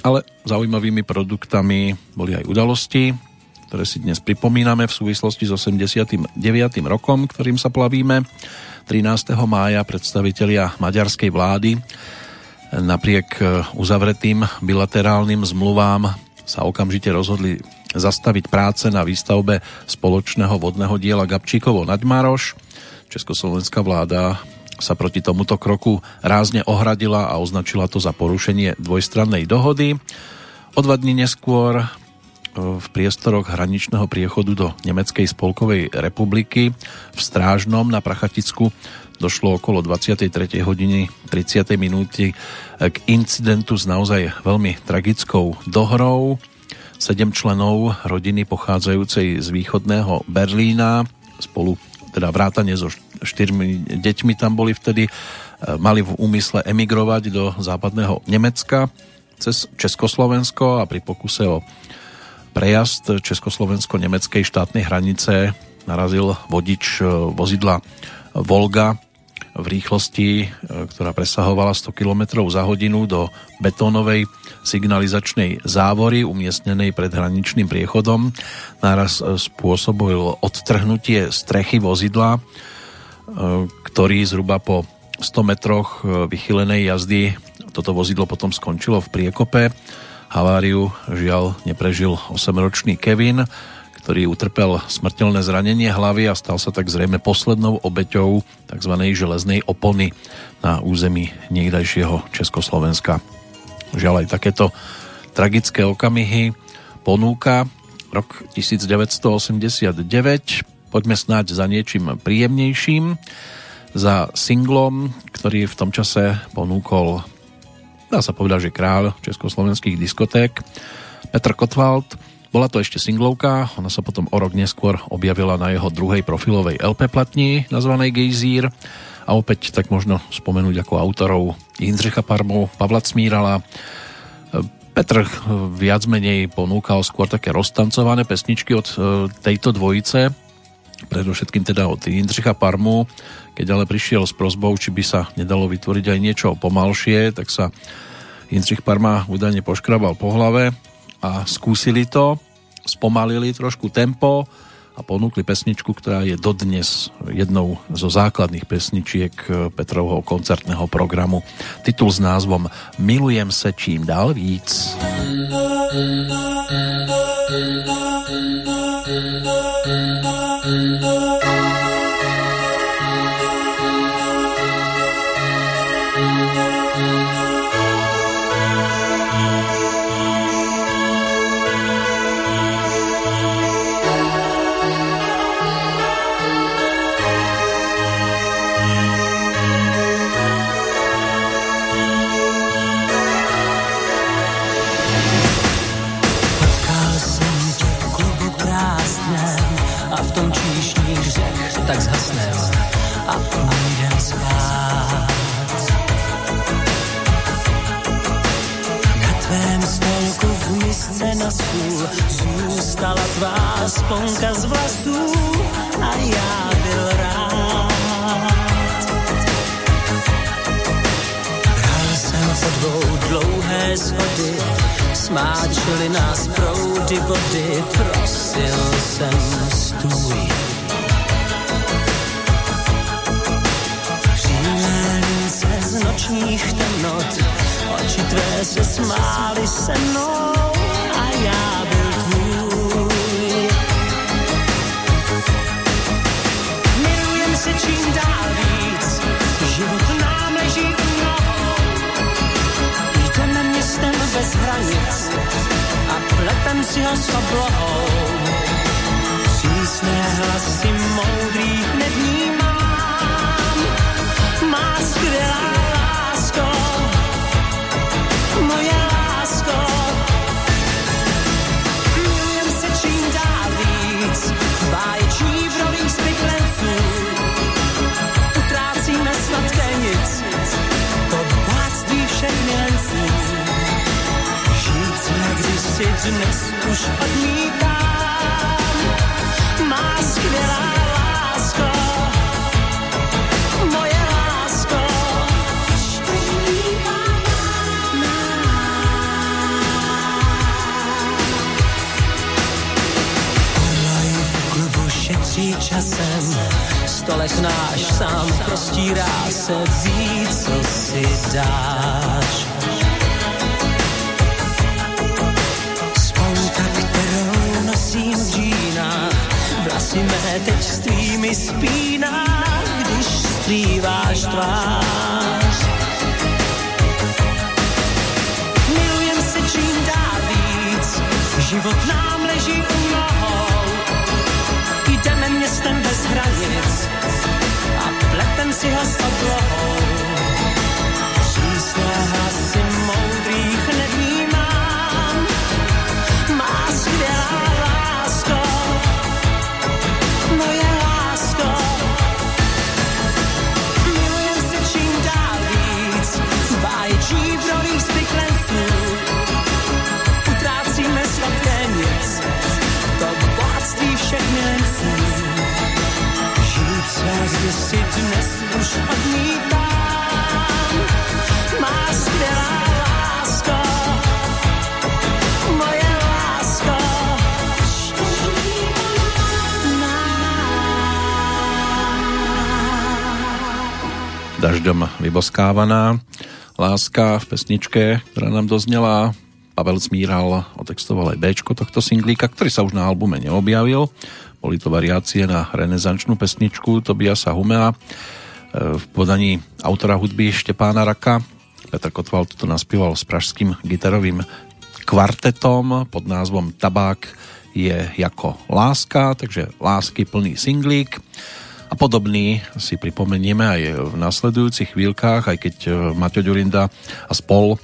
ale zaujímavými produktami boli aj udalosti, ktoré si dnes pripomíname v súvislosti s 89. rokom, ktorým sa plavíme. 13. mája predstavitelia maďarskej vlády napriek e, uzavretým bilaterálnym zmluvám sa okamžite rozhodli zastaviť práce na výstavbe spoločného vodného diela Gabčíkovo Naďmaroš. Československá vláda sa proti tomuto kroku rázne ohradila a označila to za porušenie dvojstrannej dohody. O dva dní neskôr e, v priestoroch hraničného priechodu do Nemeckej spolkovej republiky v Strážnom na Prachaticku došlo okolo 23. hodiny 30. minúty k incidentu s naozaj veľmi tragickou dohrou. Sedem členov rodiny pochádzajúcej z východného Berlína spolu teda vrátane so štyrmi deťmi tam boli vtedy, e, mali v úmysle emigrovať do západného Nemecka cez Československo a pri pokuse o prejazd Československo-nemeckej štátnej hranice narazil vodič e, vozidla Volga v rýchlosti, e, ktorá presahovala 100 km za hodinu do betónovej signalizačnej závory umiestnenej pred hraničným priechodom. Náraz e, spôsobil odtrhnutie strechy vozidla, e, ktorý zhruba po 100 metroch vychylenej jazdy toto vozidlo potom skončilo v priekope. Haváriu žiaľ neprežil 8-ročný Kevin, ktorý utrpel smrteľné zranenie hlavy a stal sa tak zrejme poslednou obeťou tzv. železnej opony na území niekdajšieho Československa. Žiaľ aj takéto tragické okamihy ponúka rok 1989. Poďme snáď za niečím príjemnejším, za singlom, ktorý v tom čase ponúkol, dá sa povedať, že kráľ československých diskoték, Petr Kotwald, bola to ešte singlovka, ona sa potom o rok neskôr objavila na jeho druhej profilovej LP platni nazvanej Gejzír. A opäť tak možno spomenúť ako autorov Jindřicha Parmu, Pavla Cmírala. Petr viac menej ponúkal skôr také roztancované pesničky od e, tejto dvojice. Predovšetkým teda od Jindřicha Parmu, keď ale prišiel s prozbou, či by sa nedalo vytvoriť aj niečo pomalšie, tak sa Jindřich Parma údajne poškrabal po hlave a skúsili to, spomalili trošku tempo a ponúkli pesničku, ktorá je dodnes jednou zo základných pesničiek Petrovho koncertného programu. Titul s názvom Milujem se čím dál víc. Potkal stůl zůstala tvá sponka z vlasů a já byl rád. Bral jsem po dvou dlouhé schody, smáčely nás proudy vody, prosil jsem stůj. Z nočních temnot, oči tvé se smály se mnou Čím dál život nám leží u nohou. Městem bez hranic a pletem si ho s oblohou. Přísné hlasy moudrých dnes už odmítám. Má skvělá lásko, moje lásko. Olej v klubu šetří časem, stolek náš sám prostírá se víc, co si dáš. Vlasy mé teď s tvými spíná, když skrýváš tvář. Milujem se čím dál víc, život nám leží u nohou. Jdeme městem bez hranic a pletem si ho s oblohou. Kdysi dnes už odmítám. Má skvělá lásko, moje lásko. dažďom vyboskávaná láska v pesničke, ktorá nám doznela. Pavel Smíral otextoval aj B tohto singlíka, ktorý sa už na albume neobjavil. Boli to variácie na renesančnú pesničku Tobiasa Humea e, v podaní autora hudby Štepána Raka. Petr Kotval toto naspieval s pražským gitarovým kvartetom pod názvom Tabák je ako láska, takže lásky plný singlík. A podobný si pripomenieme aj v nasledujúcich chvíľkach, aj keď e, Maťo Ďurinda a spol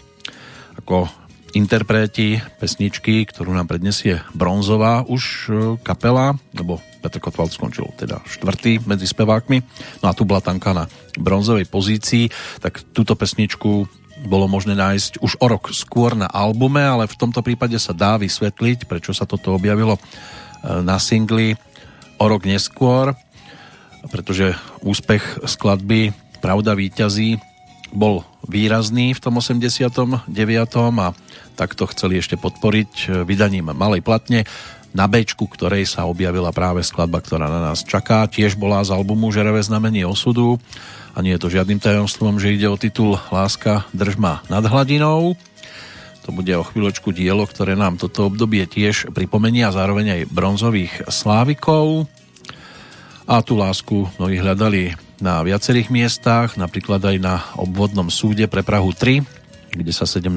ako interpreti pesničky, ktorú nám prednesie bronzová už e, kapela, lebo Petr Kotval skončil teda štvrtý medzi spevákmi. No a tu bola tanka na bronzovej pozícii, tak túto pesničku bolo možné nájsť už o rok skôr na albume, ale v tomto prípade sa dá vysvetliť, prečo sa toto objavilo e, na singli o rok neskôr, pretože úspech skladby Pravda víťazí bol výrazný v tom 89. a takto chceli ešte podporiť vydaním malej platne na B, ktorej sa objavila práve skladba, ktorá na nás čaká. Tiež bola z albumu Žerové znamenie osudu a nie je to žiadnym tajomstvom, že ide o titul Láska držma nad hladinou. To bude o chvíľočku dielo, ktoré nám toto obdobie tiež pripomenia zároveň aj bronzových slávikov. A tú lásku mnohí hľadali na viacerých miestach, napríklad aj na obvodnom súde pre Prahu 3, kde sa 17.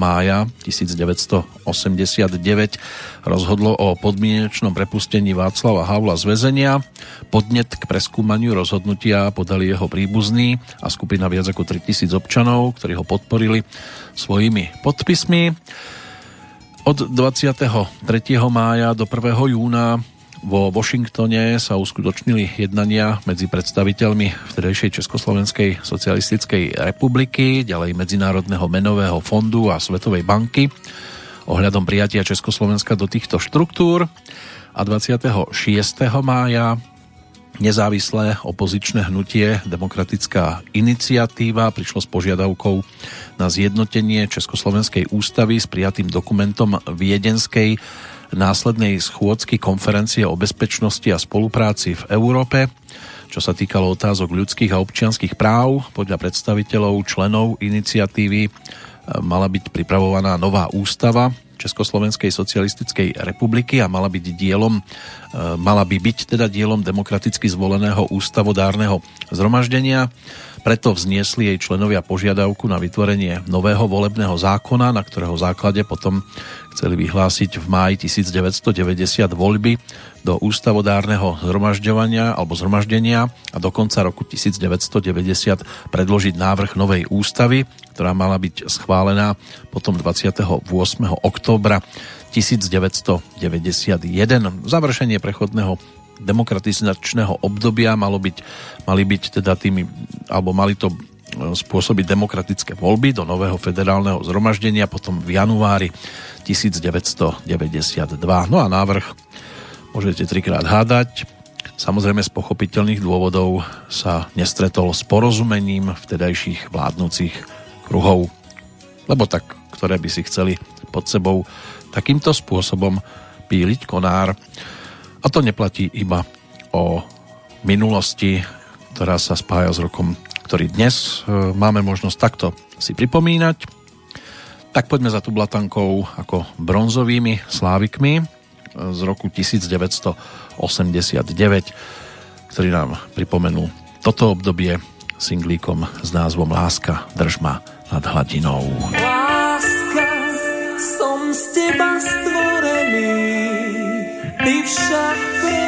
mája 1989 rozhodlo o podmienečnom prepustení Václava Havla z väzenia. Podnet k preskúmaniu rozhodnutia podali jeho príbuzní a skupina viac ako 3000 občanov, ktorí ho podporili svojimi podpismi. Od 23. mája do 1. júna vo Washingtone sa uskutočnili jednania medzi predstaviteľmi vtedejšej Československej socialistickej republiky, ďalej Medzinárodného menového fondu a Svetovej banky ohľadom prijatia Československa do týchto štruktúr a 26. mája nezávislé opozičné hnutie Demokratická iniciatíva prišlo s požiadavkou na zjednotenie Československej ústavy s prijatým dokumentom Viedenskej následnej schôdzky konferencie o bezpečnosti a spolupráci v Európe, čo sa týkalo otázok ľudských a občianských práv. Podľa predstaviteľov členov iniciatívy e, mala byť pripravovaná nová ústava Československej socialistickej republiky a mala byť dielom, e, mala by byť teda dielom demokraticky zvoleného ústavodárneho zhromaždenia. Preto vzniesli jej členovia požiadavku na vytvorenie nového volebného zákona, na ktorého základe potom chceli vyhlásiť v máji 1990 voľby do ústavodárneho zhromažďovania alebo zhromaždenia a do konca roku 1990 predložiť návrh novej ústavy, ktorá mala byť schválená potom 28. októbra 1991. Završenie prechodného demokratizačného obdobia malo byť, mali byť teda tými, alebo mali to spôsobiť demokratické voľby do nového federálneho zhromaždenia potom v januári 1992. No a návrh môžete trikrát hádať. Samozrejme z pochopiteľných dôvodov sa nestretol s porozumením vtedajších vládnúcich kruhov, lebo tak, ktoré by si chceli pod sebou takýmto spôsobom píliť konár. A to neplatí iba o minulosti, ktorá sa spája s rokom ktorý dnes e, máme možnosť takto si pripomínať. Tak poďme za tú blatankou ako bronzovými slávikmi e, z roku 1989, ktorý nám pripomenul toto obdobie singlíkom s názvom Láska držma nad hladinou. Láska, som z teba stvorený, ty však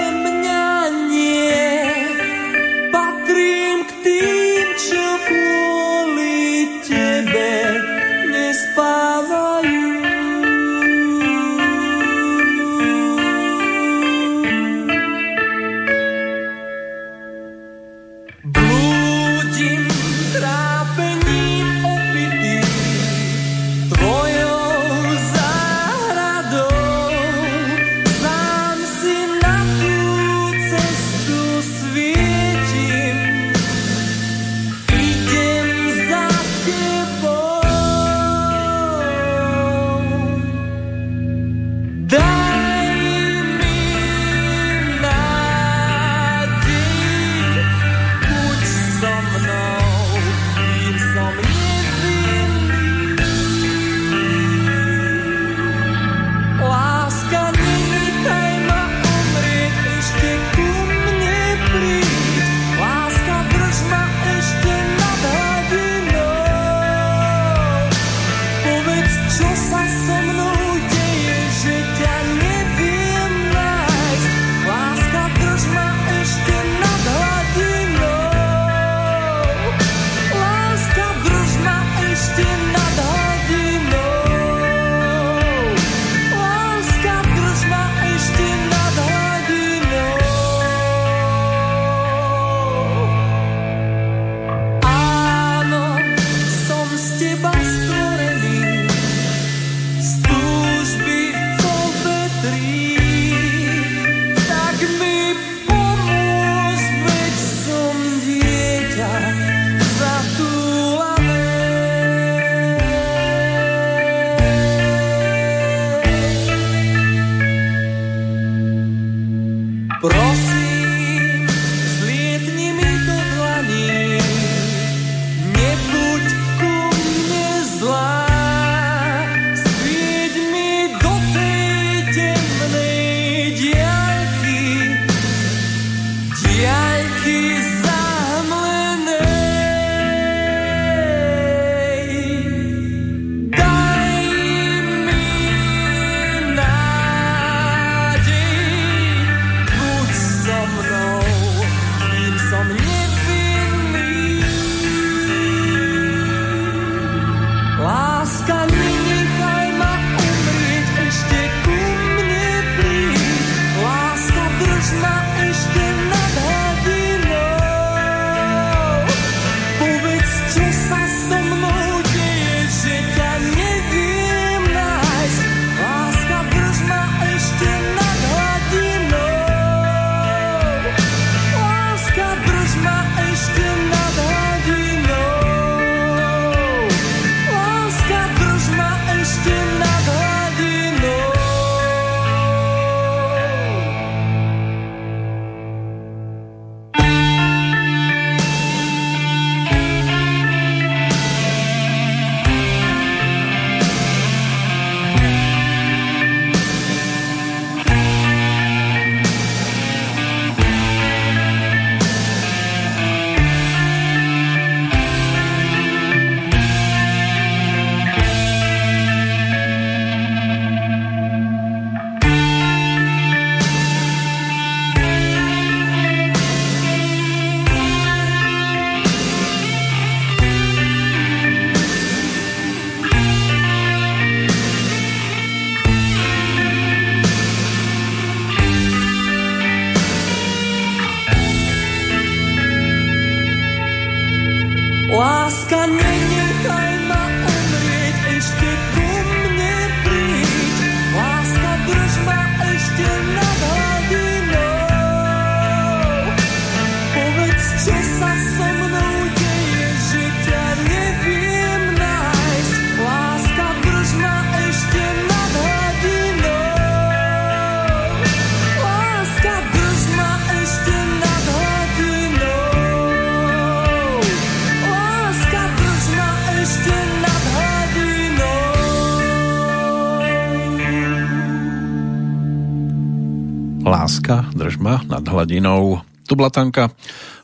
hladinou. Tublatanka.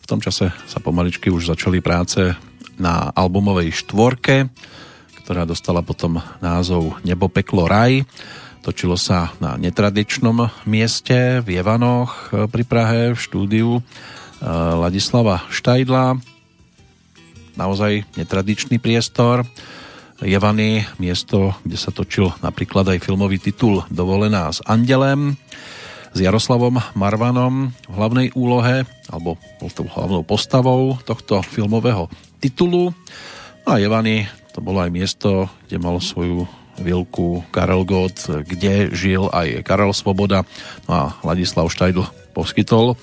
V tom čase sa pomaličky už začali práce na albumovej štvorke, ktorá dostala potom názov Nebo, peklo, raj. Točilo sa na netradičnom mieste v Jevanoch e, pri Prahe v štúdiu e, Ladislava Štajdla. Naozaj netradičný priestor. Jevany, miesto, kde sa točil napríklad aj filmový titul Dovolená s Andelem s Jaroslavom Marvanom v hlavnej úlohe, alebo bol tou hlavnou postavou tohto filmového titulu. No a Jevany, to bolo aj miesto, kde mal svoju vilku Karel Gott, kde žil aj Karel Svoboda. No a Ladislav Štajdl poskytol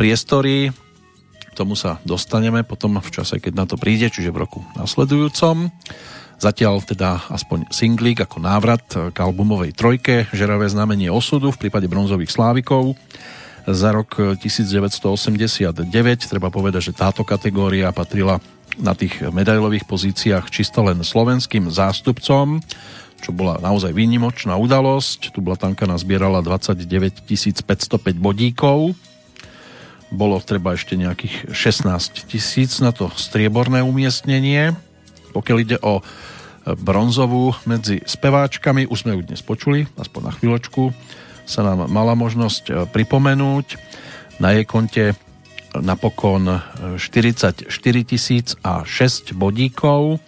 priestory. K tomu sa dostaneme potom v čase, keď na to príde, čiže v roku nasledujúcom. Zatiaľ teda aspoň singlík ako návrat k albumovej trojke Žeravé znamenie osudu v prípade bronzových slávikov za rok 1989. Treba povedať, že táto kategória patrila na tých medailových pozíciách čisto len slovenským zástupcom, čo bola naozaj výnimočná udalosť. Tu Blatanka nazbierala 29 505 bodíkov. Bolo treba ešte nejakých 16 tisíc na to strieborné umiestnenie. Pokiaľ ide o bronzovú medzi speváčkami, už sme ju dnes počuli, aspoň na chvíľočku, sa nám mala možnosť e, pripomenúť. Na jej konte napokon 44 tisíc a 6 bodíkov.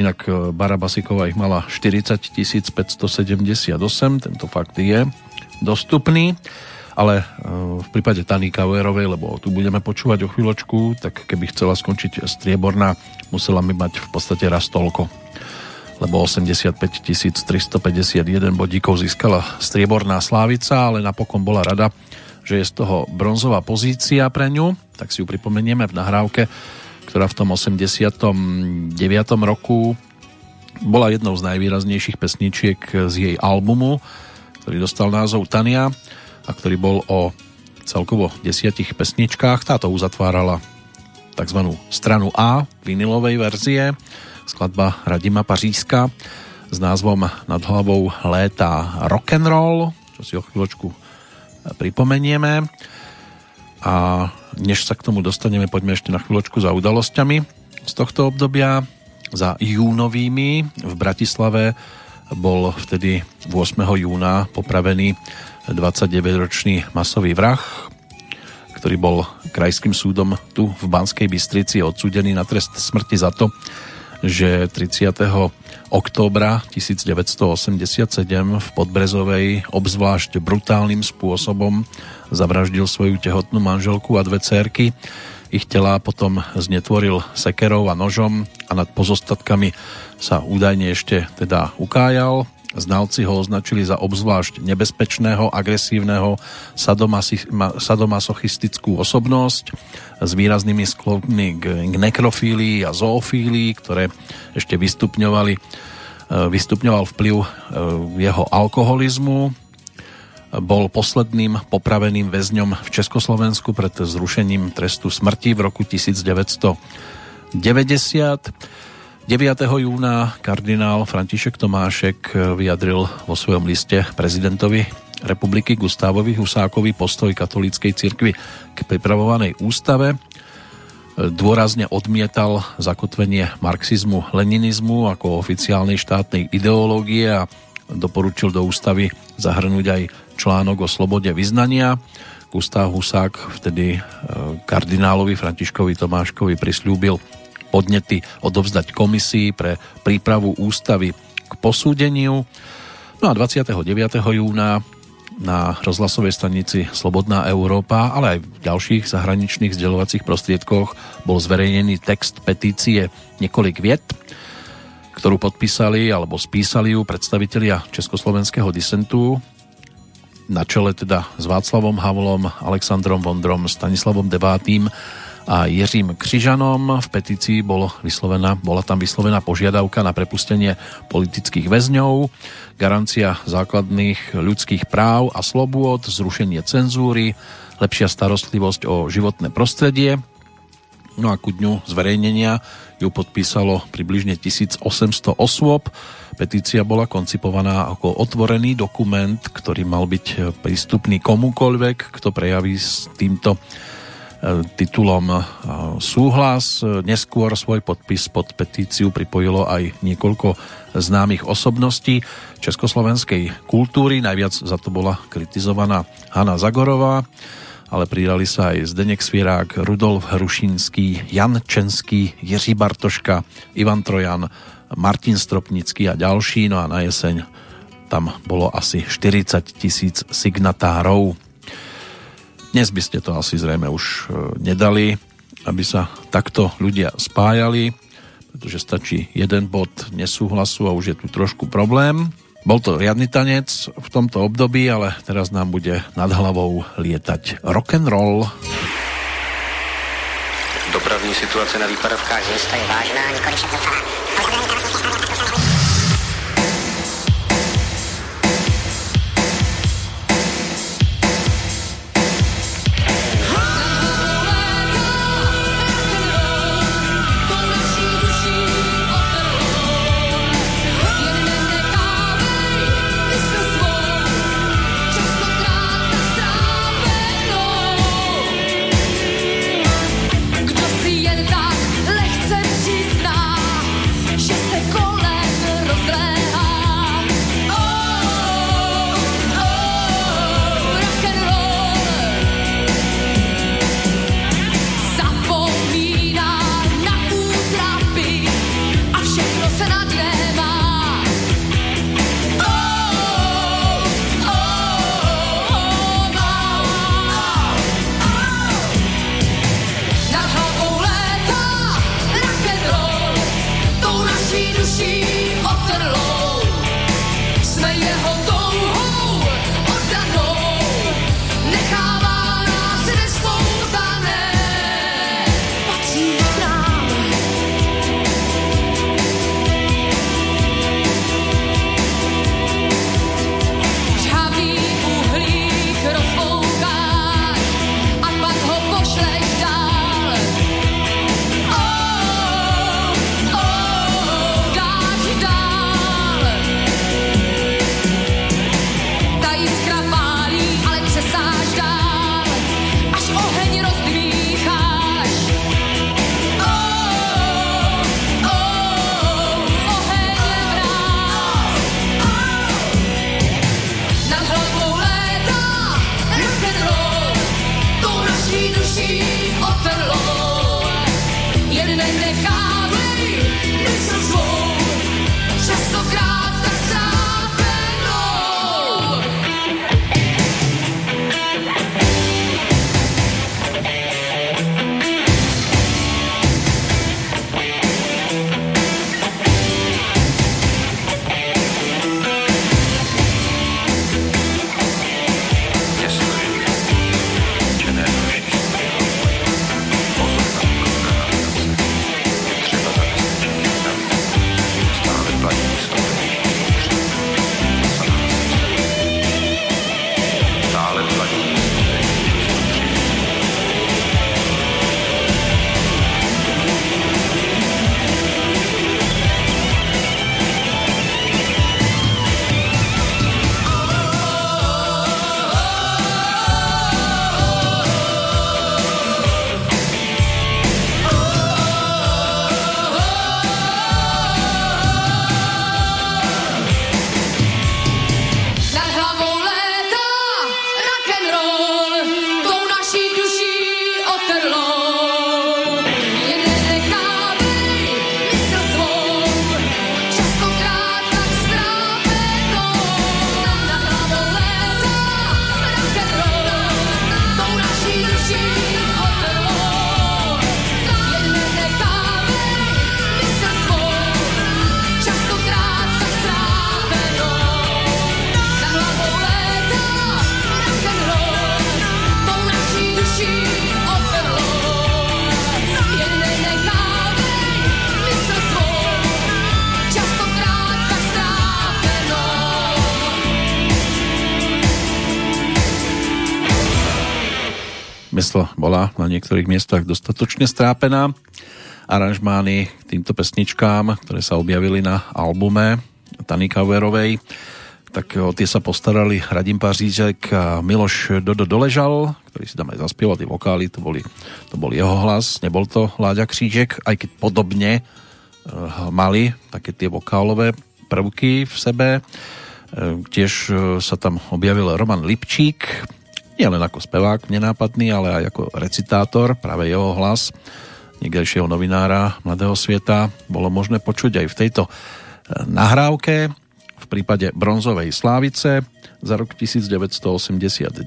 Inak e, Bara Basiková ich mala 40 578, tento fakt je dostupný. Ale e, v prípade Tany Kauerovej, lebo tu budeme počúvať o chvíľočku, tak keby chcela skončiť strieborná, musela mi mať v podstate raz toľko lebo 85 351 bodíkov získala strieborná Slávica, ale napokon bola rada, že je z toho bronzová pozícia pre ňu, tak si ju pripomenieme v nahrávke, ktorá v tom 89. roku bola jednou z najvýraznejších pesničiek z jej albumu, ktorý dostal názov Tania a ktorý bol o celkovo desiatich pesničkách. Táto uzatvárala tzv. stranu A vinilovej verzie skladba Radima Paříska s názvom Nad hlavou léta rock'n'roll, čo si o chvíľočku pripomenieme. A než sa k tomu dostaneme, poďme ešte na chvíľočku za udalosťami z tohto obdobia. Za júnovými v Bratislave bol vtedy 8. júna popravený 29-ročný masový vrah, ktorý bol krajským súdom tu v Banskej Bystrici odsúdený na trest smrti za to, že 30. októbra 1987 v Podbrezovej obzvlášť brutálnym spôsobom zavraždil svoju tehotnú manželku a dve cérky. Ich telá potom znetvoril sekerov a nožom a nad pozostatkami sa údajne ešte teda ukájal. Znalci ho označili za obzvlášť nebezpečného, agresívneho sadomasochistickú osobnosť s výraznými sklonmi k, nekrofílii a zoofílii, ktoré ešte vystupňovali, e, vystupňoval vplyv e, jeho alkoholizmu. Bol posledným popraveným väzňom v Československu pred zrušením trestu smrti v roku 1990. 9. júna kardinál František Tomášek vyjadril vo svojom liste prezidentovi republiky Gustávovi Husákovi postoj katolíckej cirkvi k pripravovanej ústave. Dôrazne odmietal zakotvenie marxizmu, leninizmu ako oficiálnej štátnej ideológie a doporučil do ústavy zahrnúť aj článok o slobode vyznania. Gustav Husák vtedy e, kardinálovi Františkovi Tomáškovi prislúbil podnety odovzdať komisii pre prípravu ústavy k posúdeniu. No a 29. júna na rozhlasovej stanici Slobodná Európa, ale aj v ďalších zahraničných zdieľovacích prostriedkoch bol zverejnený text petície niekoľk viet, ktorú podpísali alebo spísali ju predstavitelia Československého disentu na čele teda s Václavom Havlom, Alexandrom Vondrom, Stanislavom Devátým a Jiřím Křižanom. V petícii bol vyslovená, bola tam vyslovená požiadavka na prepustenie politických väzňov, garancia základných ľudských práv a slobôd, zrušenie cenzúry, lepšia starostlivosť o životné prostredie. No a ku dňu zverejnenia ju podpísalo približne 1800 osôb. Petícia bola koncipovaná ako otvorený dokument, ktorý mal byť prístupný komukoľvek, kto prejaví s týmto titulom e, súhlas. Neskôr svoj podpis pod petíciu pripojilo aj niekoľko známych osobností československej kultúry. Najviac za to bola kritizovaná Hanna Zagorová, ale pridali sa aj Zdenek Svierák, Rudolf Hrušinský, Jan Čenský, Jiří Bartoška, Ivan Trojan, Martin Stropnický a ďalší. No a na jeseň tam bolo asi 40 tisíc signatárov. Dnes by ste to asi zrejme už e, nedali, aby sa takto ľudia spájali, pretože stačí jeden bod nesúhlasu a už je tu trošku problém. Bol to riadny tanec v tomto období, ale teraz nám bude nad hlavou lietať rock and roll. Dopravní situace na výpadovkách města je vážná, nikoli však niektorých miestach dostatočne strápená. Aranžmány k týmto pesničkám, ktoré sa objavili na albume Tany Kauerovej, tak o tie sa postarali Radim Pařížek a Miloš Dodo Doležal, ktorý si tam aj zaspieval tie vokály, to, boli, to bol jeho hlas, nebol to Láďa Křížek, aj keď podobne uh, mali také tie vokálové prvky v sebe. Uh, tiež uh, sa tam objavil Roman Lipčík, nie len ako spevák nenápadný, ale aj ako recitátor, práve jeho hlas niekdejšieho novinára Mladého sveta bolo možné počuť aj v tejto nahrávke v prípade bronzovej slávice za rok 1989.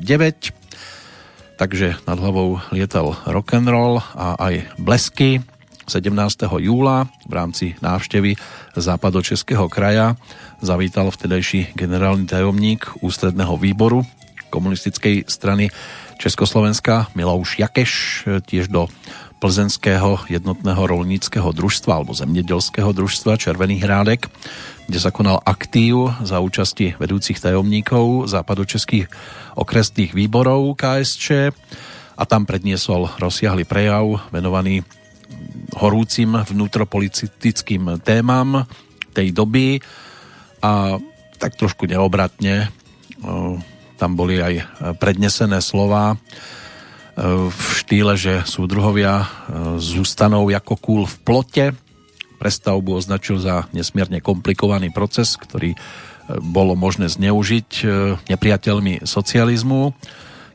Takže nad hlavou lietal rock'n'roll a aj blesky 17. júla v rámci návštevy západočeského kraja zavítal vtedajší generálny tajomník ústredného výboru komunistickej strany Československa. Milouš Jakeš tiež do plzenského jednotného rolníckého družstva alebo zemnedelského družstva Červený hrádek, kde sa konal aktív za účasti vedúcich tajomníkov západočeských okresných výborov KSČ a tam predniesol rozsiahly prejav venovaný horúcim vnútropolitickým témam tej doby. A tak trošku neobratne tam boli aj prednesené slova v štýle, že súdruhovia e, zústanou ako kúl v plote. Prestavbu označil za nesmierne komplikovaný proces, ktorý e, bolo možné zneužiť e, nepriateľmi socializmu.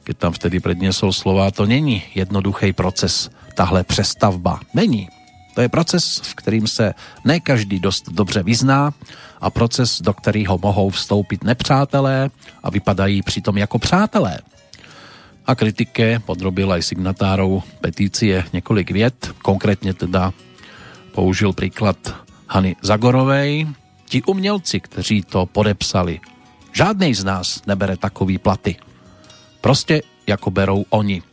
Keď tam vtedy predniesol slova, to není jednoduchý proces, tahle přestavba. Není. To je proces, v kterým se ne každý dost dobře vyzná a proces, do kterého mohou vstoupit nepřátelé a vypadají přitom jako přátelé a kritike podrobil aj signatárov petície niekoľk viet, konkrétne teda použil príklad Hany Zagorovej. Ti umělci, kteří to podepsali, žádnej z nás nebere takový platy. Prostě jako berou oni.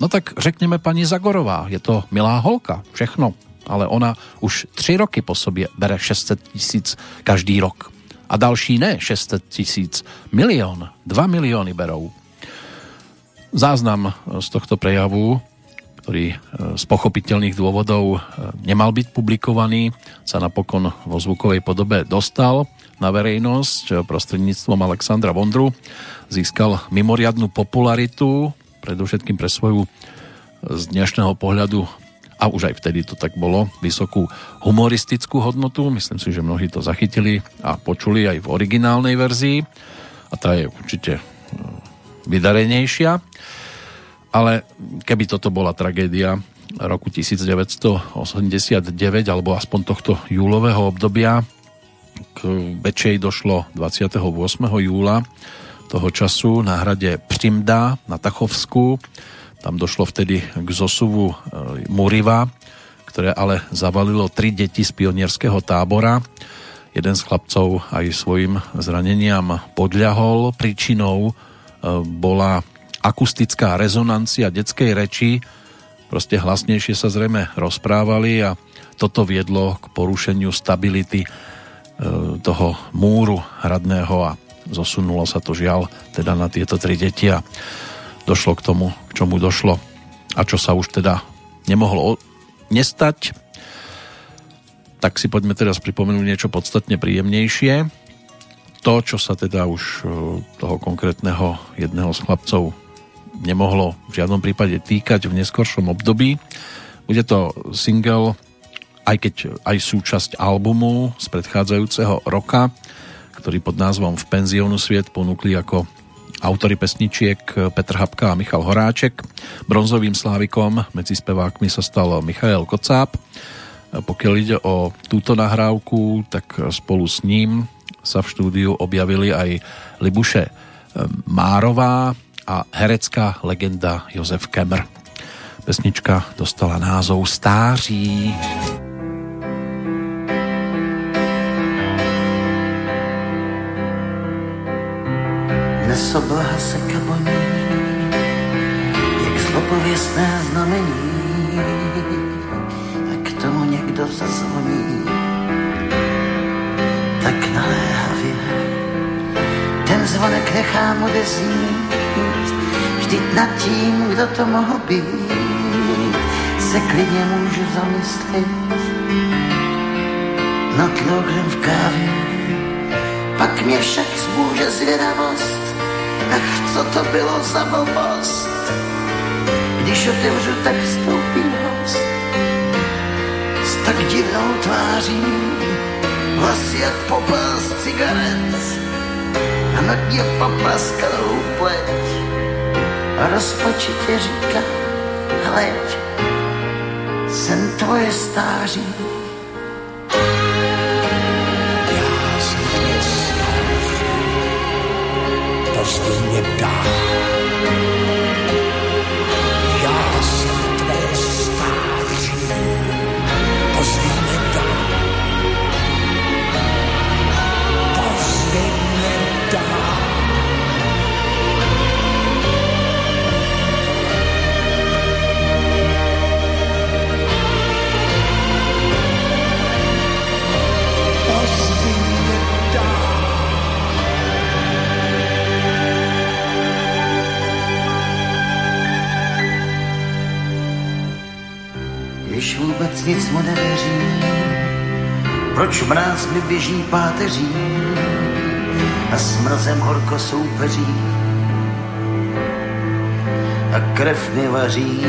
No tak řekněme paní Zagorová, je to milá holka, všechno, ale ona už tři roky po sobě bere 600 tisíc každý rok. A další ne 600 tisíc, milión, dva milióny berou. Záznam z tohto prejavu, ktorý e, z pochopiteľných dôvodov e, nemal byť publikovaný, sa napokon vo zvukovej podobe dostal na verejnosť prostredníctvom Alexandra Vondru. Získal mimoriadnú popularitu, predovšetkým pre svoju z dnešného pohľadu a už aj vtedy to tak bolo, vysokú humoristickú hodnotu. Myslím si, že mnohí to zachytili a počuli aj v originálnej verzii a tá je určite vydarenejšia. Ale keby toto bola tragédia roku 1989 alebo aspoň tohto júlového obdobia, k väčšej došlo 28. júla toho času na hrade Přimda na Tachovsku. Tam došlo vtedy k zosuvu e, Muriva, ktoré ale zavalilo tri deti z pionierského tábora. Jeden z chlapcov aj svojim zraneniam podľahol. Príčinou bola akustická rezonancia detskej reči, proste hlasnejšie sa zrejme rozprávali a toto viedlo k porušeniu stability e, toho múru hradného a zosunulo sa to žiaľ teda na tieto tri deti a došlo k tomu, k čomu došlo a čo sa už teda nemohlo nestať. Tak si poďme teraz pripomenúť niečo podstatne príjemnejšie to, čo sa teda už e, toho konkrétneho jedného z chlapcov nemohlo v žiadnom prípade týkať v neskoršom období. Bude to single, aj keď aj súčasť albumu z predchádzajúceho roka, ktorý pod názvom V penziónu sviet ponúkli ako autory pesničiek Petr Habka a Michal Horáček. Bronzovým slávikom medzi spevákmi sa stal Michael Kocáb. Pokiaľ ide o túto nahrávku, tak spolu s ním sa v štúdiu objavili aj Libuše eh, Márová a herecká legenda Jozef Kemr. Pesnička dostala názov Stáří. Dnes oblaha se kaboní, jak zlopověstné znamení, a k tomu někdo zazvoní tak naléhavě. Ten zvonek nechám odeznít, Vždyť nad tím, kdo to mohl být, se klidně můžu zamyslet nad logrem v kávě. Pak mě však zbůže zvědavost, ach, co to bylo za blbost. Když otevřu, tak vstoupí host s tak divnou tváří, vlasy jak popel z cigaret a nad ně poplaskalou pleť a rozpačitě říká, hleď, jsem tvoje stáří. Pozvi mě Vůbec nic mu nevěřím, proč mráz mi běží páteří a s mrazem horko soupeří a krev mi vaří.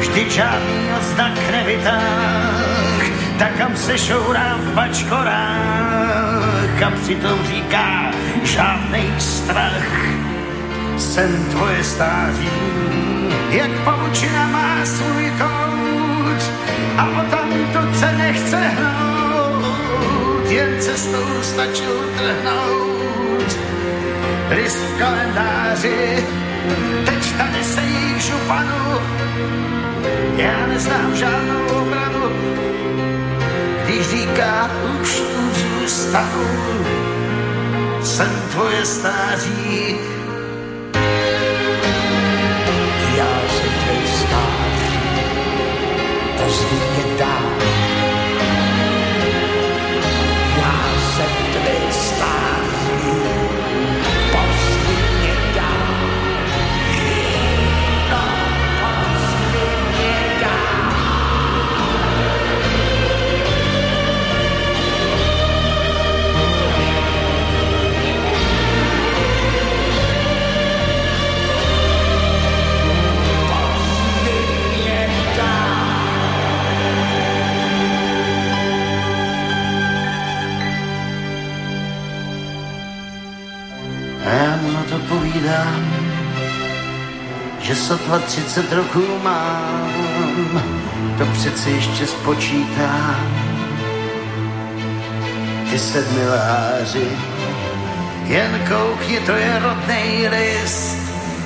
Vždyť žádný odznak nevytáh, tak kam se šourá v bačkorách a přitom říká žádnej strach. Jsem tvoje stáří, jak pavučina má svůj a o tamto se nechce hnout, jen cestou stačil trhnout. List v kalendáři, teď tady se jich županu, já neznám žádnou obranu, když říká, už tu zůstanu, jsem tvoje stáří, pozvi mě dál. Já jsem povídám, že sotva 30 roků mám, to přece ještě spočítám. Ty sedmiláři, jen koukni, to je rodnej list,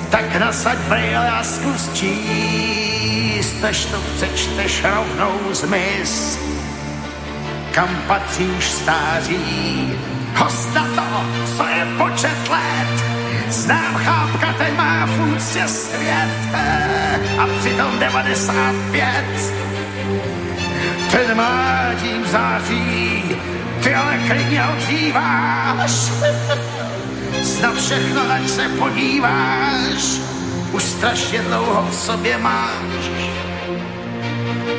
tak nasaď brýle a zkus číst, než to přečteš rovnou zmiz. Kam patříš stáří, host na to, co je počet let, Znám chápka, ten má v úctě svět a přitom 95. Ten má tím září, ty ale klidně odříváš. Snad všechno, ať se podíváš, už strašně dlouho v sobě máš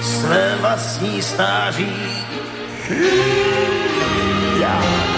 své vlastní stáří. Já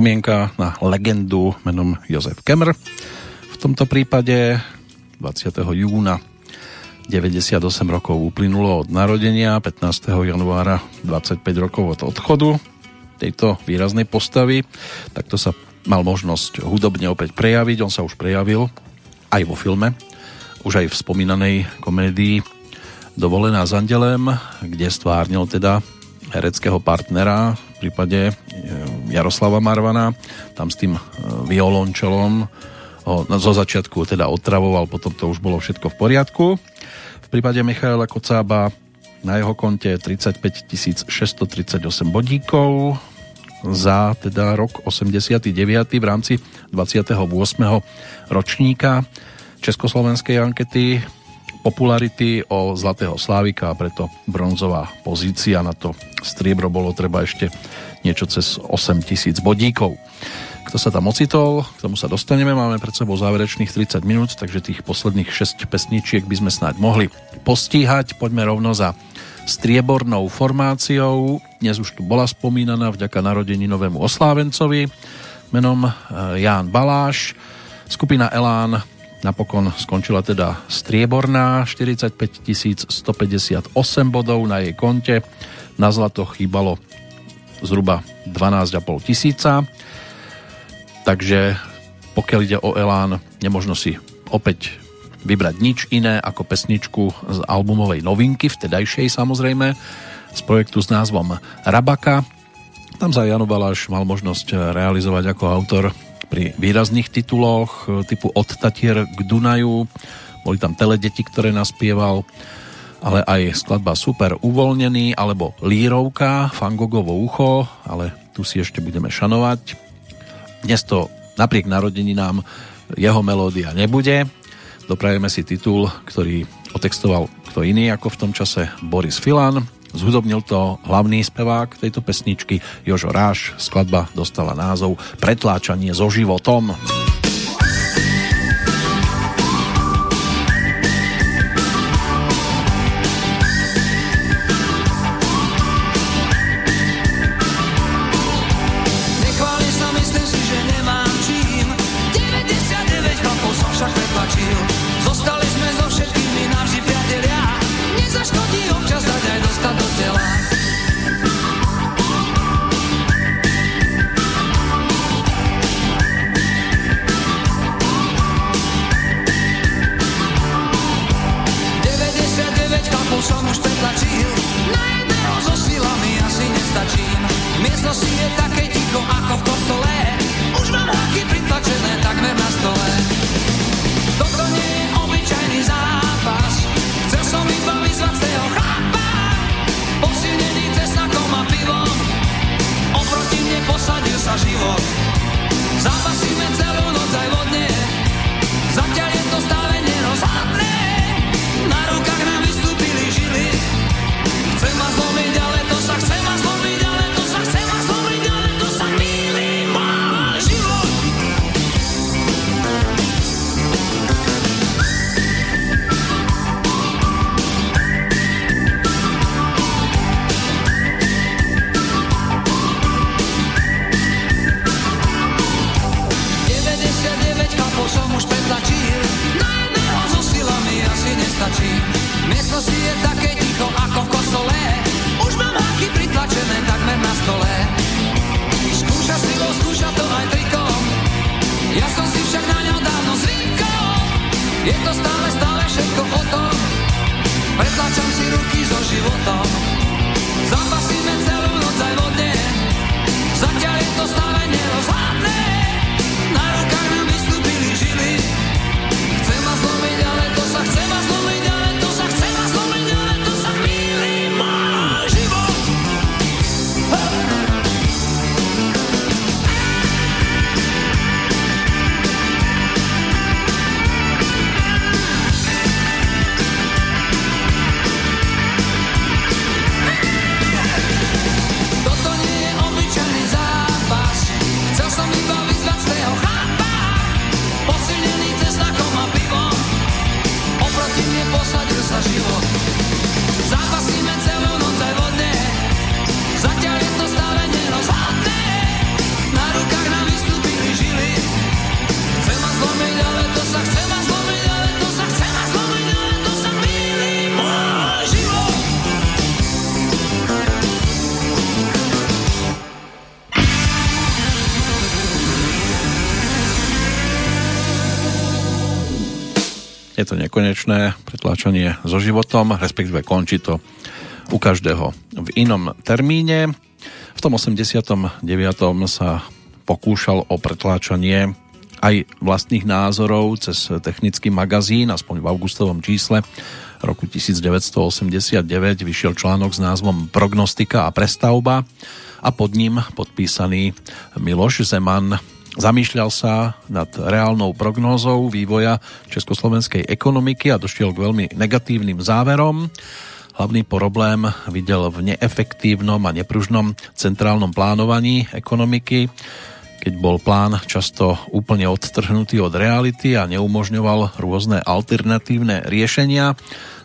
Spomienka na legendu menom Jozef Kemr. V tomto prípade 20. júna 98 rokov uplynulo od narodenia, 15. januára 25 rokov od odchodu tejto výraznej postavy. Takto sa mal možnosť hudobne opäť prejaviť. On sa už prejavil aj vo filme, už aj v spomínanej komédii Dovolená s Andelem, kde stvárnil teda hereckého partnera v prípade Jaroslava Marvana. Tam s tým e, violončelom ho zo začiatku teda otravoval, potom to už bolo všetko v poriadku. V prípade Michaela Kocába na jeho konte 35 638 bodíkov za teda rok 89. v rámci 28. ročníka Československej ankety popularity o Zlatého Slávika a preto bronzová pozícia. Na to striebro bolo treba ešte niečo cez 8 tisíc bodíkov. Kto sa tam ocitol, k tomu sa dostaneme, máme pred sebou záverečných 30 minút, takže tých posledných 6 pesničiek by sme snáď mohli postíhať. Poďme rovno za striebornou formáciou. Dnes už tu bola spomínaná vďaka narodení novému oslávencovi menom eh, Ján Baláš. Skupina Elán napokon skončila teda strieborná, 45 158 bodov na jej konte. Na zlato chýbalo zhruba 12,5 tisíca. Takže pokiaľ ide o Elán, nemožno si opäť vybrať nič iné ako pesničku z albumovej novinky, vtedajšej samozrejme, z projektu s názvom Rabaka. Tam sa Jano Baláš mal možnosť realizovať ako autor pri výrazných tituloch typu Od Tatier k Dunaju. Boli tam teledeti, ktoré naspieval, ale aj skladba Super uvoľnený alebo Lírovka, Fangogovo ucho, ale tu si ešte budeme šanovať. Dnes to napriek narodeninám jeho melódia nebude, Doprajeme si titul, ktorý otextoval kto iný ako v tom čase Boris Filan. Zhudobnil to hlavný spevák tejto pesničky Jožo Ráš. Skladba dostala názov Pretláčanie so životom. Je to nekonečné pretláčanie so životom, respektíve končí to u každého v inom termíne. V tom 89. sa pokúšal o pretláčanie aj vlastných názorov cez technický magazín, aspoň v augustovom čísle roku 1989 vyšiel článok s názvom Prognostika a prestavba a pod ním podpísaný Miloš Zeman zamýšľal sa nad reálnou prognózou vývoja československej ekonomiky a došiel k veľmi negatívnym záverom. Hlavný problém videl v neefektívnom a nepružnom centrálnom plánovaní ekonomiky, keď bol plán často úplne odtrhnutý od reality a neumožňoval rôzne alternatívne riešenia.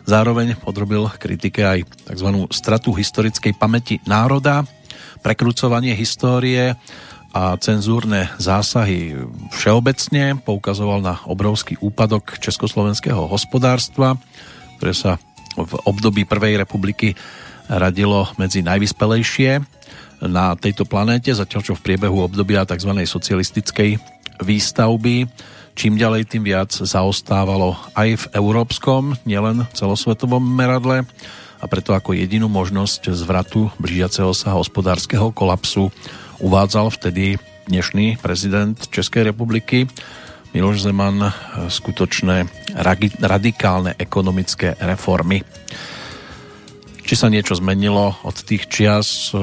Zároveň podrobil kritike aj tzv. stratu historickej pamäti národa, prekrucovanie histórie a cenzúrne zásahy všeobecne poukazoval na obrovský úpadok československého hospodárstva, ktoré sa v období Prvej republiky radilo medzi najvyspelejšie na tejto planéte, zatiaľ čo v priebehu obdobia tzv. socialistickej výstavby čím ďalej tým viac zaostávalo aj v európskom, nielen celosvetovom meradle a preto ako jedinú možnosť zvratu blížiaceho sa hospodárskeho kolapsu uvádzal vtedy dnešný prezident Českej republiky Miloš Zeman skutočné radikálne ekonomické reformy. Či sa niečo zmenilo od tých čias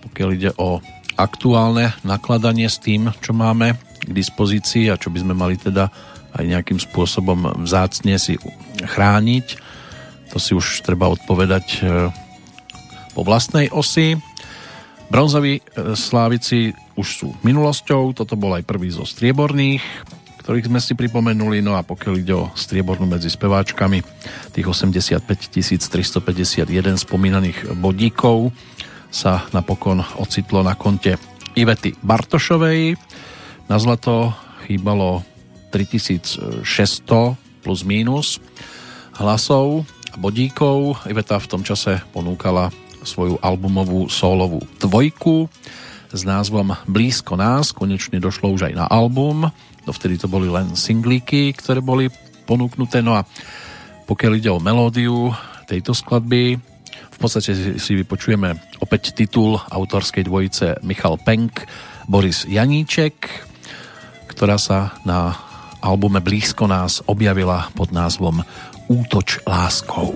pokiaľ ide o aktuálne nakladanie s tým, čo máme k dispozícii a čo by sme mali teda aj nejakým spôsobom vzácne si chrániť. To si už treba odpovedať e, po vlastnej osi. Bronzoví e, slávici už sú minulosťou, toto bol aj prvý zo strieborných, ktorých sme si pripomenuli, no a pokiaľ ide o striebornú medzi speváčkami, tých 85 351 spomínaných bodíkov, sa napokon ocitlo na konte Ivety Bartošovej. Na zlato chýbalo 3600 plus mínus hlasov a bodíkov. Iveta v tom čase ponúkala svoju albumovú solovú dvojku s názvom Blízko nás. Konečne došlo už aj na album. Dovtedy to boli len singlíky, ktoré boli ponúknuté. No a pokiaľ ide o melódiu tejto skladby, v podstate si vypočujeme opäť titul autorskej dvojice Michal Penk, Boris Janíček, ktorá sa na albume Blízko nás objavila pod názvom Útoč láskou.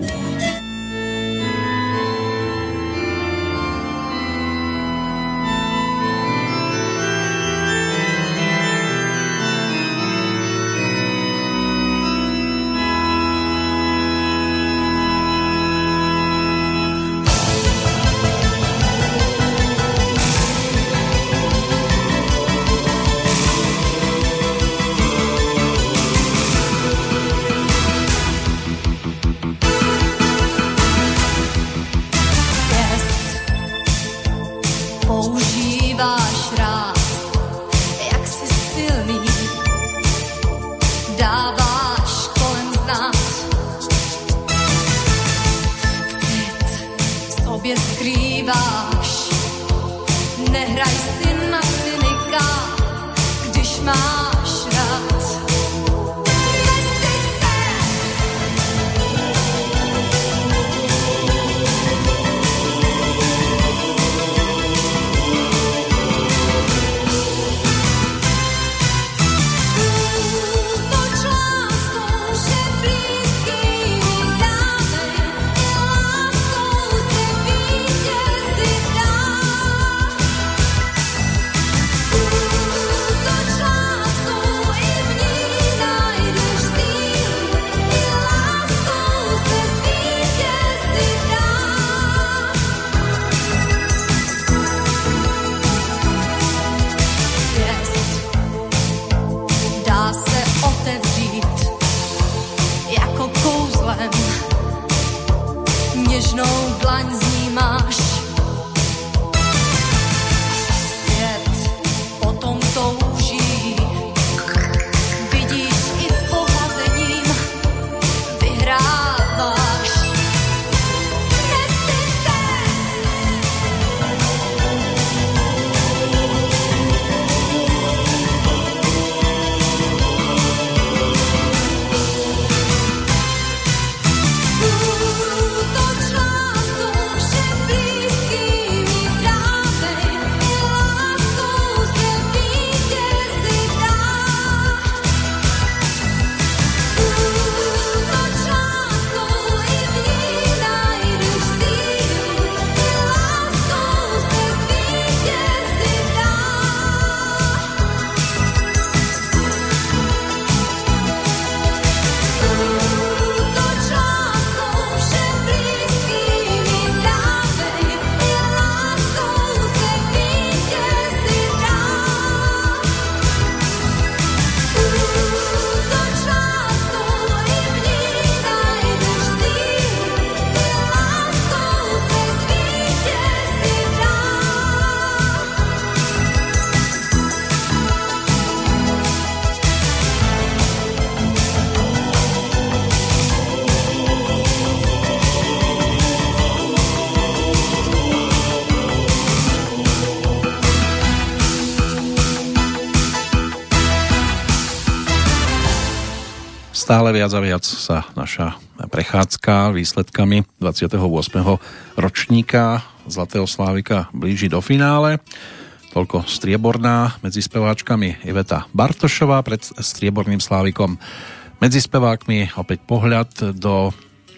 Stále viac a viac sa naša prechádzka výsledkami 28. ročníka Zlatého Slávika blíži do finále. Toľko strieborná medzi speváčkami Iveta Bartošová pred strieborným Slávikom. Medzi spevákmi opäť pohľad do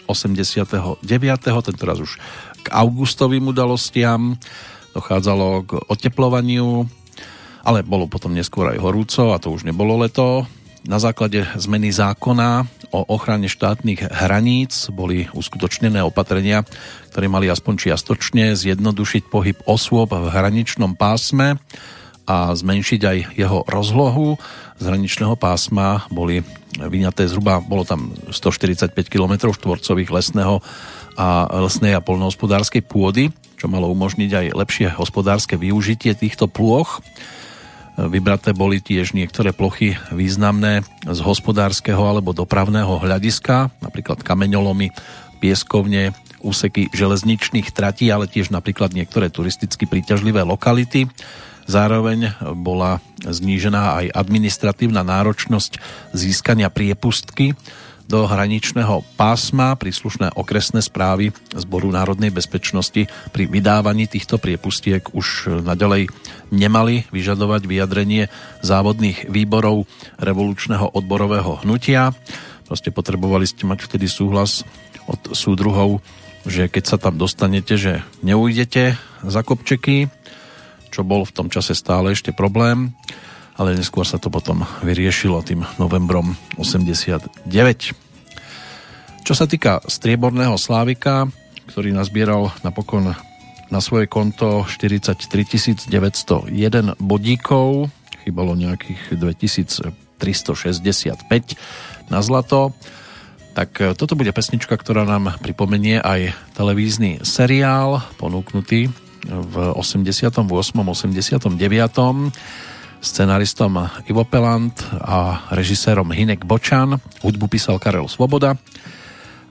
89. tentoraz už k augustovým udalostiam. Dochádzalo k oteplovaniu, ale bolo potom neskôr aj horúco a to už nebolo leto. Na základe zmeny zákona o ochrane štátnych hraníc boli uskutočnené opatrenia, ktoré mali aspoň čiastočne zjednodušiť pohyb osôb v hraničnom pásme a zmenšiť aj jeho rozlohu. Z hraničného pásma boli vyňaté zhruba, bolo tam 145 km štvorcových lesného a lesnej a polnohospodárskej pôdy, čo malo umožniť aj lepšie hospodárske využitie týchto plôch Vybraté boli tiež niektoré plochy významné z hospodárskeho alebo dopravného hľadiska, napríklad kameňolomy, pieskovne, úseky železničných tratí, ale tiež napríklad niektoré turisticky príťažlivé lokality. Zároveň bola znížená aj administratívna náročnosť získania priepustky do hraničného pásma. Príslušné okresné správy Zboru národnej bezpečnosti pri vydávaní týchto priepustiek už naďalej nemali vyžadovať vyjadrenie závodných výborov revolučného odborového hnutia. Proste potrebovali ste mať vtedy súhlas od súdruhov, že keď sa tam dostanete, že neujdete za kopčeky, čo bol v tom čase stále ešte problém ale neskôr sa to potom vyriešilo tým novembrom 89. Čo sa týka strieborného Slávika, ktorý nazbieral napokon na svoje konto 43 901 bodíkov, chybalo nejakých 2365 na zlato, tak toto bude pesnička, ktorá nám pripomenie aj televízny seriál ponúknutý v 88. 89 scenaristom Ivo Pelant a režisérom Hinek Bočan. Hudbu písal Karel Svoboda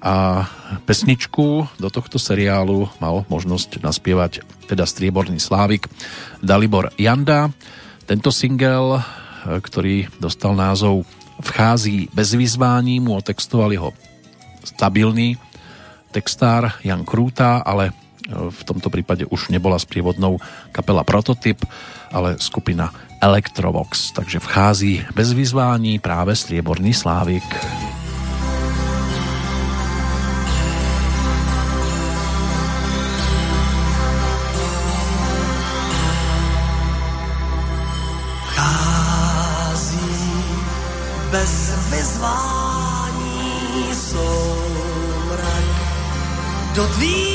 a pesničku do tohto seriálu mal možnosť naspievať teda Strieborný Slávik Dalibor Janda. Tento single, ktorý dostal názov Vchází bez vyzvání, mu otextoval jeho stabilný textár Jan Krúta, ale v tomto prípade už nebola sprievodnou kapela Prototyp, ale skupina Electrovox. Takže vchází bez vyzvání práve Strieborný Slávik. Bez vyzvání soumrak do tvých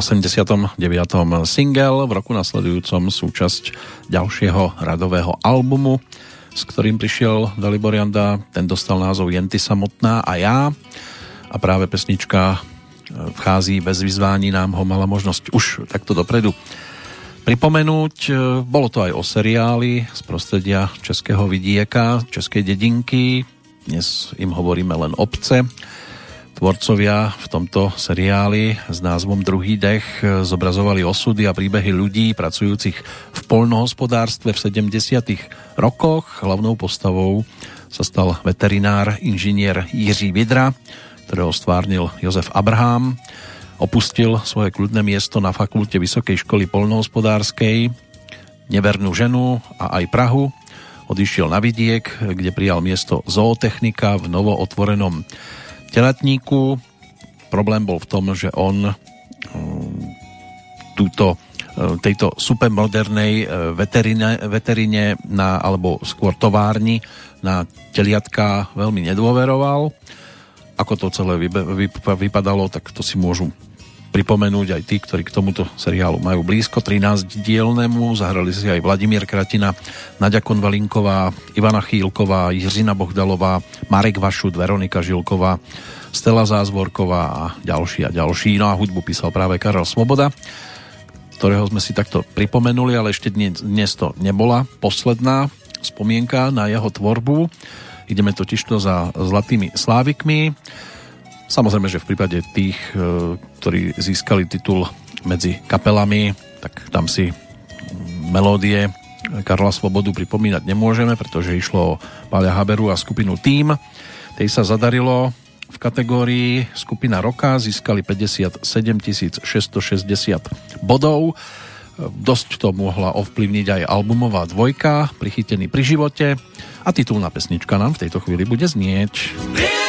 89. single, v roku nasledujúcom súčasť ďalšieho radového albumu, s ktorým prišiel Dalibor Janda. Ten dostal názov Jenty samotná a ja. A práve pesnička e, vchází bez vyzvání, nám ho mala možnosť už takto dopredu pripomenúť. E, bolo to aj o seriáli z prostredia českého vidieka, českej dedinky. Dnes im hovoríme len obce Tvorcovia v tomto seriáli s názvom Druhý dech zobrazovali osudy a príbehy ľudí pracujúcich v polnohospodárstve v 70. rokoch. Hlavnou postavou sa stal veterinár inžinier Jiří Vidra, ktorého stvárnil Jozef Abraham. Opustil svoje kľudné miesto na fakulte Vysokej školy polnohospodárskej, nevernú ženu a aj Prahu. Odišiel na vidiek, kde prijal miesto zootechnika v novootvorenom telatníku. Problém bol v tom, že on mm, túto e, tejto supermodernej e, veterine, veterine na, alebo skôr továrni na teliatka veľmi nedôveroval. Ako to celé vypadalo, tak to si môžu pripomenúť aj tí, ktorí k tomuto seriálu majú blízko. 13 dielnemu zahrali si aj Vladimír Kratina, Nadia Konvalinková, Ivana Chýlková, Jiřina Bohdalová, Marek Vašut, Veronika Žilková, Stella Zázvorková a ďalší a ďalší. No a hudbu písal práve Karel Svoboda, ktorého sme si takto pripomenuli, ale ešte dnes, dnes to nebola posledná spomienka na jeho tvorbu. Ideme totižto za Zlatými Slávikmi. Samozrejme, že v prípade tých, e, ktorí získali titul medzi kapelami, tak tam si melódie Karla Svobodu pripomínať nemôžeme, pretože išlo o Páľa Haberu a skupinu Team. Tej sa zadarilo v kategórii skupina roka, získali 57 660 bodov. Dosť to mohla ovplyvniť aj albumová dvojka, prichytený pri živote a titulná pesnička nám v tejto chvíli bude znieť. Yeah!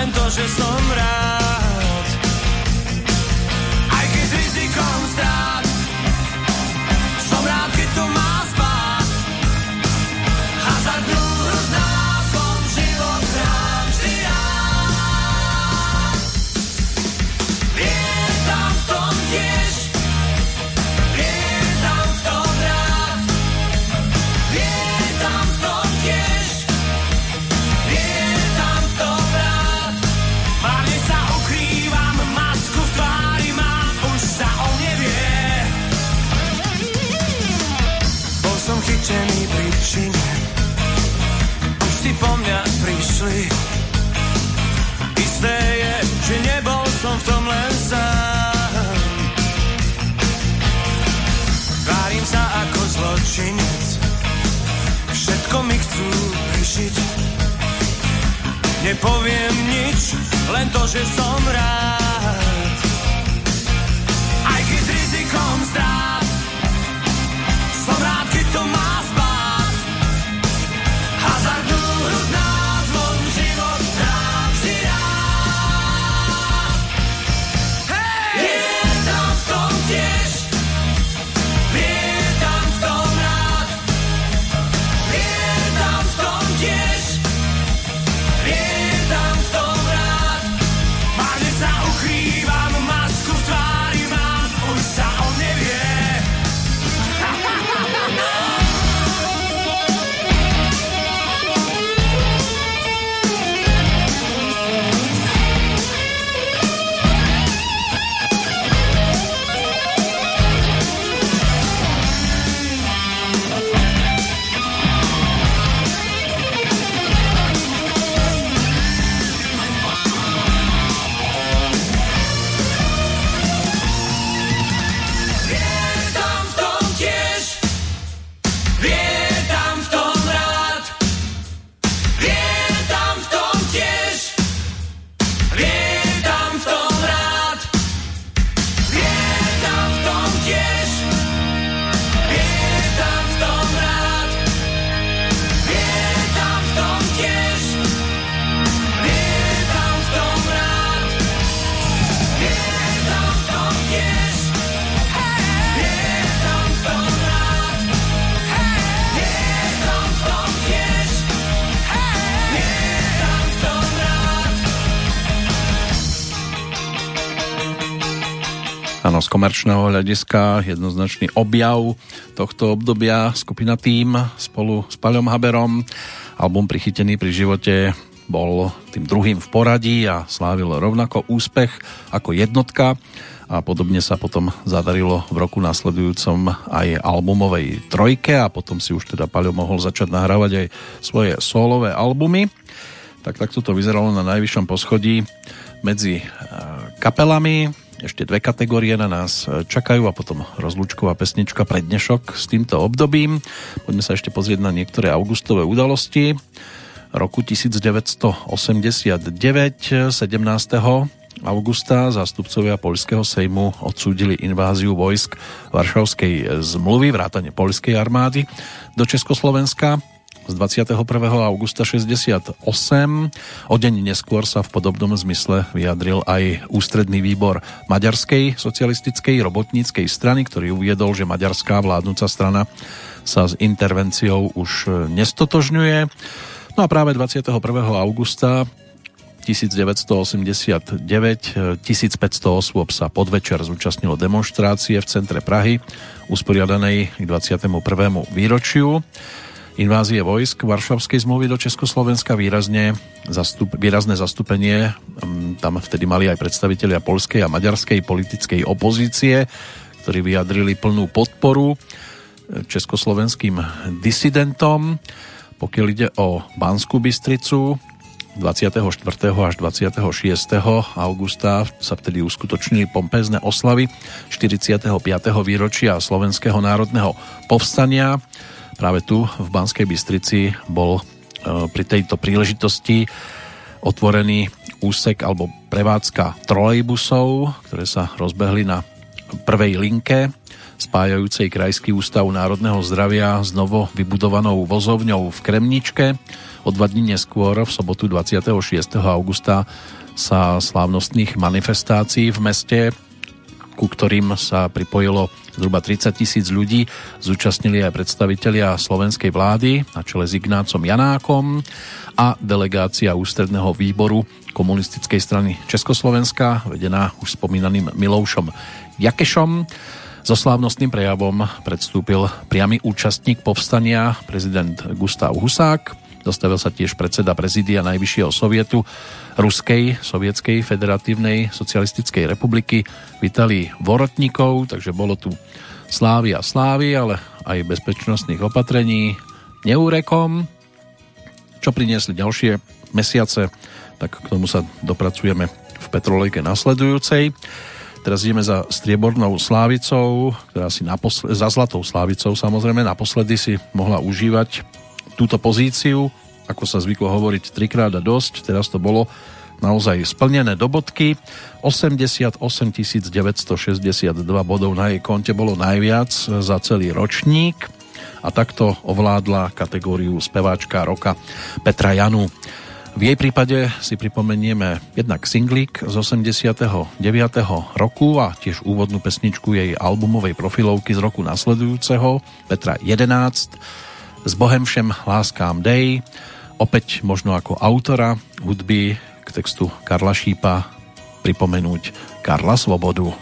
Len to, že som rád. Som v tom len sám. Várim sa ako zločinec, všetko mi chcú prišiť. Nepoviem nič, len to, že som rád. Komerčného hľadiska jednoznačný objav tohto obdobia skupina Tým spolu s Paľom Haberom. Album prichytený pri živote bol tým druhým v poradí a slávil rovnako úspech ako jednotka a podobne sa potom zadarilo v roku nasledujúcom aj albumovej trojke a potom si už teda Paľo mohol začať nahrávať aj svoje solové albumy. Tak takto to vyzeralo na najvyššom poschodí medzi eh, kapelami ešte dve kategórie na nás čakajú a potom rozlúčková pesnička pre dnešok s týmto obdobím. Poďme sa ešte pozrieť na niektoré augustové udalosti. Roku 1989, 17 augusta zástupcovia Poľského sejmu odsúdili inváziu vojsk Varšavskej zmluvy, vrátane Poľskej armády do Československa z 21. augusta 68. O deň neskôr sa v podobnom zmysle vyjadril aj ústredný výbor Maďarskej socialistickej robotníckej strany, ktorý uviedol, že maďarská vládnúca strana sa s intervenciou už nestotožňuje. No a práve 21. augusta 1989 1500 osôb sa podvečer zúčastnilo demonstrácie v centre Prahy usporiadanej k 21. výročiu invázie vojsk Varšavskej zmluvy do Československa výrazne zastup, výrazné zastúpenie. Mm, tam vtedy mali aj predstavitelia polskej a maďarskej politickej opozície, ktorí vyjadrili plnú podporu e, československým disidentom. Pokiaľ ide o Banskú Bystricu, 24. až 26. augusta sa vtedy uskutočnili pompezne oslavy 45. výročia Slovenského národného povstania práve tu v Banskej Bystrici bol e, pri tejto príležitosti otvorený úsek alebo prevádzka trolejbusov, ktoré sa rozbehli na prvej linke spájajúcej Krajský ústav národného zdravia s novo vybudovanou vozovňou v Kremničke. O dva dní neskôr, v sobotu 26. augusta, sa slávnostných manifestácií v meste, ku ktorým sa pripojilo zhruba 30 tisíc ľudí zúčastnili aj predstavitelia slovenskej vlády na čele s Ignácom Janákom a delegácia ústredného výboru komunistickej strany Československa, vedená už spomínaným Miloušom Jakešom. So slávnostným prejavom predstúpil priamy účastník povstania, prezident Gustav Husák. Dostavil sa tiež predseda prezidia Najvyššieho sovietu Ruskej, Sovietskej federatívnej socialistickej republiky Vitalí Vorotníkov, takže bolo tu slávy a slávy, ale aj bezpečnostných opatrení neúrekom, čo priniesli ďalšie mesiace, tak k tomu sa dopracujeme v Petrolejke nasledujúcej. Teraz ideme za striebornou slávicou, ktorá si naposled, za zlatou slávicou samozrejme naposledy si mohla užívať túto pozíciu ako sa zvyklo hovoriť, trikrát a dosť. Teraz to bolo naozaj splnené do bodky. 88 962 bodov na jej konte bolo najviac za celý ročník a takto ovládla kategóriu speváčka roka Petra Janu. V jej prípade si pripomenieme jednak singlík z 89. roku a tiež úvodnú pesničku jej albumovej profilovky z roku nasledujúceho Petra 11 s Bohem všem láskám Day opäť možno ako autora hudby k textu Karla Šípa pripomenúť Karla Svobodu.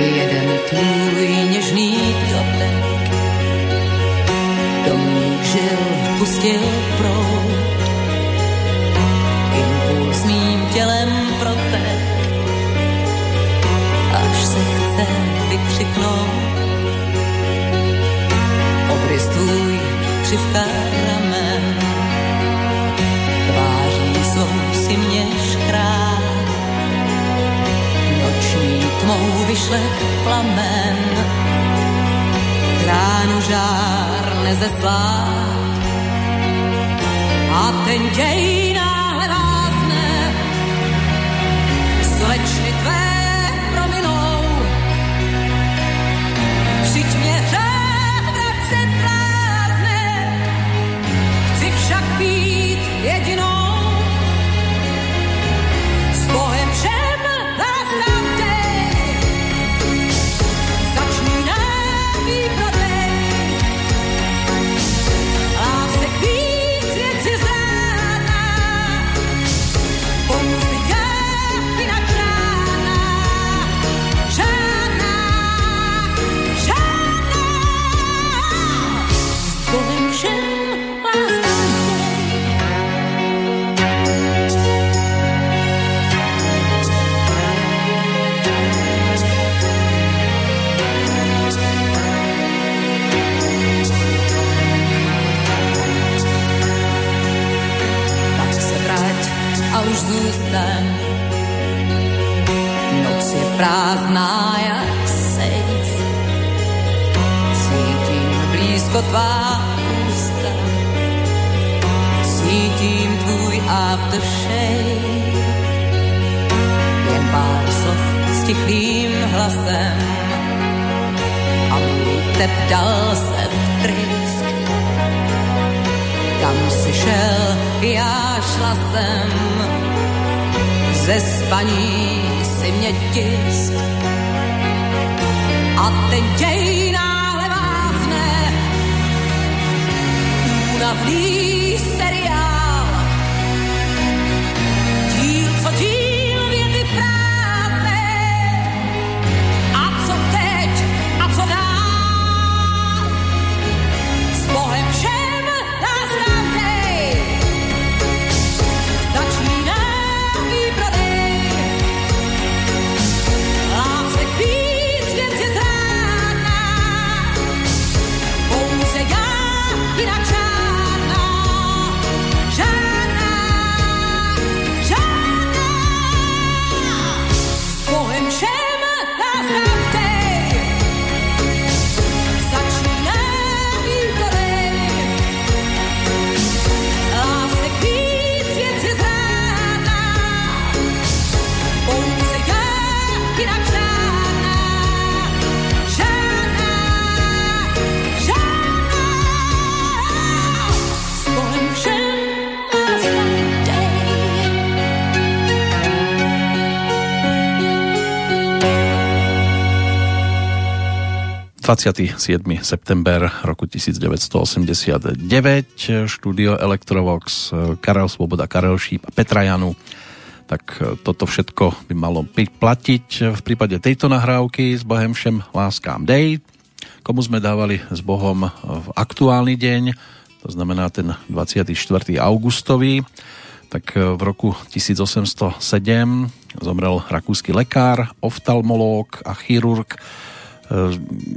Jeden tvůj vyšle plamen. Kránu žár nezeslá. A ten děj náhle vázne. Prázdná jak sejc, cítím blízko tvá ústa, cítím tvůj aftershave, jen pár slov s tichým hlasem. A můj tep dal se vtrysk. Kam si šel, já šla sem, ze spaní mě tisk. A ten děj náhle únavný seriál. 27. september roku 1989 štúdio Electrovox Karel Svoboda, Karel Šíp a Petra Janu tak e, toto všetko by malo platiť v prípade tejto nahrávky s Bohem všem láskám dej komu sme dávali s Bohom v aktuálny deň to znamená ten 24. augustový tak e, v roku 1807 zomrel rakúsky lekár, oftalmológ a chirurg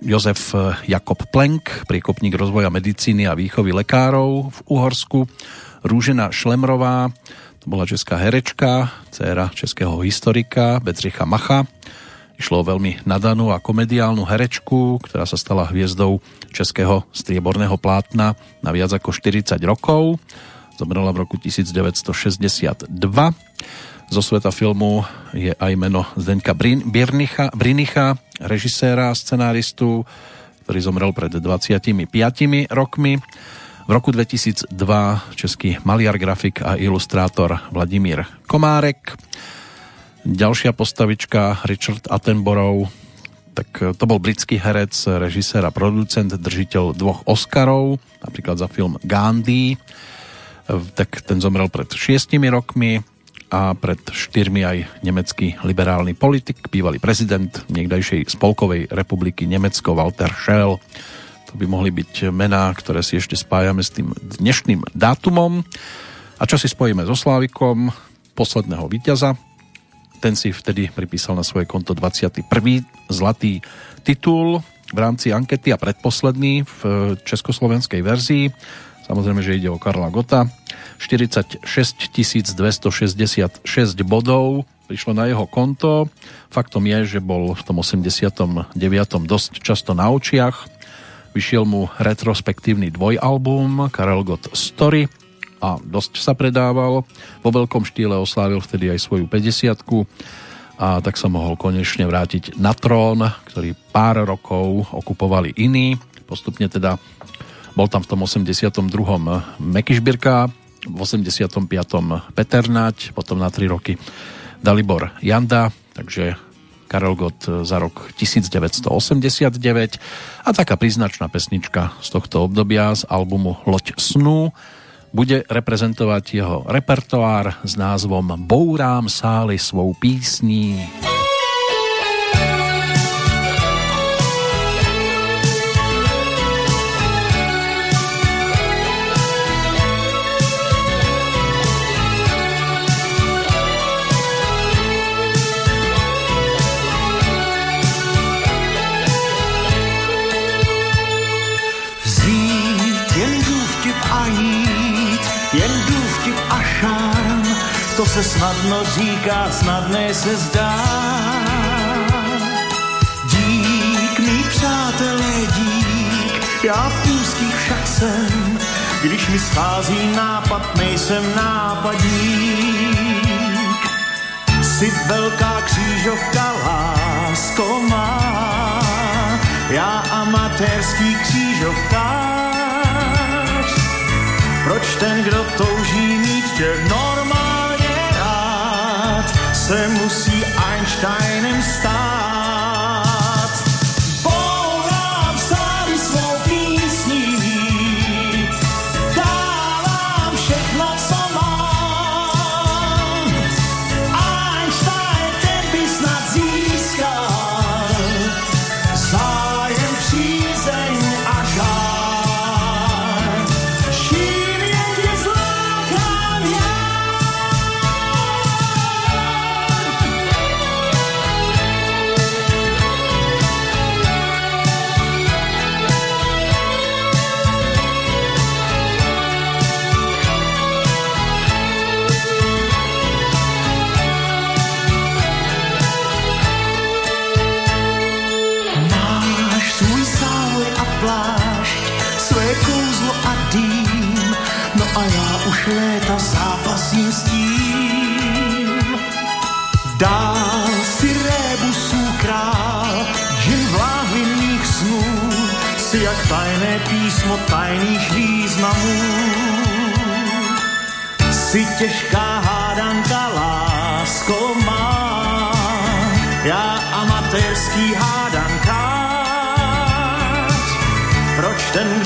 Jozef Jakob Plenk, priekopník rozvoja medicíny a výchovy lekárov v Uhorsku, Rúžena Šlemrová, to bola česká herečka, dcéra českého historika Bedřicha Macha. Išlo o veľmi nadanú a komediálnu herečku, ktorá sa stala hviezdou českého strieborného plátna na viac ako 40 rokov. Zomrela v roku 1962. Zo sveta filmu je aj meno Zdeňka Brin, Birnicha, Brinicha, režiséra scenáristu, ktorý zomrel pred 25 rokmi. V roku 2002 český maliar, grafik a ilustrátor Vladimír Komárek. Ďalšia postavička Richard Attenborough, tak to bol britský herec, režisér a producent, držiteľ dvoch Oscarov, napríklad za film Gandhi, tak ten zomrel pred šiestimi rokmi a pred štyrmi aj nemecký liberálny politik, bývalý prezident niekdajšej spolkovej republiky Nemecko Walter Schell. To by mohli byť mená, ktoré si ešte spájame s tým dnešným dátumom. A čo si spojíme so Slávikom, posledného víťaza. Ten si vtedy pripísal na svoje konto 21. zlatý titul v rámci ankety a predposledný v československej verzii. Samozrejme, že ide o Karla Gota 46 266 bodov prišlo na jeho konto. Faktom je, že bol v tom 89. dosť často na očiach. Vyšiel mu retrospektívny dvojalbum Karel Gott Story a dosť sa predával. Vo veľkom štýle oslávil vtedy aj svoju 50 a tak sa mohol konečne vrátiť na trón, ktorý pár rokov okupovali iní. Postupne teda bol tam v tom 82. Mekyšbirka, v 85. Peter potom na 3 roky Dalibor Janda, takže Karel Gott za rok 1989 a taká príznačná pesnička z tohto obdobia z albumu Loď snu bude reprezentovať jeho repertoár s názvom Bourám sály svou písní. Vzít jen důvtip a to se snadno říká, snadné se zdá. Dík, mý přátelé, dík, já v úzkých však jsem, když mi schází nápad, nejsem nápadník. Jsi velká křížovka, lásko má, já amatérský křížovkář. Proč ten, kdo touží mít tě normálně rád, se musí Einsteinem stát? Proč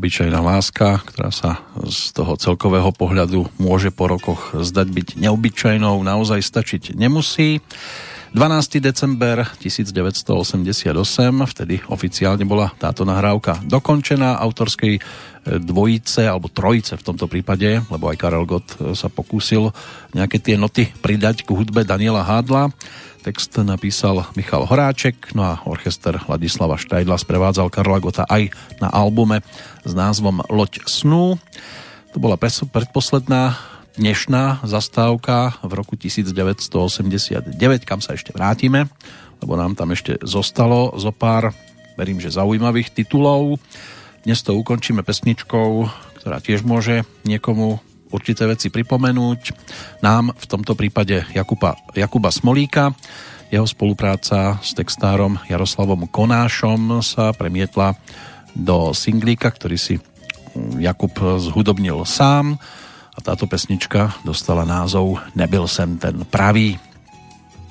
obyčajná láska, ktorá sa z toho celkového pohľadu môže po rokoch zdať byť neobyčajnou, naozaj stačiť nemusí. 12. december 1988, vtedy oficiálne bola táto nahrávka dokončená autorskej dvojice alebo trojice v tomto prípade, lebo aj Karel Gott sa pokúsil nejaké tie noty pridať k hudbe Daniela Hádla. Text napísal Michal Horáček, no a orchester Ladislava Štajdla sprevádzal Karla Gota aj na albume s názvom Loď snú. To bola predposledná dnešná zastávka v roku 1989, kam sa ešte vrátime, lebo nám tam ešte zostalo zo pár, verím, že zaujímavých titulov. Dnes to ukončíme pesničkou, ktorá tiež môže niekomu určité veci pripomenúť. Nám v tomto prípade Jakuba, Jakuba Smolíka. Jeho spolupráca s textárom Jaroslavom Konášom sa premietla do singlíka, ktorý si Jakub zhudobnil sám a táto pesnička dostala názov Nebyl sem ten pravý.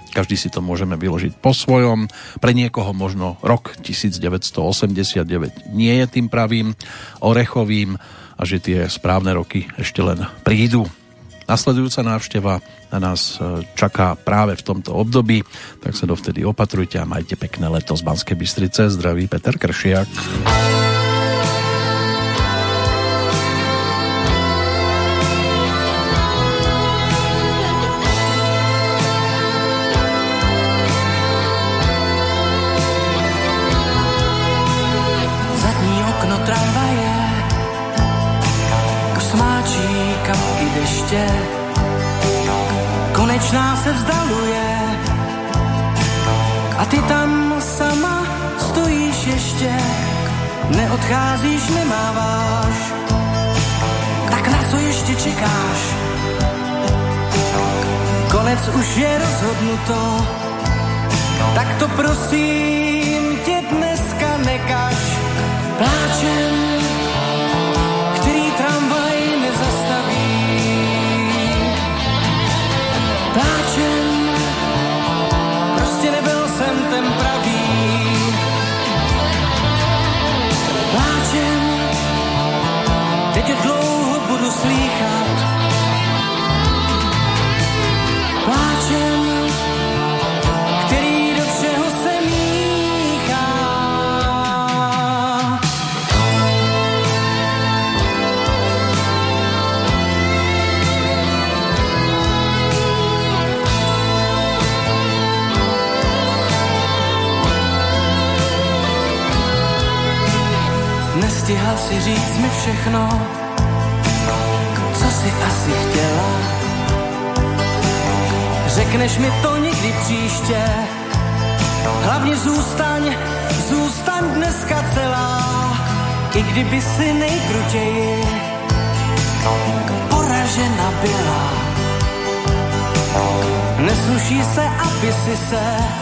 Každý si to môžeme vyložiť po svojom. Pre niekoho možno rok 1989 nie je tým pravým orechovým a že tie správne roky ešte len prídu. Nasledujúca návšteva na nás čaká práve v tomto období, tak sa dovtedy opatrujte a majte pekné leto z Banskej Bystrice. Zdraví Peter Kršiak. Neodcházíš, nemáváš, tak na co ještě čekáš? Konec už je rozhodnuto, tak to prosím tě dneska nekaž. Pláčem, Nestihal si říct mi všechno, co si asi chtěla. Řekneš mi to někdy příště, hlavně zůstaň, zůstaň dneska celá. I kdyby si nejkrutěji poražena byla. Nesluší se, aby si se